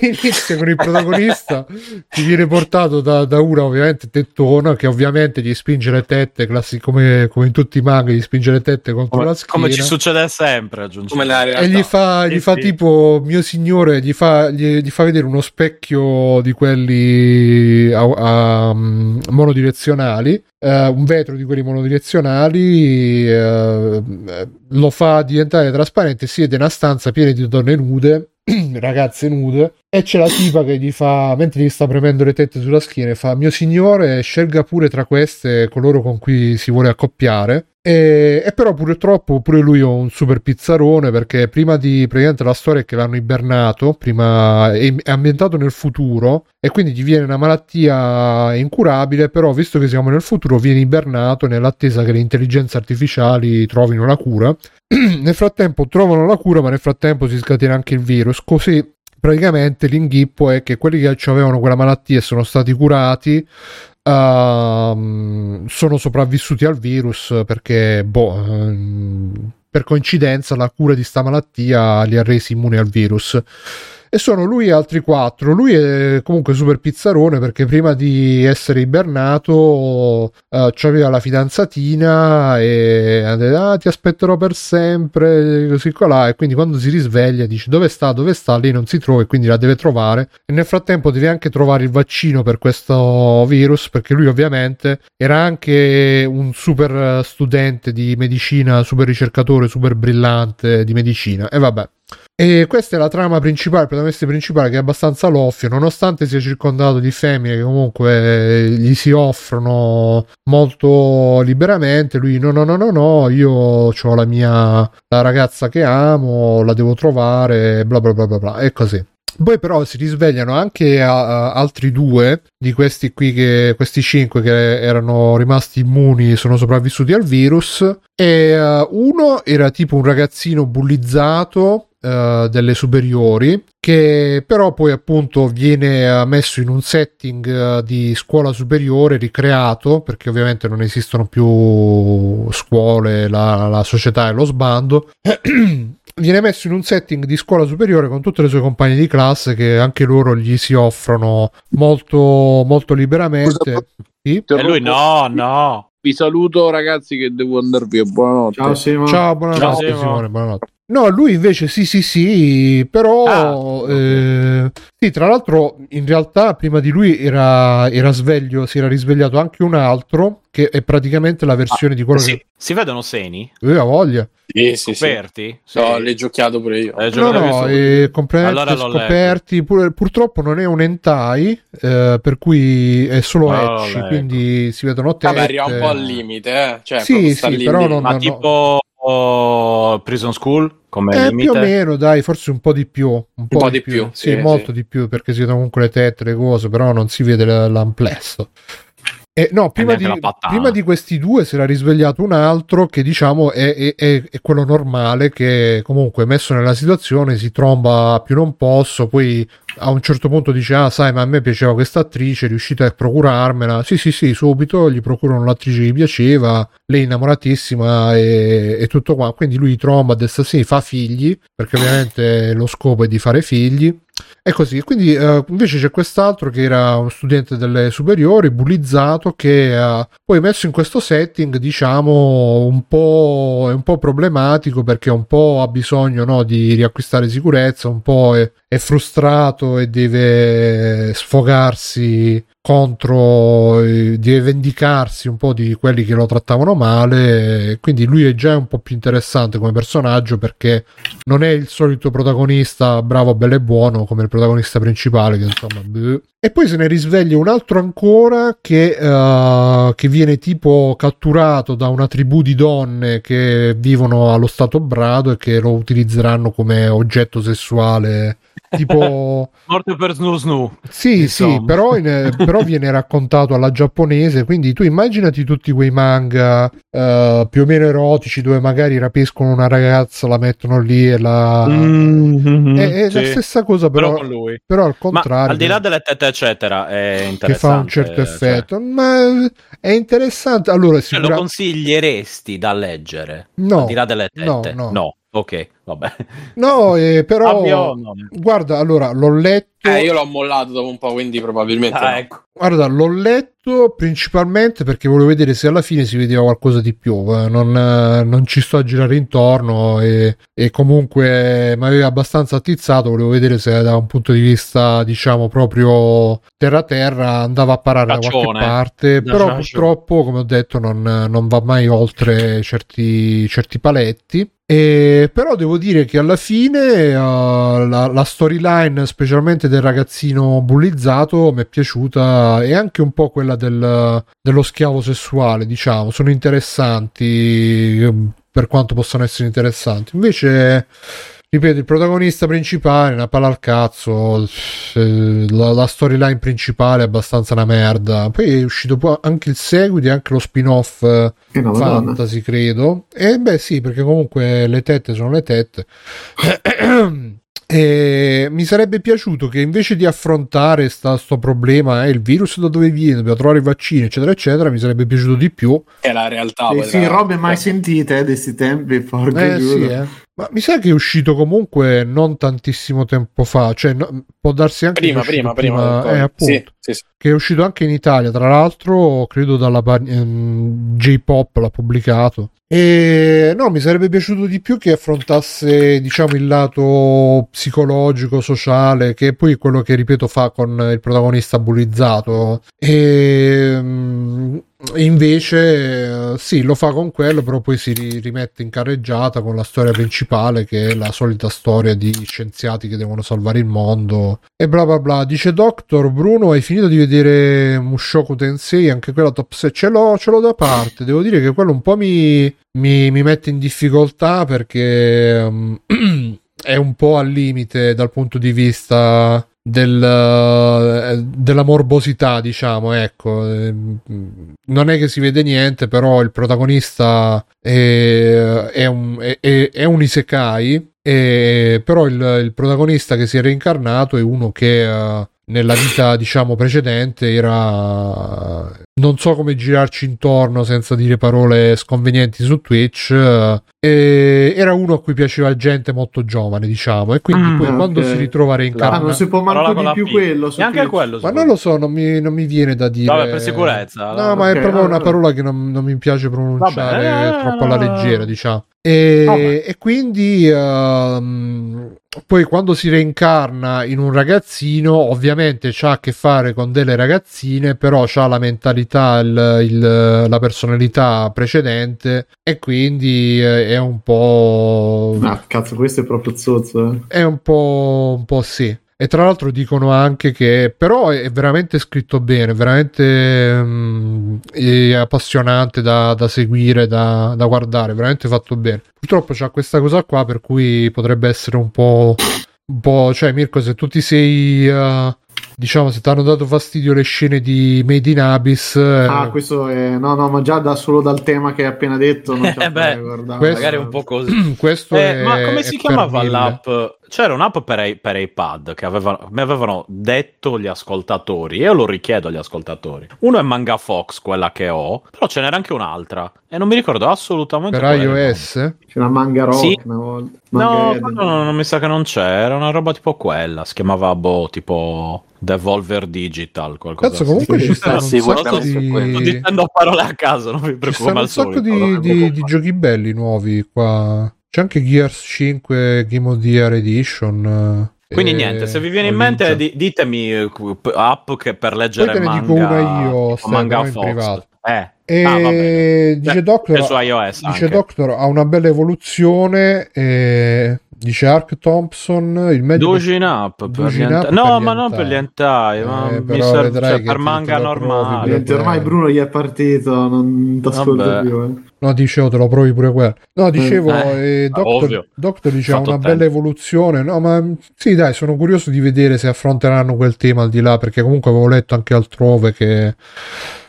inizia con il protagonista che viene portato da, da una ovviamente tettona che ovviamente gli spinge le tette classi come, come in tutti i manga gli spinge le tette contro la
Come,
schiena
come ci succede sempre, aggiungiamo.
E gli fa, gli
Sì,
fa
sì.
tipo mio signore gli fa, gli, gli fa vedere uno specchio di quelli a, a, mm, monodirezionali eh, un vetro di quelli monodirezionali eh, eh, lo fa diventare trasparente si vede una stanza piena di donne nude ragazze nude e c'è la tipa che gli fa mentre gli sta premendo le tette sulla schiena fa mio signore scelga pure tra queste coloro con cui si vuole accoppiare e, e però purtroppo pure lui è un super pizzarone perché prima di praticamente la storia è che l'hanno ibernato prima è, ambientato nel futuro e quindi gli viene una malattia incurabile però visto che siamo nel futuro viene ibernato nell'attesa che le intelligenze artificiali trovino la cura. Nel frattempo trovano la cura ma nel frattempo si scatena anche il virus. Così praticamente l'inghippo è che quelli che avevano quella malattia e sono stati curati ehm, sono sopravvissuti al virus perché boh, ehm, per coincidenza la cura di sta malattia li ha resi immuni al virus e sono lui e altri quattro. Lui è comunque super pizzarone perché prima di essere ibernato eh, c'aveva la fidanzatina e ha detto ah, ti aspetterò per sempre, così colà. E quindi quando si risveglia dice dove sta, dove sta, lei non si trova e quindi la deve trovare. E nel frattempo deve anche trovare il vaccino per questo virus perché lui ovviamente era anche un super studente di medicina, super ricercatore, super brillante di medicina. E vabbè. E questa è la trama principale, protagonista principale che è abbastanza loffio, nonostante sia circondato di femmine che comunque gli si offrono molto liberamente. Lui no, no, no, no, no, io ho la mia la ragazza che amo, la devo trovare, bla bla bla bla bla, e così. Poi però si risvegliano anche a- a altri due di questi qui, che, questi cinque che erano rimasti immuni, sono sopravvissuti al virus. E eh, uno era tipo un ragazzino bullizzato eh, delle superiori, che però poi appunto viene eh, messo in un setting eh, di scuola superiore ricreato, perché ovviamente non esistono più scuole, la, la società è lo sbando. viene messo in un setting di scuola superiore con tutte le sue compagne di classe che anche loro gli si offrono molto, molto liberamente. Sì?
E lui no, no.
Vi saluto ragazzi che devo andare via. Buonanotte.
Ciao Simo.
Ciao, buonanotte
Ciao, Simo.
Simone, buonanotte. No, lui invece sì, sì, sì, però
Ah.
eh, sì, tra l'altro in realtà prima di lui era, era sveglio, si era risvegliato anche un altro che è praticamente la versione di quello
Si,
che
si vedono seni
aveva voglia.
Sì, sì, sì.
coperti?
No, l'hai giocato pure io.
Eh,
No, no, è completamente
Allora
scoperti. Pur- purtroppo non è un hentai, eh, per cui è solo
Ah, lo
ecci,
leggo.
quindi si vedono tette.
Vabbè, arriva un po' al limite, eh. Cioè,
Sì, sì, però non-
Ma
no,
tipo oh, Prison School come
Eh, più o meno, dai, forse un po' di più. Un po', di, più. Sì,
sì,
molto
sì.
di più, perché si vedono comunque le tette, le cose, però non si vede l'amplesso. Eh, no, prima di, prima di questi due si era risvegliato un altro che diciamo è, è- è- è quello normale che comunque messo nella situazione si tromba a più non posso, poi a un certo punto dice ah sai ma a me piaceva questa attrice, riuscite a procurarmela? Sì sì sì, subito gli procurano l'attrice che gli piaceva, lei innamoratissima e, e tutto qua, quindi lui tromba a destra sinistra, fa figli, perché ovviamente lo scopo è di fare figli. E così, quindi eh, invece c'è quest'altro che era uno studente delle superiori, bullizzato, che eh, poi messo in questo setting, diciamo, un po', è un po' problematico perché un po' ha bisogno no, di riacquistare sicurezza, un po' è, è frustrato e deve sfogarsi contro, eh, deve vendicarsi un po' di quelli che lo trattavano male, quindi lui è già un po' più interessante come personaggio perché non è il solito protagonista bravo, bello e buono come il protagonista principale che insomma bleh. e poi se ne risveglia un altro ancora che, eh, che viene tipo catturato da una tribù di donne che vivono allo stato brado e che lo utilizzeranno come oggetto sessuale tipo
Morte per Snu Snu.
sì,
Insomma.
sì, però, in- però viene raccontato alla giapponese, quindi tu immaginati tutti quei manga eh, più o meno erotici dove magari rapiscono una ragazza, la mettono lì e la...
Mm-hmm.
È, è la
sì.
stessa cosa,
Però
però,
con lui.
però al
Ma
contrario.
al di là delle tette, eccetera, è
che
interessante.
fa un certo
cioè-
effetto, ma è interessante. Allora,
Cioè, lo
sicura-
consiglieresti da leggere?
No,
Al di là delle
no,
tette?
no.
Ok, vabbè.
no, eh, però
no.
guarda, allora l'ho letto.
Eh, io l'ho mollato dopo un po', quindi probabilmente.
Ah,
no.
ecco.
Guarda, l'ho letto principalmente perché volevo vedere se alla fine si vedeva qualcosa di più. eh, Non, eh, non ci sto a girare intorno e, e comunque mi aveva abbastanza attizzato. Volevo vedere se da un punto di vista, diciamo, proprio terra-terra andava a parare da qualche
Caccione.
parte.
Da
Però
caccio.
purtroppo, come ho detto, non, non va mai oltre certi, certi paletti. E però devo dire che alla fine uh, la, la storyline, specialmente del ragazzino bullizzato, mi è piaciuta e anche un po' quella del- dello schiavo sessuale, diciamo, sono interessanti per quanto possano essere interessanti. Invece, ripeto, il protagonista principale, una palla al cazzo, eh, la, la storyline principale è abbastanza una merda. Poi è uscito poi anche il seguito e anche lo spin-off eh,
Che no, madonna.
fantasy, credo. E beh, sì, perché comunque le tette sono le tette. E mi sarebbe piaciuto che invece di affrontare sta, sto problema, eh, il virus da dove viene, dobbiamo trovare i vaccini, eccetera, eccetera, mi sarebbe piaciuto di più.
È la realtà.
Eh sì, robe mai sentite eh, di questi tempi, porco
Eh sì, eh. Ma mi sa che è uscito comunque non tantissimo tempo fa, cioè no- può darsi anche
Prima, prima, prima. Covid.
eh, appunto,
Sì, sì, sì.
che è uscito anche in Italia, tra l'altro, credo dalla ehm, J-Pop l'ha pubblicato. E no, mi sarebbe piaciuto di più che affrontasse, diciamo, il lato psicologico, sociale, che è poi quello che, ripeto, fa con il protagonista bullizzato. E mm, invece, eh, sì, lo fa con quello, però poi si ri- rimette in carreggiata con la storia principale, che è la solita storia di scienziati che devono salvare il mondo e bla bla bla. Dice Doctor Bruno, hai finito di vedere Mushoku Tensei? Anche quella top 6 ce l'ho, ce l'ho da parte. Devo dire che quello un po' mi, mi, mi mette in difficoltà perché um, è un po' al limite dal punto di vista del, eh, della morbosità, diciamo, ecco. Ehm, Non è che si vede niente, però il protagonista è, è un, è- è- un isekai, però il, il protagonista che si è reincarnato è uno che eh, nella vita, diciamo, precedente era... Non so come girarci intorno senza dire parole sconvenienti su Twitch. eh, e era uno a cui piaceva gente molto giovane, diciamo, e quindi
Mm,
poi
ok.
quando si ritrova
Ah,
reincarnato...
non si può manco di più
P.
quello.
Neanche
Twitch.
quello.
Ma non lo so, non mi, non mi viene da dire.
Vabbè, per sicurezza.
No, ma
Ok,
è proprio una parola che non, non mi piace pronunciare
Vabbè,
troppo alla leggera, diciamo. E,
Vabbè.
e quindi ehm, poi quando si reincarna in un ragazzino, ovviamente c'ha a che fare con delle ragazzine, però c'ha la mentalità, il- il- la personalità precedente e quindi eh, è un po'...
No, cazzo, questo è proprio zozzo. eh.
È un po', un po' sì. E tra l'altro dicono anche che però è veramente scritto bene, veramente mm, è appassionante da, da seguire, da, da guardare, veramente fatto bene. Purtroppo c'ha questa cosa qua per cui potrebbe essere un po', un po' cioè Mirko se tu ti sei eh, diciamo, se ti hanno dato fastidio le scene di Made in Abyss, eh,
Ah, questo è... No, no, ma già da solo dal tema che hai appena detto non
Eh, beh,
questo-
Magari un po' così.
questo
Eh,
è.
ma come si chiamava l'app? C'era un'app per, i- per iPad che avevano, mi avevano detto gli ascoltatori, e io lo richiedo agli ascoltatori. Uno è Manga Fox, quella che ho, però ce n'era anche un'altra, e non mi ricordo assolutamente
Per iOS?
C'era Manga Rock
Sì.
una volta.
No,
Eden.
quello non, mi sa che non c'era, era una roba tipo quella, si chiamava boh, tipo Devolver Digital, qualcosa
Cazzo, comunque ci stanno un
Sì,
sacco
sicuramente
di.
Sto dicendo parole a caso, non vi
Ci
preoccupate
stanno
al
un sacco di, di- di giochi belli nuovi qua. C'è anche Gears 5 Game of the Year Edition. eh,
Quindi niente, se vi viene in mente di- ditemi eh, app che per
Poi
leggere
te ne
manga,
dico una io, Stefano,
manga
in privato.
Eh.
E
Ah,
dice
Cioè,
Doctor, dice
anche.
Doctor ha una bella evoluzione. E dice Ark Thompson il medico
Dojin up per gli
up
No,
gli
ma non per gli hentai, ma
Eh,
mi serve cioè, per manga
provi,
normale.
Niente, ormai Bruno gli è partito, non ti ascolto
Vabbè.
più. eh.
No, dicevo, te lo provi pure quello. No, dicevo,
Eh,
eh, Doctor,
ovvio.
Doctor dice ha
Fatto
una
tempo.
bella evoluzione. No, ma sì, dai, sono curioso di vedere se affronteranno quel tema al di là, perché comunque avevo letto anche altrove che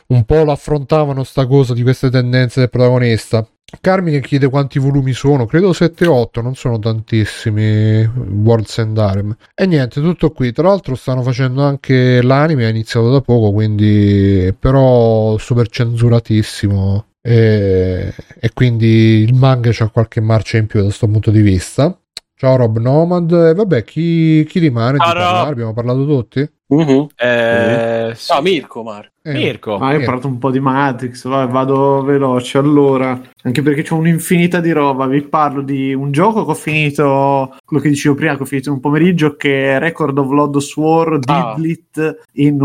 un po' l'affrontavano sta cosa di queste tendenze del protagonista. Carmine chiede quanti volumi sono, credo 7-8, non sono tantissimi Worlds and Harem. E niente, tutto qui. Tra l'altro stanno facendo anche l'anime, ha iniziato da poco, quindi però super censuratissimo. E, e quindi il manga c'ha qualche marcia in più da questo punto di vista. Ciao Rob Nomad, e vabbè, chi, chi rimane
Ciao,
di parlare? Abbiamo parlato tutti?
Mhm.
Eh, sì.
No, Mirko, Marco.
Eh,
Mirko.
Ah, io ho
Eh.
parlato un po' di Matrix, vai, vado veloce allora, anche perché c'ho un'infinita di roba. Vi parlo di un gioco che ho finito, quello che dicevo prima, che ho finito in un pomeriggio, che è Record of Lodoss War
Ah.
Didlit in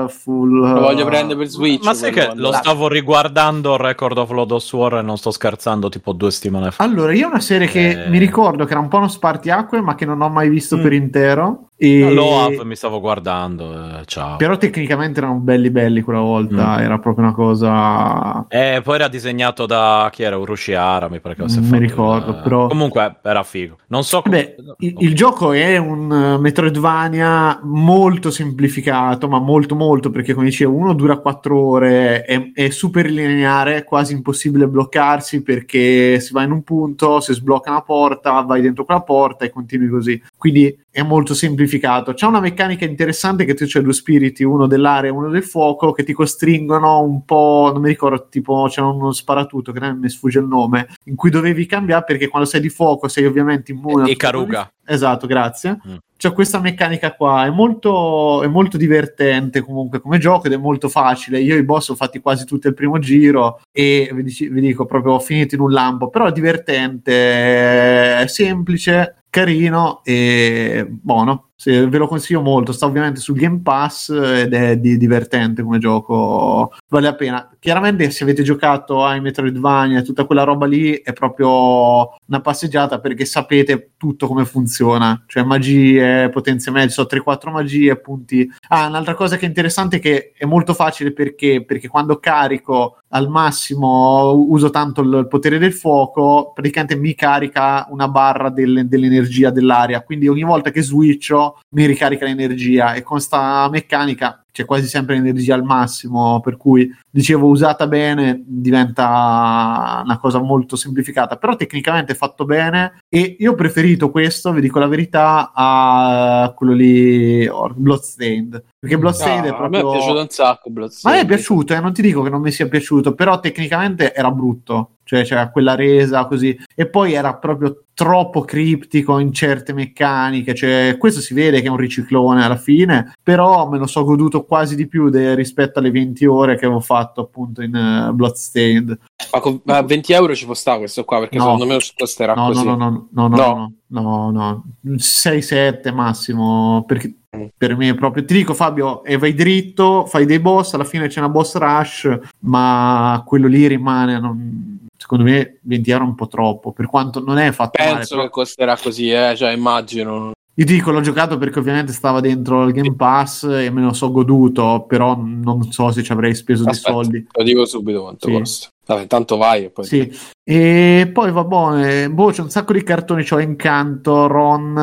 Wonderful.
Lo voglio prendere per Switch.
Ma sai che
quello,
lo stavo riguardando Record of Lodoss War e non sto scherzando tipo due settimane fa.
Allora, io è una serie che
Eh.
mi ricordo che era un po' uno spartiacque, ma che non ho mai visto
Mm.
per intero. E...
L'OAV mi stavo guardando, eh, ciao.
Però tecnicamente erano belli belli quella volta,
Mm.
era proprio una cosa...
E poi era disegnato da chi era? Urushi Ara, mi pare che avesse
Non mi
fatto
ricordo,
il-
però-
Comunque era figo. Non so come...
Beh, il, il gioco è un eh, Metroidvania molto semplificato, ma molto molto, perché come dicevo, uno dura 4 ore, è, è super lineare, è quasi impossibile bloccarsi perché si va in un punto, si sblocca una porta, vai dentro quella porta e continui così. Quindi è molto semplificato. C'è una meccanica interessante che tu c'hai due spiriti, uno dell'aria e uno del fuoco, che ti costringono un po', non mi ricordo, tipo c'era uno sparatutto, che non mi sfugge il nome, in cui dovevi cambiare perché quando sei di fuoco sei ovviamente immune. a tutto
Ikaruga.
Esatto, grazie.
Mm.
C'è questa meccanica qua, è molto, è molto divertente comunque come gioco ed è molto facile. Io i boss ho fatti quasi tutti il primo giro e vi dico proprio ho finito in un lampo, però è divertente, è semplice, carino e buono. Sì, ve lo consiglio molto. Sta ovviamente sul Game Pass ed è di- divertente come gioco, vale la pena. Chiaramente, se avete giocato ai Metroidvania e tutta quella roba lì, è proprio una passeggiata perché sapete tutto come funziona, cioè magie, potenziamenti, so 3-4 magie, punti. Ah, un'altra cosa che è interessante è che è molto facile perché, perché quando carico al massimo uso tanto il potere del fuoco, praticamente mi carica una barra del- dell'energia dell'aria, quindi ogni volta che switcho mi ricarica l'energia e con sta meccanica c'è quasi sempre l'energia al massimo, per cui dicevo usata bene diventa una cosa molto semplificata, però tecnicamente è fatto bene e io ho preferito questo, vi dico la verità, a quello lì Bloodstained, perché Bloodstained è
Ah, A me è
proprio...
piaciuto un sacco.
Ma
Bloodstained.
mi è piaciuto, eh, non ti dico che non mi sia piaciuto, però tecnicamente era brutto, cioè c'era quella resa così, e poi era proprio troppo criptico in certe meccaniche, cioè questo si vede che è un riciclone alla fine, però me lo so goduto quasi di più de- rispetto alle 20 ore che avevo fatto appunto in eh, Bloodstained.
Ma con- ma a 20 euro ci può stare questo qua perché
No.
secondo me costerà
No, no,
così.
no, no, no, no,
No.
no, no, no, 6-7 massimo, perché
Mm.
per me è proprio, ti dico Fabio, e vai dritto, fai dei boss, alla fine c'è una boss rush, ma quello lì rimane, non- secondo me 20 euro è un po' troppo, per quanto non è fatto male,
Penso
però-
che costerà così, eh, cioè immagino.
io ti dico, l'ho giocato perché ovviamente stava dentro il Game Pass e me lo so goduto, però non so se ci avrei speso dei
Aspetta,
soldi.
Lo dico subito quanto
Sì.
costa. Vabbè, intanto vai e poi...
Sì. E poi va bene, boh, c'è un sacco di cartoni, c'ho Incanto, Ron,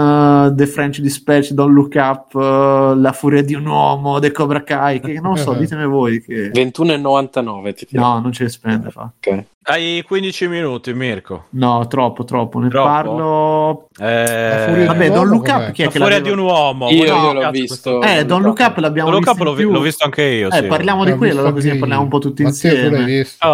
uh, The French Dispatch, Don't Look Up, uh, La Furia di un Uomo, The Cobra Kai, che non so, ditemi voi che...
21,99 ti.
No, non ce ne spende, fa.
Ok.
Hai 15 minuti, Mirko.
No, troppo, troppo, ne
Troppo?
parlo...
Eh,
Vabbè,
di
Don't Look Up, chi è
la
che
furia di un uomo.
Io,
Guarda,
io l'ho
cazzo,
visto.
Eh, Don't Look Up l'abbiamo
Don't
visto
Look Up l'ho, vi- l'ho visto anche io.
Eh,
sì.
parliamo di
L'ho
quello,
visto
così ne parliamo un po' tutti
Matteo,
insieme.
visto?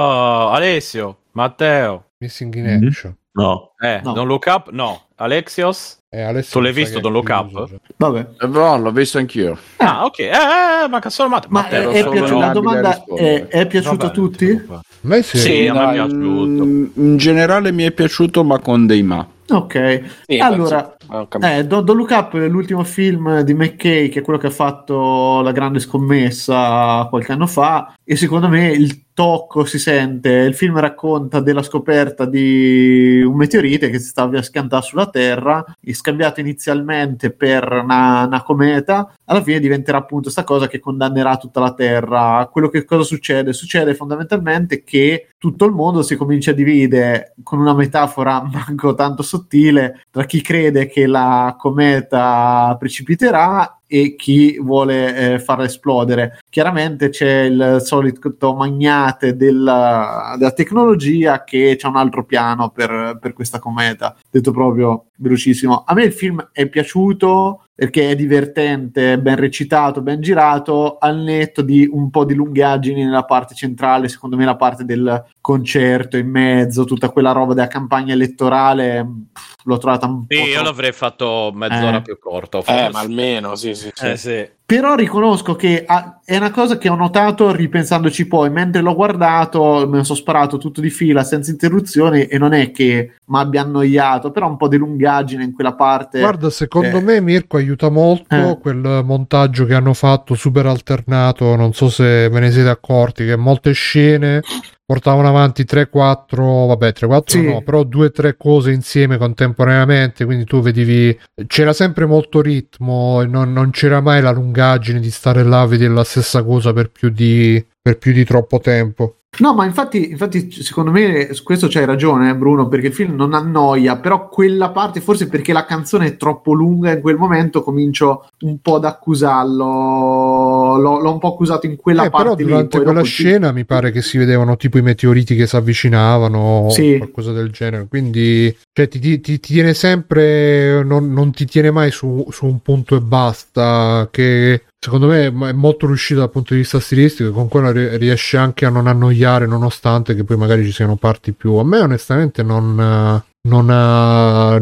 Alessio, Matteo.
Missing in Action.
No.
Eh,
No.
Don't Look Up? No. Alexios?
Eh, Alessio
Tu l'hai visto, Don't Look Up?
Vabbè.
Eh, no, l'ho visto anch'io.
Ah, ok. Eh, eh, manca solo Matteo.
Ma
Matteo,
è, è
sono
piaciuto, la domanda è,
rispondere.
è piaciuto a tutti?
A me sì.
Sì, a me è
dai,
piaciuto.
mm, In generale mi è piaciuto, ma con dei ma.
Ok.
Sì,
allora,
ah,
eh, Don't Look Up è l'ultimo film di McKay, che è quello che ha fatto La Grande Scommessa qualche anno fa, e secondo me il tocco si sente. Il film racconta della scoperta di un meteorite che si stava schiantando sulla Terra, scambiato inizialmente per una, una cometa, alla fine diventerà appunto questa cosa che condannerà tutta la Terra. Quello che cosa succede? Succede fondamentalmente che tutto il mondo si comincia a dividere con una metafora manco tanto sottile tra chi crede che la cometa precipiterà e chi vuole eh, farla esplodere. Chiaramente c'è il solito magnate della, della tecnologia che c'è un altro piano per, per questa cometa. Detto proprio velocissimo. A me il film è piaciuto perché è divertente, ben recitato, ben girato, al netto di un po' di lungaggini nella parte centrale, secondo me la parte del concerto in mezzo, tutta quella roba della campagna elettorale, pff, l'ho trovata un po'
Sì, io
troppo-
l'avrei fatto mezz'ora
Eh.
più corto.
Eh,
forse.
ma almeno, sì, sì, sì.
Eh, sì.
Però riconosco che ah, è una cosa che ho notato ripensandoci poi, mentre l'ho guardato, me ne sono sparato tutto di fila senza interruzioni e non è che mi abbia annoiato, però un po' di lungaggine in quella parte.
Guarda, secondo
Eh.
me Mirko aiuta molto
Eh.
quel montaggio che hanno fatto super alternato, non so se ve ne siete accorti, che molte scene portavano avanti 3-4, vabbè 3-4
Sì.
no, però 2-3 cose insieme contemporaneamente, quindi tu vedevi, c'era sempre molto ritmo e non, non c'era mai la lungaggine di stare là a vedere la stessa cosa per più di, per più di troppo tempo.
No, ma infatti, infatti, secondo me su questo c'hai ragione, eh, Bruno, perché il film non annoia, però quella parte, forse perché la canzone è troppo lunga in quel momento, comincio un po' ad accusarlo. L'ho, l'ho un po' accusato in quella
Eh,
parte
però
lì,
durante
poi
quella scena mi pare che si vedevano tipo i meteoriti che si avvicinavano o
Sì.
qualcosa del genere. Quindi cioè, ti, ti- ti tiene sempre, non, non ti tiene mai su, su un punto e basta. Che secondo me è molto riuscito dal punto di vista stilistico. e Con quello ri- riesce anche a non annoiare, nonostante che poi magari ci siano parti più. A me, onestamente, non. eh, non ha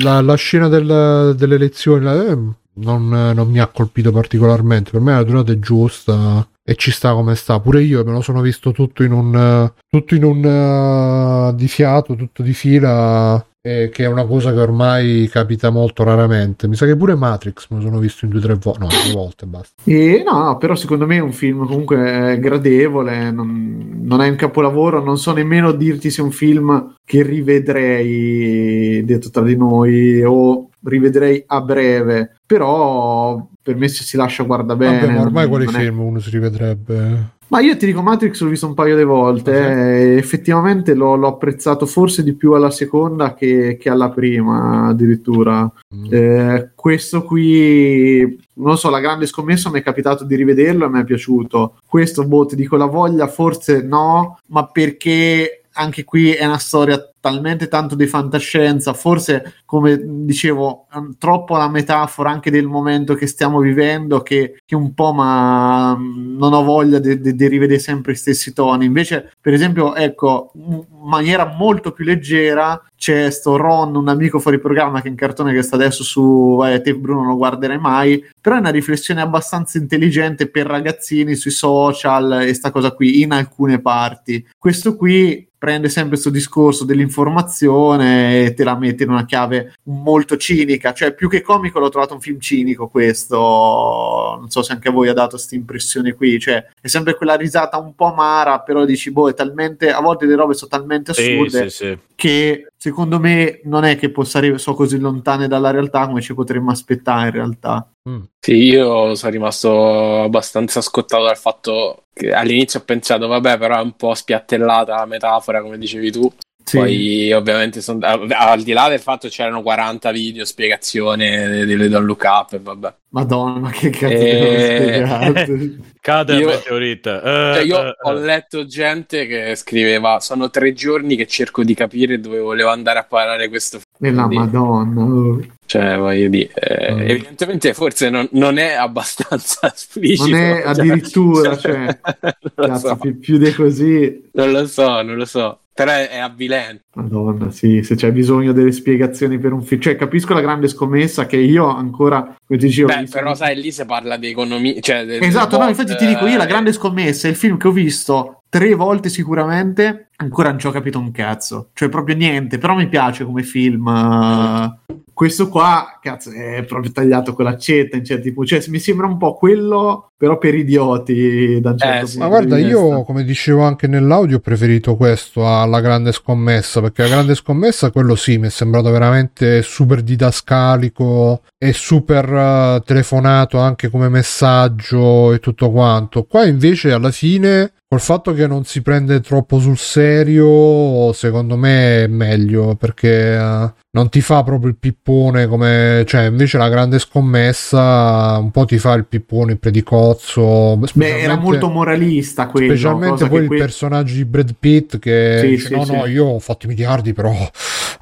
la, la scena del- delle elezioni eh, non, non mi ha colpito particolarmente per me la durata è giusta e ci sta come sta pure io me lo sono visto tutto in un eh, tutto in un eh, di fiato tutto di fila eh, che è una cosa che ormai capita molto raramente. Mi sa che pure Matrix me lo sono visto in due o tre volte no due volte basta.
E no, no, però secondo me è un film comunque gradevole, non, non è un capolavoro, non so nemmeno dirti se è un film che rivedrei, detto tra di noi, o rivedrei a breve, però per me se si lascia guarda bene.
Vabbè, ma ormai quali
è-
film uno si rivedrebbe
Ma io ti dico, Matrix l'ho visto un paio di volte,
Ah,
eh, effettivamente l'ho, l'ho apprezzato forse di più alla seconda che, che alla prima addirittura.
Mm.
Eh, questo qui, non so, la grande scommessa mi è capitato di rivederlo e mi è piaciuto. Questo, boh, ti dico la voglia, forse no, ma perché anche qui è una storia talmente tanto di fantascienza, forse come dicevo, ehm, troppo la metafora anche del momento che stiamo vivendo che, che un po' ma mm, non ho voglia di, di- di rivedere sempre gli stessi toni. Invece, per esempio, ecco, in maniera molto più leggera c'è sto Ron, un amico fuori programma che è un cartone che sta adesso su eh, te Bruno non lo guarderai mai, però è una riflessione abbastanza intelligente per ragazzini sui social e sta cosa qui in alcune parti. Questo qui prende sempre questo discorso l'informazione e te la mette in una chiave molto cinica, cioè più che comico l'ho trovato un film cinico questo, non so se anche a voi ha dato questa impressione qui, cioè è sempre quella risata un po' amara, però dici boh, è talmente, a volte le robe sono talmente
Sì,
assurde
sì, sì.
che secondo me non è che possa arrivare so così lontane dalla realtà come ci potremmo aspettare in realtà.
Mm.
Sì, io sono rimasto abbastanza scottato dal fatto che all'inizio ho pensato, vabbè, però è un po' spiattellata la metafora, come dicevi tu.
Sì.
Poi, ovviamente, son- al al di là del fatto che c'erano 40 video spiegazione delle Don't Look Up, e vabbè.
Madonna, che cazzo
Eh,
ho spiegato.
Cade
Io-
il meteorite. Eh,
Cioè, io
eh,
ho
eh.
letto gente che scriveva: Sono tre giorni che cerco di capire dove volevo andare a parare questo film.
Nella
Quindi,
Madonna. oh.
Cioè, voglio dire, eh,
Mm.
evidentemente forse non, non è abbastanza esplicito.
Non è
Cioè,
addirittura, cioè,
lo
Cazzo,
so,
più, più di così.
non lo so, non lo so. Però è, è avvilente.
Madonna, sì, se c'è bisogno delle spiegazioni per un film. Cioè, capisco la grande scommessa che io ancora, come ti dicevo,
Beh, però sai, lì si parla di economia. Cioè,
Esatto, no,
bot,
infatti ti dico, io la
eh,
grande scommessa è il film che ho visto tre volte sicuramente, ancora non ci ho capito un cazzo, cioè proprio niente, però mi piace come film. eh, Questo qua, cazzo, è proprio tagliato con l'accetta in certi punti, cioè mi sembra un po' quello, però per idioti da un certo
Eh, sì.
punto
Ma guarda,
di
io
vista.
come dicevo anche nell'audio ho preferito questo alla grande scommessa, perché la grande scommessa, quello sì, mi è sembrato veramente super didascalico e super eh, telefonato anche come messaggio e tutto quanto. Qua invece alla fine, col fatto che non si prende troppo sul serio, secondo me è meglio, perché eh, non ti fa proprio il pippone come... cioè invece la grande scommessa un po' ti fa il pippone, il predicozzo.
Beh, era molto moralista quello.
Specialmente poi il
que-
personaggio di Brad Pitt che
Sì,
dice
sì,
no
sì.
no io ho fatto i miliardi però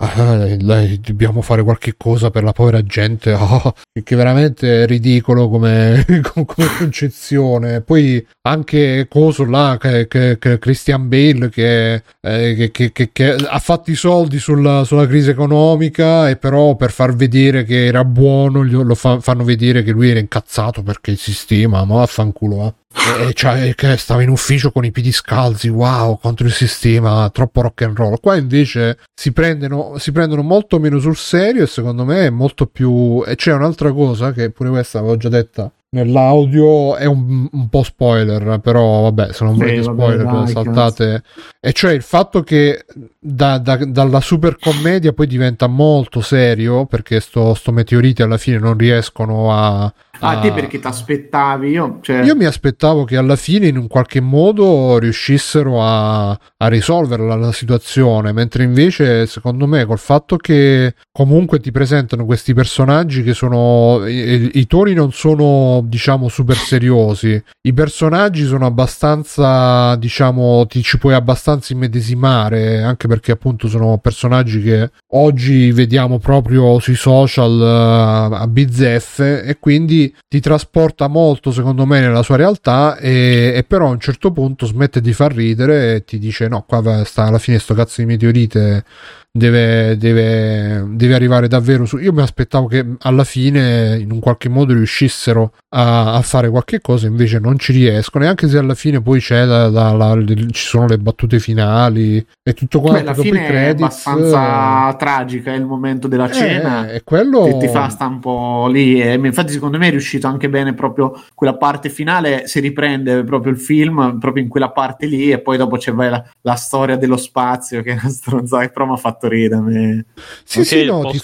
eh, dai, dobbiamo fare qualche cosa per la povera gente oh, che veramente è ridicolo come, come concezione poi anche coso là che, che- che Christian Bale che, eh, che- ha fatto i soldi sulla, sulla crisi economica e però per far vedere che era buono lo fa- fanno vedere che lui era incazzato perché il sistema ma vaffanculo eh. E cioè, che stava in ufficio con i piedi scalzi, wow, contro il sistema, troppo rock and roll. Qua invece si prendono, si prendono molto meno sul serio e secondo me è molto più... E c'è un'altra cosa che pure questa avevo già detta nell'audio, è un, un po' spoiler, però vabbè, se non
Sì,
volete
vabbè,
spoiler
dai,
saltate. E cioè il fatto che da- da- dalla super commedia poi diventa molto serio, perché sto, sto meteorite alla fine non riescono a...
Ah,
a-
te perché ti aspettavi? Io, cioè,
io mi aspettavo che alla fine in un qualche modo riuscissero a, a risolvere la, la situazione, mentre invece secondo me col fatto che comunque ti presentano questi personaggi che sono... I, i toni non sono diciamo super seriosi, i personaggi sono abbastanza diciamo ti ci puoi abbastanza immedesimare anche perché appunto sono personaggi che oggi vediamo proprio sui social eh, a bizzeffe e quindi ti trasporta molto secondo me nella sua realtà e, e però a un certo punto smette di far ridere e ti dice no qua sta alla fine sto cazzo di meteorite deve, deve, deve arrivare davvero su io mi aspettavo che alla fine in un qualche modo riuscissero a, a fare qualche cosa invece non ci riescono e anche se alla fine poi c'è la- la- la- ci sono le battute finali e tutto
beh,
quanto
la
dopo
fine
i
è
credits
abbastanza tragica, è il momento della
eh,
cena.
e quello
Ti, ti fa sta un po' lì. E infatti, secondo me è riuscito anche bene proprio quella parte finale. Si riprende proprio il film proprio in quella parte lì, e poi dopo c'è la, la storia dello spazio che è una stronzata, che però mi ha fatto ridere. a me.
sì,
Anche
sì,
il
no, ti,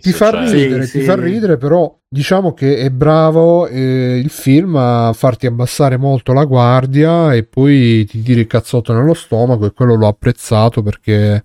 ti fa
cioè.
ridere,
Sì,
ti
sì.
fa ridere, però diciamo che è bravo eh, il film a farti abbassare molto la guardia e poi ti tiri il cazzotto nello stomaco e quello l'ho apprezzato perché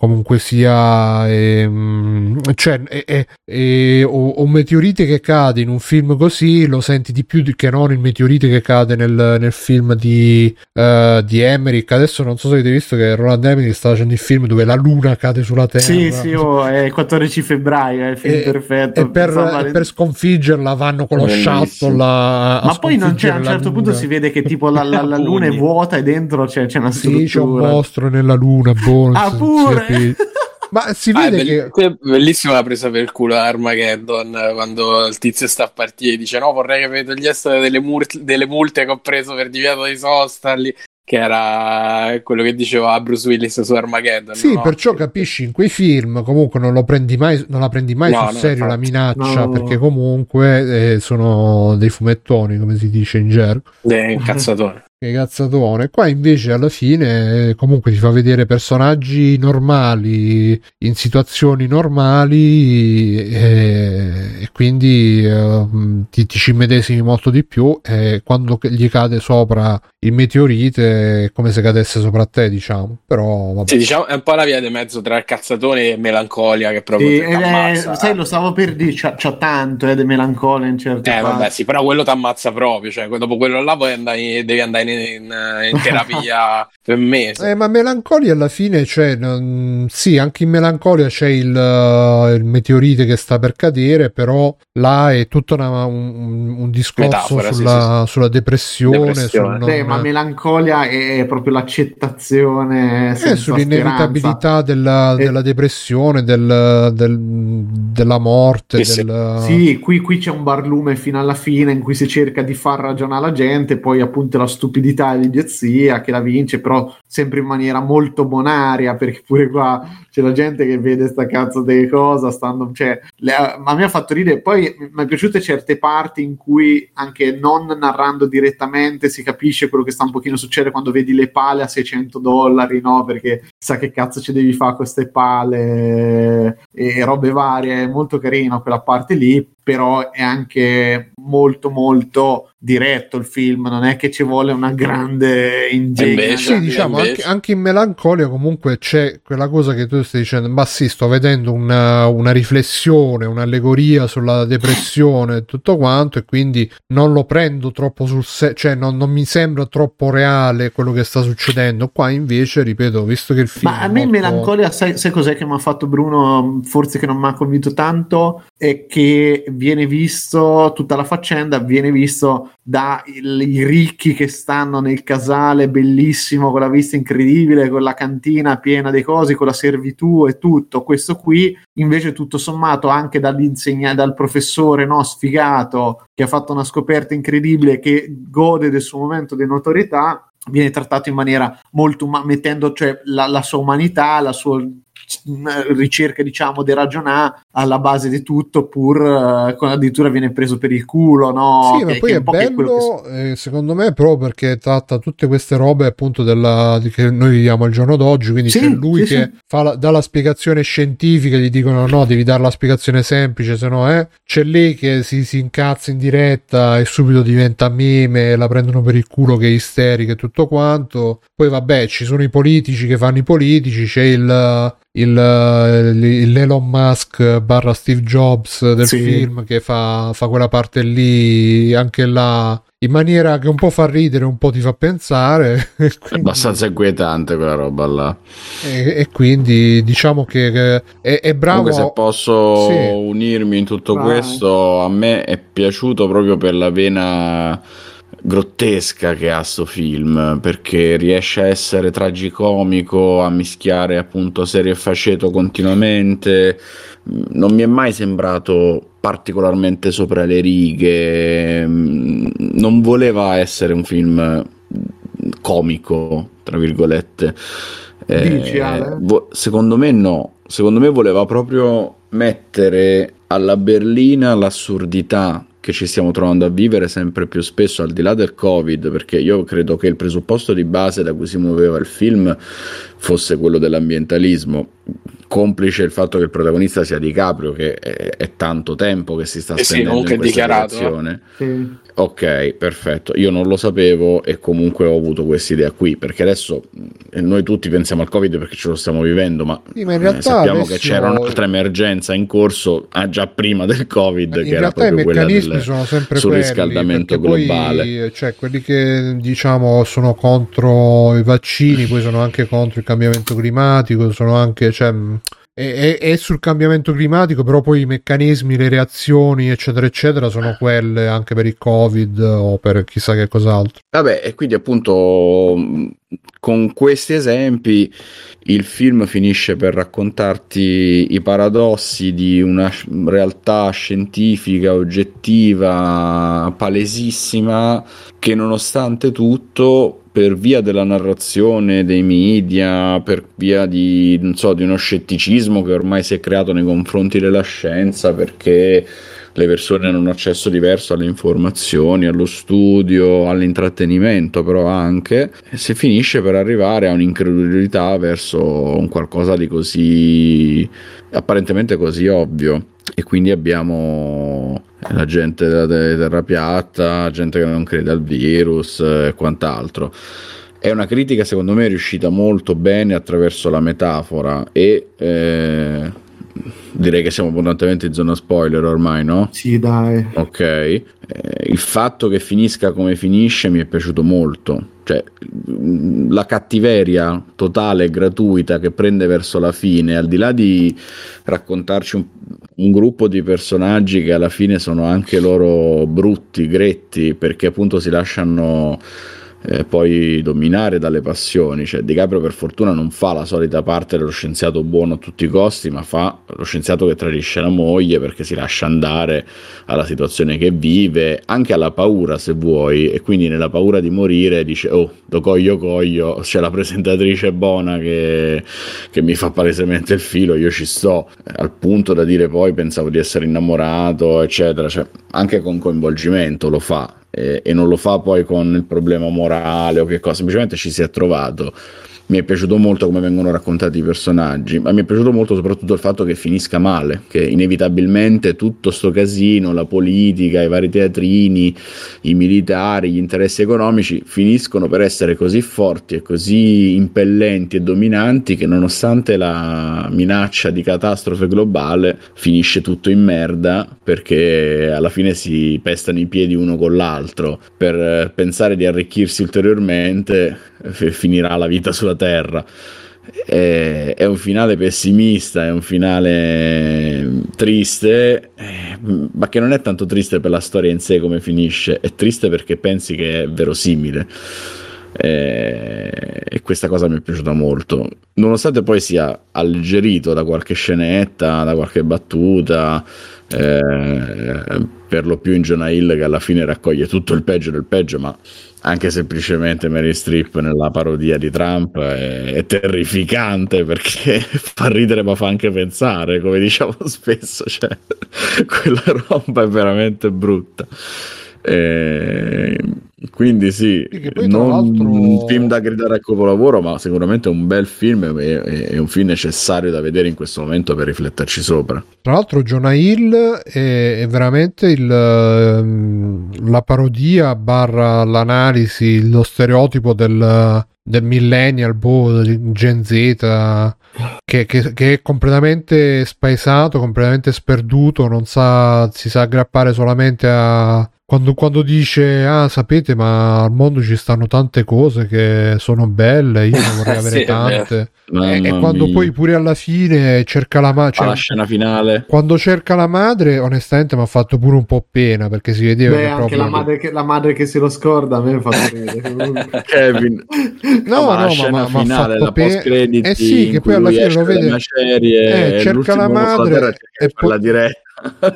comunque sia ehm, cioè è- è- è- o- un meteorite che cade in un film così lo senti di più di- che non il meteorite che cade nel, nel film di, eh, di Emmerich adesso non so se avete visto che Roland Emmerich sta facendo il film dove la luna cade sulla terra
Sì, sì, oh, è il 14 febbraio, è il film
e,
perfetto.
e per,
Insomma,
e per sconfiggerla vanno con lo
Bellissimo.
shuttle a, a
Ma poi non c'è, a un certo punto
luna.
si vede che tipo la, la- la luna è vuota e dentro c'è, c'è una
sì c'è un
struttura.
mostro nella luna boh, non
Ah, pure?
Capisce. ma si
Ah, è
vede
belli-
che
que- bellissima la presa per il culo Armageddon quando il tizio sta a partire e dice no vorrei che mi toglieste delle, mur- delle multe che ho preso per divieto di sosta lì che era quello che diceva Bruce Willis su Armageddon.
Sì,
no?
perciò capisci in quei film comunque non, lo prendi mai, non la prendi mai
No,
sul
no,
serio la minaccia
No.
perché comunque eh, sono dei fumettoni come si dice in gergo.
De incazzatore.
Che cazzatone. Qua invece alla fine eh, comunque ti fa vedere personaggi normali in situazioni normali eh, e quindi eh, ti, ti ci medesimi molto di più e quando che- gli cade sopra il meteorite è come se cadesse sopra te diciamo. Però vabbè.
Sì, diciamo, è un po' la via di mezzo tra cazzatone e melancolia che proprio
Sì, è-
ammazza.
sai, lo stavo per dire, c'ha, c'ha tanto eh, di melancolia in certe
Eh,
fasi.
vabbè, sì, però quello ti ammazza proprio. Cioè, dopo quello là poi andai- devi andare in, in- in terapia per un mese.
Eh, ma Melancolia alla fine c'è, non- sì, anche in Melancolia c'è il, eh, il meteorite che sta per cadere, però là è tutto una- un, un discorso
Metafora, sì,
sulla, sulla depressione,
Depressione.
sul non-
Sì, ma melancolia è proprio l'accettazione
eh,
senza
sull'inevitabilità della,
Eh.
della depressione, del- del- della morte.
Sì, sì.
del-.
Sì, qui, qui c'è un barlume fino alla fine in cui si cerca di far ragionare la gente, poi appunto la stupidità e l'idiozia che la vince, però sempre in maniera molto bonaria, perché pure qua c'è la gente che vede sta cazzo di cosa, stanno, cioè, le- ma mi ha fatto ridere, poi mi è piaciute certe parti in cui anche non narrando direttamente si capisce quello che sta un pochino succedere quando vedi le pale a 600 dollari, no? Perché sa che cazzo ci devi fare queste pale e robe varie, è molto carino quella parte lì, però è anche molto molto diretto il film, non è che ci vuole una grande.
Invece-
Sì, diciamo, anche, anche in Melancolia comunque c'è quella cosa che tu stai dicendo, ma sì, sto vedendo una, una riflessione, un'allegoria sulla depressione e tutto quanto e quindi non lo prendo troppo sul serio, cioè non, non mi sembra troppo reale quello che sta succedendo. Qua invece, ripeto, visto che il film...
Ma a me
molto-
Melancolia, sai, sai cos'è che mi ha fatto Bruno? Forse che non mi ha convinto tanto, è che viene visto tutta la faccenda, viene visto dai ricchi che stanno nel casale bellissimo con la vista incredibile, con la cantina piena di cose, con la servitù e tutto. Questo qui, invece, tutto sommato, anche dall'insegnante, dal professore no, sfigato che ha fatto una scoperta incredibile, che gode del suo momento di notorietà, viene trattato in maniera molto umana, mettendo cioè, la, la sua umanità, la sua ricerca diciamo di ragionare alla base di tutto pur eh, con- addirittura viene preso per il culo no?
Sì, ma
Che-
poi
che
è
po' che
bello, eh, secondo me, proprio perché tratta tutte queste robe appunto della, che noi viviamo al giorno d'oggi. Quindi
Sì,
c'è lui
sì,
che
sì.
fa la- dà la spiegazione scientifica, gli dicono no, devi dare la spiegazione semplice, se no eh. C'è lei che si, si incazza in diretta e subito diventa meme, la prendono per il culo che è isterica e tutto quanto. Poi vabbè, ci sono i politici che fanno i politici, c'è il, il- l'Elon Musk barra Steve Jobs del
Sì.
film che fa, fa quella parte lì anche là in maniera che un po' fa ridere, un po' ti fa pensare. e
È
quindi-
abbastanza inquietante quella roba là.
E, e quindi diciamo che, che è, è bravo.
Comunque, se posso
Sì.
unirmi in tutto
Vai.
questo, a me è piaciuto proprio per la vena grottesca che ha sto film perché riesce a essere tragicomico a mischiare appunto serie e faceto continuamente. Non mi è mai sembrato particolarmente sopra le righe. Non voleva essere un film comico tra virgolette.
Dici,
Eh, secondo me no. Secondo me voleva proprio mettere alla berlina l'assurdità che ci stiamo trovando a vivere sempre più spesso al di là del covid perché io credo che il presupposto di base da cui si muoveva il film fosse quello dell'ambientalismo complice il fatto che il protagonista sia DiCaprio che è, è tanto tempo che si sta
Eh sì,
spendendo
comunque
in questa
dichiarato,
direzione
sì.
Ok, perfetto. Io non lo sapevo e comunque ho avuto questa idea qui, perché adesso noi tutti pensiamo al Covid perché ce lo stiamo vivendo, ma,
Sì, ma in
eh,
realtà
sappiamo
adesso-
che c'era un'altra emergenza in corso ah, già prima del Covid,
in
che era
realtà i
proprio quella del
sono sempre
sul
quelli,
riscaldamento
perché poi,
globale.
cioè, quelli che diciamo sono contro i vaccini, poi sono anche contro il cambiamento climatico, sono anche cioè, è, è- sul cambiamento climatico, però poi i meccanismi, le reazioni, eccetera, eccetera, sono quelle anche per il Covid o per chissà che cos'altro.
Vabbè, e quindi appunto mh, con questi esempi il film finisce per raccontarti i paradossi di una realtà scientifica, oggettiva, palesissima, che nonostante tutto per via della narrazione dei media, per via di, so, di uno scetticismo che ormai si è creato nei confronti della scienza perché le persone hanno un accesso diverso alle informazioni, allo studio, all'intrattenimento, però anche si finisce per arrivare a un'incredulità verso un qualcosa di così apparentemente così ovvio e quindi abbiamo la gente della terra piatta, gente che non crede al virus e quant'altro. È una critica secondo me riuscita molto bene attraverso la metafora e eh, direi che siamo abbondantemente in zona spoiler ormai, no?
Sì, dai.
Ok, eh, il fatto che finisca come finisce mi è piaciuto molto, cioè mh, la cattiveria totale e gratuita che prende verso la fine, al di là di raccontarci un, un gruppo di personaggi che alla fine sono anche loro brutti, gretti, perché appunto si lasciano eh, poi dominare dalle passioni. Cioè, DiCaprio per fortuna non fa la solita parte dello scienziato buono a tutti i costi, ma fa lo scienziato che tradisce la moglie perché si lascia andare alla situazione che vive, anche alla paura se vuoi, e quindi nella paura di morire dice oh, do coglio coglio, c'è la presentatrice buona che, che mi fa palesemente il filo, io ci sto, al punto da dire poi pensavo di essere innamorato, eccetera, cioè, anche con coinvolgimento lo fa, e, e non lo fa poi con il problema morale o che cosa, semplicemente ci si è trovato. Mi è piaciuto molto come vengono raccontati i personaggi, ma mi è piaciuto molto soprattutto il fatto che finisca male, che inevitabilmente tutto sto casino, la politica, i vari teatrini, i militari, gli interessi economici finiscono per essere così forti e così impellenti e dominanti che nonostante la minaccia di catastrofe globale finisce tutto in merda perché alla fine si pestano i piedi uno con l'altro. Per eh, pensare di arricchirsi ulteriormente eh, finirà la vita sulla terra. È, è un finale pessimista è un finale triste eh, ma che non è tanto triste per la storia in sé come finisce è triste perché pensi che è verosimile. Eh, e questa cosa mi è piaciuta molto. Nonostante poi sia alleggerito da qualche scenetta da qualche battuta eh, per lo più in Jonah Hill che alla fine raccoglie tutto il peggio del peggio ma anche semplicemente Mary Strip nella parodia di Trump è, è terrificante perché fa ridere ma fa anche pensare come diciamo spesso cioè, quella roba è veramente brutta e quindi sì,
poi,
non un film da gridare a capolavoro, ma sicuramente un bel film e, e un film necessario da vedere in questo momento per rifletterci sopra.
Tra l'altro, Jonah Hill è, è veramente il, la parodia barra l'analisi, lo stereotipo del, del millennial, boh, Gen Z. Che, che, che, è completamente spaesato, completamente sperduto, non sa, si sa aggrappare solamente a, quando, quando, dice, ah, sapete, ma al mondo ci stanno tante cose che sono belle, io ne vorrei avere
Sì,
tante. E, e quando
mia.
poi pure alla fine cerca la madre.
Alla scena finale.
quando cerca la madre, onestamente mi ha fatto pure un po' pena perché si vedeva
Beh,
che
anche la madre, che, la madre che se lo scorda a me fa comunque.
Kevin.
No,
ma la
no, ma-
scena
ma-
finale, la
pe-
post credit
Eh sì, che poi alla fine lo vede-
macerie,
Eh, cerca la madre
terra
e poi-
diretta.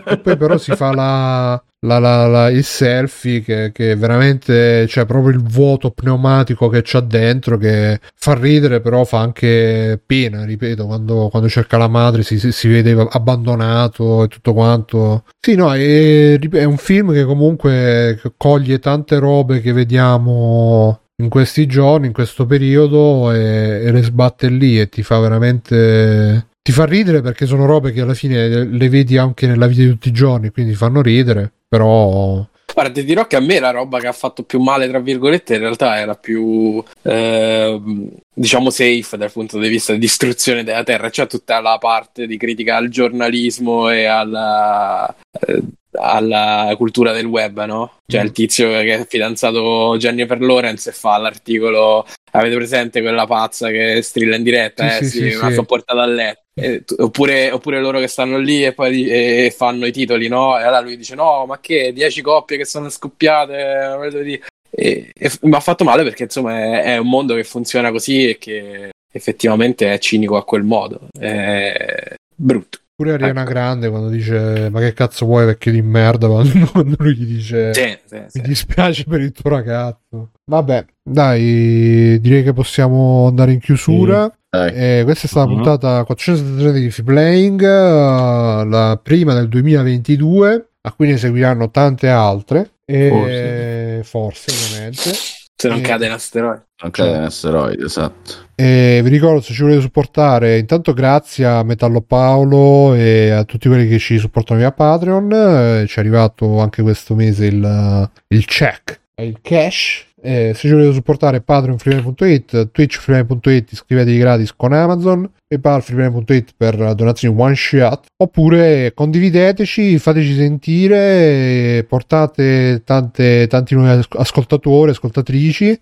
E poi però si fa la, la- la- la- il selfie che, che veramente c'è proprio il vuoto pneumatico che c'ha dentro che fa ridere però fa anche pena ripeto quando, quando cerca la madre si- si vede abbandonato e tutto quanto. Sì no è, è un film che comunque coglie tante robe che vediamo in questi giorni, in questo periodo e, e le sbatte lì e ti fa veramente ti fa ridere perché sono robe che alla fine le, vedi anche nella vita di tutti i giorni, quindi fanno ridere, però
Guarda, ti dirò che a me la roba che ha fatto più male, tra virgolette, in realtà era più, ehm, diciamo, safe dal punto di vista di distruzione della terra. C'è tutta la parte di critica al giornalismo e alla, eh, alla cultura del web, no? Cioè
Mm.
il tizio che è fidanzato Jennifer Lawrence e fa l'articolo Avete presente quella pazza che strilla in diretta?
Sì,
eh,
sì,
sì,
sì, sì.
portata a letto. E tu- oppure, oppure loro che stanno lì e poi e fanno i titoli, no? E allora lui dice: No, ma che 10 coppie che sono scoppiate? voglio dire." E, e mi ha fatto male perché insomma è, è un mondo che funziona così e che effettivamente è cinico a quel modo. È brutto.
Pure Ariana
Ecco.
Grande quando dice ma che cazzo vuoi vecchio di merda quando, quando lui gli dice
Sì, sì, sì.
mi dispiace per il tuo ragazzo. Vabbè, dai, direi che possiamo andare in chiusura. Eh, questa è stata la
Mhm.
puntata 473 di Free Playing, eh, la prima del 2022, a cui ne seguiranno tante altre. E forse, ovviamente.
Se non
Eh.
cade in asteroide.
Non cade in asteroide, esatto.
E vi ricordo se ci volete supportare, intanto grazie a Metallo Paolo e a tutti quelli che ci supportano via Patreon. Eh, ci è arrivato anche questo mese il, il check, il cash. Eh, se ci volete supportare patreonfreeway.it, twitchfreeway.it, iscrivetevi gratis con Amazon, paypalfreeway.it per donazioni one shot, oppure condivideteci, fateci sentire, portate tante, tanti nuovi as- ascoltatori, ascoltatrici.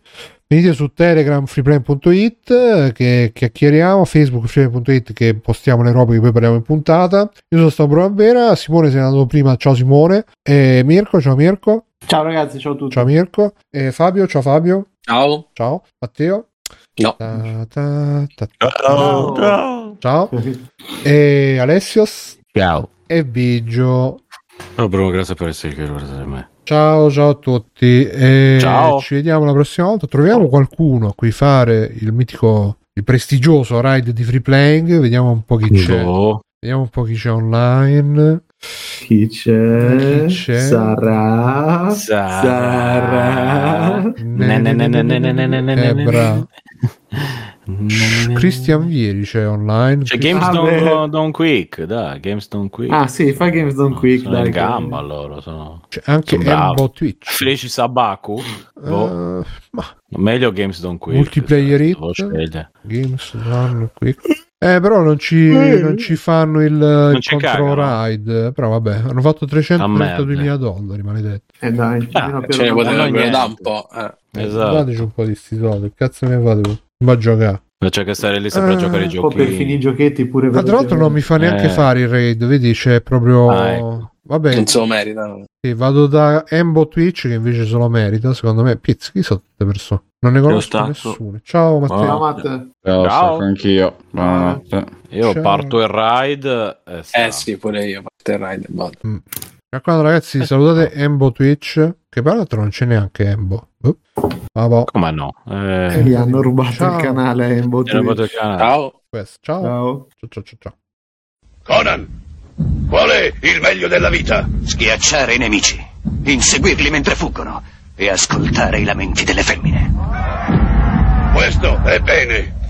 Venite su Telegram freeplay.it eh, che chiacchieriamo, Facebook freeplay.it che postiamo le robe che poi parliamo in puntata. Io sono stato Bravera, Simone se n'è andato prima, ciao Simone. E Mirko, ciao Mirko.
Ciao ragazzi, ciao a tutti.
Ciao Mirko. E Fabio, ciao Fabio.
Ciao.
Ciao. Matteo.
No.
Ta- ta- ta-
Ciao, ciao.
Ciao. E Alessios.
Ciao.
E Biggio.
Oh, Bruno, grazie per essere qui. guarda di me.
Ciao, ciao a tutti. E
Ciao.
Ci vediamo la prossima volta. Troviamo qualcuno a cui fare il mitico, il prestigioso ride di free playing. Vediamo un po' chi c'è. Vediamo un po' chi c'è online.
Chi c'è?
Chi c'è?
Sarà.
Sarà. Sarà.
Christian Vieri c'è online.
C'è Games
ah,
Don't, Quick, dai, Games Don't Quick.
Ah sì, fa Games Don't Quick,
sono
dai.
In gamba loro, sono...
C'è anche Elbo Twitch.
Felici Sabaku. Boh.
Ma...
Meglio Games Don't Quick.
Multiplayer
cioè,
Games Don't Quick. Eh, però non ci, non ci fanno il, il
ci
control
cagano.
ride. Però vabbè, hanno fatto
Ah, merda.
332.000 dollari, maledetti.
Eh dai,
Ah,
Ce ne potevano dare un po'. Eh.
Esatto.
Dateci un po' di sti soldi. Che cazzo ne fate? voi? Va a giocare.
C'è che stare lì sempre
Eh,
a giocare i
un po' per
giochi.
finire i giochetti pure
Ma tra l'altro non mi fa neanche
Eh.
fare il raid, vedi c'è proprio...
Ah, ecco.
Vabbè,
Non se lo meritano.
sì, vado da Embo Twitch che invece se lo merita, secondo me. Pizz, chi sono tutte persone? Non ne conosco nessuno. Ciao Matteo.
Ciao Matt.
Ciao,
Ciao.
anch'io. Buonanotte.
Io
Ciao.
parto il ride. E sta.
Eh sì, pure io. Parte il ride. vado.
Mi raccomando ragazzi, salutate Embo Twitch, che per l'altro non c'è neanche Embo. Oh. Vabbè,
Come no?
E
Eh,
gli hanno rubato
Ciao.
il canale Embo Twitch.
fatto il canale.
Ciao.
questo. Ciao.
Ciao.
Ciao ciao ciao. ciao.
Conan, qual è il meglio della vita?
Schiacciare i nemici, inseguirli mentre fuggono e ascoltare i lamenti delle femmine.
Questo è bene.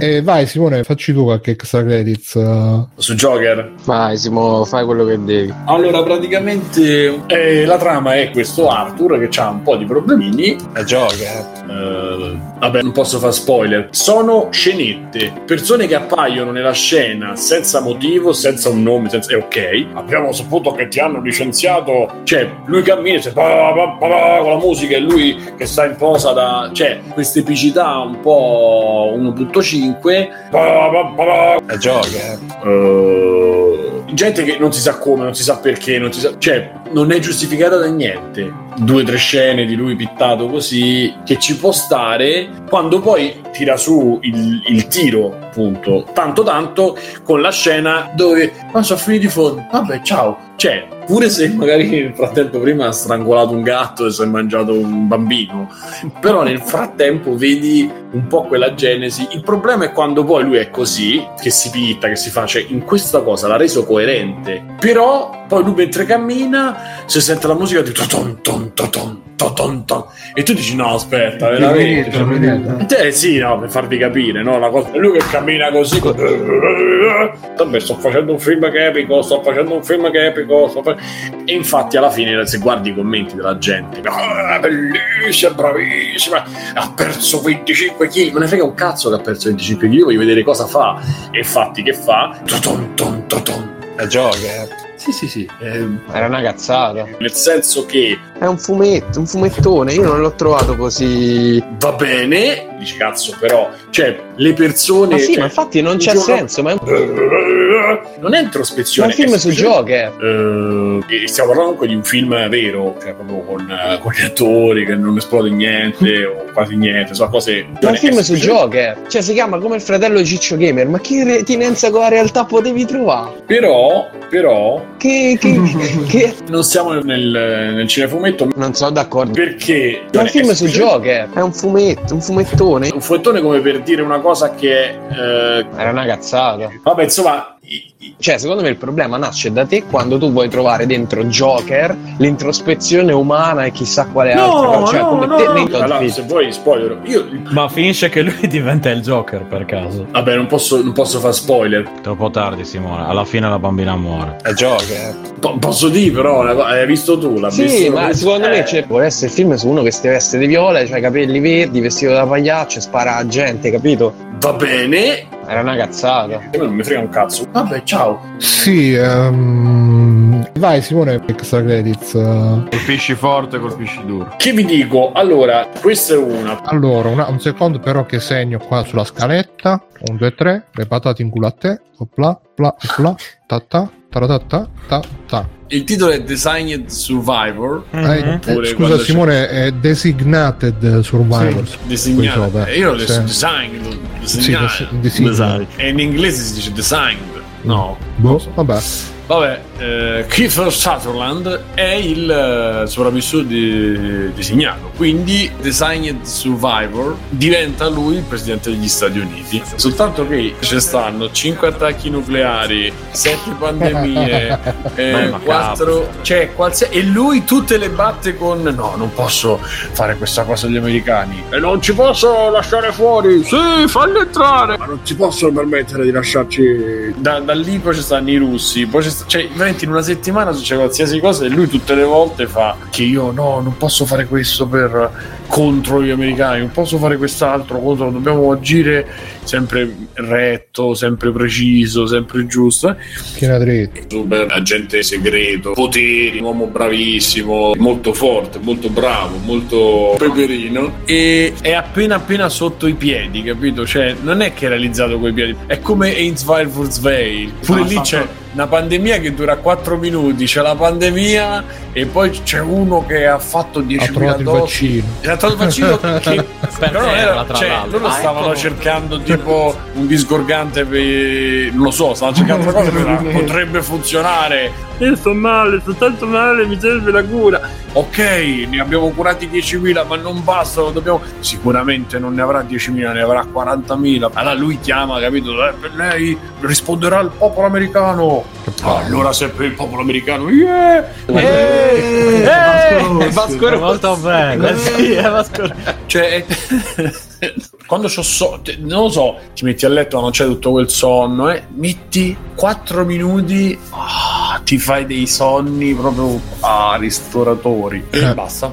E vai Simone, facci tu qualche extra credits. uh,
Su Joker.
Vai, Simo, fai quello che devi.
Allora, praticamente eh, la trama è questo Arthur che ha un po' di problemini.
È Joker.
Eh, vabbè, non posso fare spoiler. Sono scenette, persone che appaiono nella scena senza motivo, senza un nome, senza... è ok. Abbiamo saputo che ti hanno licenziato. Cioè, lui cammina "Pa, pa, pa, pa", con la musica e lui che sta in posa da. Cioè, questa epicità un po' 1.5. Pa, pa, pa, gente che non si sa come, non si sa perché, non si sa, cioè non è giustificata da niente. Due o tre scene di lui pittato così che ci può stare quando poi tira su il, il tiro, appunto, tanto tanto con la scena dove ma sono finiti i fondi. Vabbè, ciao. Cioè, pure se magari nel frattempo prima ha strangolato un gatto e si è mangiato un bambino, però nel frattempo vedi un po' quella genesi. Il problema è quando poi lui è così, che si pitta, che si fa, cioè in questa cosa l'ha reso coerente. Però poi lui mentre cammina si sente la musica di toton ton toton toton ton e tu dici no aspetta, veramente.
Venite, venite.
Eh sì, no, per farvi capire, no? La cosa... Lui che cammina così. Vabbè, sto facendo un film che è epico, sto facendo un film che è epico. sto E infatti, alla fine, se guardi i commenti della gente, "Ah, bellissima, bravissima, ha perso 25 kg. Me ne frega un cazzo che ha perso 25 kg, io voglio vedere cosa fa. E infatti, che fa? Toton, ton, toton.
È Joker.
Sì, sì, sì. eh,
Era una cazzata.
nel senso che
è un fumetto, un fumettone. Io non l'ho trovato così.
Va bene, dici cazzo, però, cioè, le persone.
Ma sì,
cioè,
ma infatti non c'è
giorno-
senso. Ma è un,
Non è
ma
introspezione.
è un film
è
su Joker.
Eh, stiamo parlando comunque di un film vero, cioè proprio con, eh, con gli attori che non esplode niente o quasi niente, sono cose.
Ma è un film su Joker. Cioè, si chiama come il fratello di Ciccio Gamer. Ma che retinenza con la realtà potevi trovare?
Però, però,
Che. che, che...
non siamo nel, nel cinefumetto
Non sono d'accordo.
perché.
Ma è un film su
semplicemente
Joker. È un fumetto, un fumettone.
Un fumettone come per dire una cosa che. eh,
Era una cazzata.
vabbè, insomma.
Cioè, secondo me il problema nasce da te quando tu vuoi trovare dentro Joker l'introspezione umana e chissà quale altra
No,
cosa. Cioè,
no,
come
no,
te
no. Allora, se vuoi spoiler, io
Ma finisce che lui diventa il Joker per caso.
vabbè, non posso, non posso fare spoiler.
Troppo tardi, Simone. Alla fine la bambina muore.
È Joker.
Po- posso dire, però, una co- hai visto tu? L'ha
Sì,
visto
ma secondo me cioè, vuole essere il film su uno che si veste di viola, ha i capelli verdi, vestito da pagliaccio e spara a gente, capito?
Va bene.
Era una cazzata.
A me non mi frega un cazzo. Vabbè, ciao.
Sì, ehm, vai Simone, extra credits.
Colpisci forte, colpisci duro.
Che vi dico? Allora, questa è una.
Allora, una- un secondo però che segno qua sulla scaletta. 1, 2, 3, le patate in culo a te. Opla, pla, pla, ta ta, ta ta ta.
Il titolo è Designed Survivor.
Eh,
Oppure
scusa
quando c'è-
Simone, è Designated Survivors. Qui
Disegnato.
sopra.
Eh, Io l'ho detto
Sì.
designed.
Sì,
Disegnato.
des- design.
E in inglese si dice designed. No.
Boh, vabbè.
Vabbè, eh, Kiefer Sutherland è il eh, sopravvissuto di- designato, quindi Designed Survivor diventa lui il presidente degli Stati Uniti. Soltanto che ci stanno 5 attacchi nucleari, 7 pandemie, eh,
Beh, ma
4, cioè, qualsia- e lui tutte le batte con no, non posso fare questa cosa agli americani e non ci posso lasciare fuori. Sì, falli entrare, ma non ci possono permettere di lasciarci. Da, da lì poi ci stanno i russi, poi ci sta- cioè, veramente in una settimana succede qualsiasi cosa e lui tutte le volte fa che io no, non posso fare questo per contro gli americani, non posso fare quest'altro contro, dobbiamo agire sempre retto, sempre preciso, sempre giusto.
Schiena dritta.
Super agente segreto, poteri, un uomo bravissimo, molto forte, molto bravo, molto peperino e è appena appena sotto i piedi, capito? Cioè, non è che è realizzato coi piedi, è come Ainsville for Sveil. Pure
Ha
lì
fatto-
c'è una pandemia che dura 4 minuti, c'è la pandemia e poi c'è uno che ha fatto
Ha
10.000
trovato il
dosi.
vaccino.
Ha trovato il vaccino che però non era,
terra, tra
cioè, loro
Ah,
stavano
ecco.
cercando tipo un disgorgante per non lo so, stavano cercando una cosa che potrebbe funzionare. Io sto male, sto tanto male, mi serve la cura. Ok, ne abbiamo curati 10.000, ma non bastano, dobbiamo. Sicuramente non ne avrà 10.000, ne avrà 40.000. Allora lui chiama, capito? Eh, lei risponderà il popolo americano. allora se per il popolo americano, yeah! Eh, eh, Vasco Rossi.
Molto bene. sì, è Vasco.
Cioè, quando c'ho so- te- non lo so, ti metti a letto, non c'è tutto quel sonno, eh, metti 4 minuti, ah, ti fai dei sonni proprio ah, ristoratori e
Eh.
basta.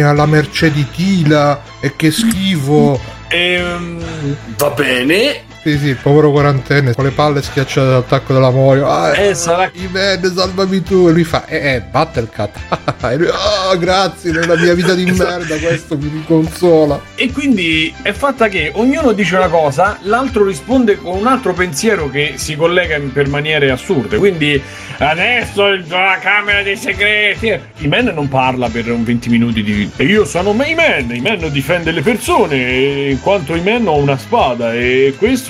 è alla mercé di Tila. E che schifo.
ehm, va bene.
Sì, sì, il povero quarantenne con le palle schiacciate dall'attacco della Morio. Ah,
Eh, sarà
I men, salvami tu. E lui fa, eh, eh, Battlecat. e lui, ah, grazie, nella mia vita di merda questo mi riconsola.
E quindi è fatta che ognuno dice una cosa, l'altro risponde con un altro pensiero che si collega in- per maniere assurde. Quindi adesso la Camera dei Segreti. I Man non parla per un 20 minuti di. E io sono i Man, i Man difende le persone. In quanto i Man ho una spada. E questo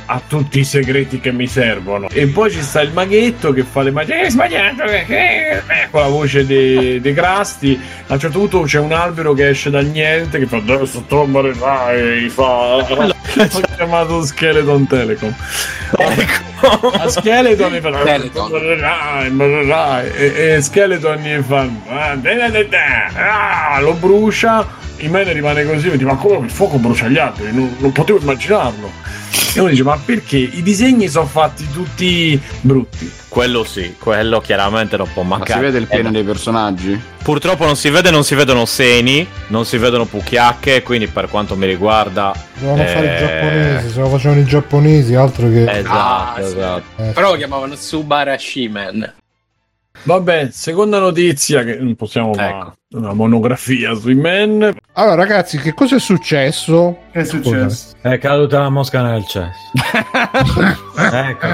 ha tutti i segreti che mi servono. E poi ci sta il maghetto che fa le magie. Hai sbagliato, eh, eh, eh", con la voce dei de Crasti. A un certo punto c'è un albero che esce dal niente che fa adesso tu morirai. Fa. Ho chiamato Skeleton Telecom. A Skeleton gli fa
Skeleton.
E, e Skeleton gli fa "Ah, da, da, da, da". Ah, lo brucia. In me rimane così, mi dice, ma come il fuoco brucia gli alberi? Non, non potevo immaginarlo. E uno dice, ma perché i disegni sono fatti tutti brutti?
Quello sì, quello chiaramente non può
Ma
mancare.
si vede il pene
Eh,
dei personaggi?
Purtroppo non si vede, non si vedono seni, non si vedono pucchiacche, quindi per quanto mi riguarda...
Dovevano fare i
eh,
giapponesi, se lo facevano i giapponesi, altro che...
Esatto,
Ah, sì.
esatto.
Eh,
Però lo chiamavano Subarashi Man.
Vabbè, seconda notizia che non possiamo fare
Ecco.
una monografia sui men.
Allora, ragazzi, che cosa è successo?
Che è successo?
È caduta la mosca nel cesso. ecco.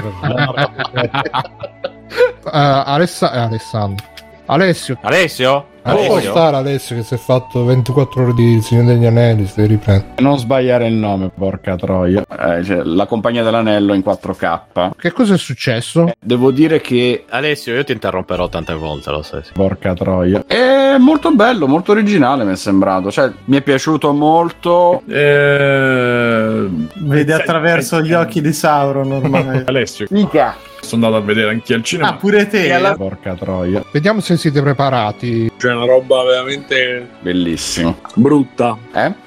Uh, Alessa- eh, Alessandro. Alessio.
Alessio?
Non può
Alessio?
stare Alessio che si è fatto 24 ore di Signore degli Anelli, si deve riprendere.
Non sbagliare il nome, porca troia. Eh, cioè, la compagnia dell'anello in 4K.
Che cosa è successo?
Devo dire che
Alessio, io ti interromperò tante volte, lo sai.
Porca troia. È molto bello, molto originale mi è sembrato. Cioè, mi è piaciuto molto.
Eh,
Vede attraverso gli occhi di Sauron ormai.
Alessio,
Mica.
Sono andato a vedere anche al cinema.
ah, pure te.
Porca troia.
Vediamo se siete preparati.
C'è una roba veramente
Bellissimo.
brutta.
Eh?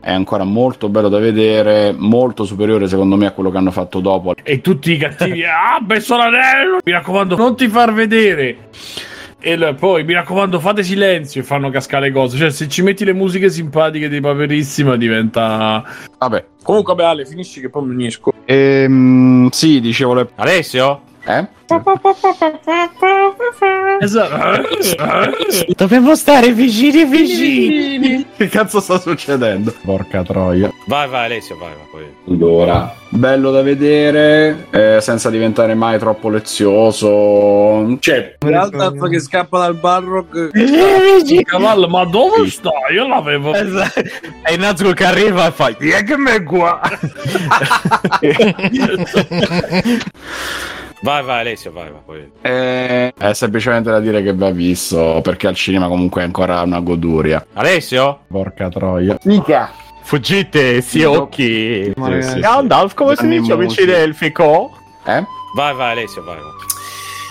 È ancora molto bello da vedere. Molto superiore, secondo me, a quello che hanno fatto dopo.
E tutti i cattivi, ah, messo l'anello! Mi raccomando, non ti far vedere! E poi, mi raccomando, fate silenzio e fanno cascare le cose. Cioè, se ci metti le musiche simpatiche di Paperissima, diventa...
Vabbè.
Comunque, vabbè, Ale, finisci che poi mi unisco.
Ehm, sì, dicevo le.
Alessio?
Eh?
Esatto.
Dobbiamo stare vicini vicini.
Che cazzo sta succedendo? Porca troia.
Vai, vai, Alessio, vai, vai. Poi.
Allora, bello da vedere, eh, senza diventare mai troppo lezioso. Cioè,
Realtà che scappa dal Barrock.
Cavallo, ma dove sta? Io l'avevo...
Esatto. E Nazgul che arriva e fa "Chi è che me qua?" Vai, vai, Alessio, vai, vai. Poi.
eh, è semplicemente da dire che va visto, perché al cinema comunque è ancora una goduria.
Alessio?
Porca troia. Mica.
Fuggite, si occhi.
Ma ragazzi,
Gandalf, come si dice, amici
Musi.
delfico?
Eh?
Vai, vai, Alessio, vai, vai.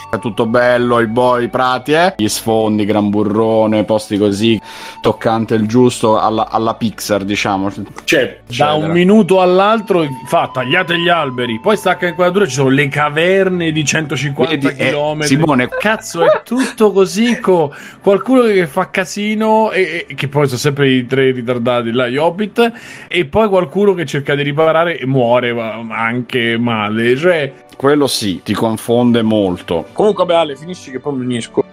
È tutto bello, i boy, i prati, eh? Gli sfondi, gran burrone, posti così, toccante il giusto alla, alla Pixar, diciamo.
Cioè, da un minuto all'altro fa tagliate gli alberi, poi stacca inquadratura, ci sono le caverne di 150
Vedi, eh,
km.
Simone,
Cazzo, è tutto così con qualcuno che fa casino e, e- che poi sono sempre i tre ritardati là, gli hobbit, e poi qualcuno che cerca di riparare e muore anche male. Cioè,
quello sì, ti confonde molto.
Comunque, vabbè, Ale, finisci che poi mi unisco.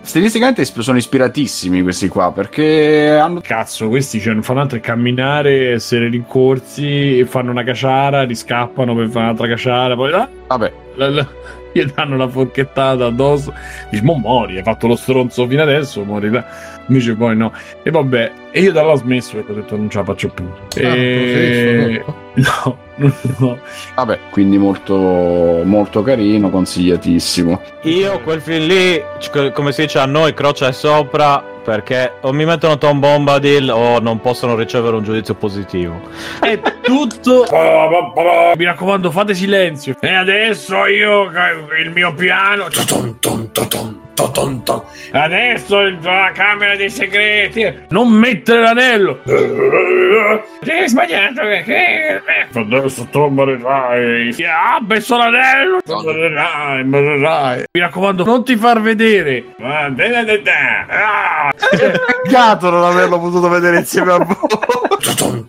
Stilisticamente sono ispiratissimi questi qua perché hanno
cazzo, questi cioè, non fanno altro che camminare, essere rincorsi, e fanno una caciara, riscappano per fare un'altra caciara, poi ah,
Vabbè,
la- la- gli danno una forchettata addosso. Dici, mo muori, hai fatto lo stronzo fino adesso, muori là. Invece poi no. E vabbè, e io da là ho smesso perché ho detto non ce la faccio più. E... No, no.
vabbè, quindi molto molto carino, consigliatissimo.
Io quel film lì, come si dice a noi, croce sopra perché o mi mettono Tom Bombadil o non possono ricevere un giudizio positivo.
È tutto. Mi raccomando, fate silenzio. E adesso io il mio piano. Toton, ton, toton.
ton, ton.
Adesso la camera dei segreti. Non mettere l'anello. Hai sbagliato. Che, che... Adesso tu morirai. Ah, messo l'anello. Morirai, morirai. Mi raccomando, non ti far vedere. Da. Ah.
Peccato non averlo potuto vedere insieme a voi.
Ton,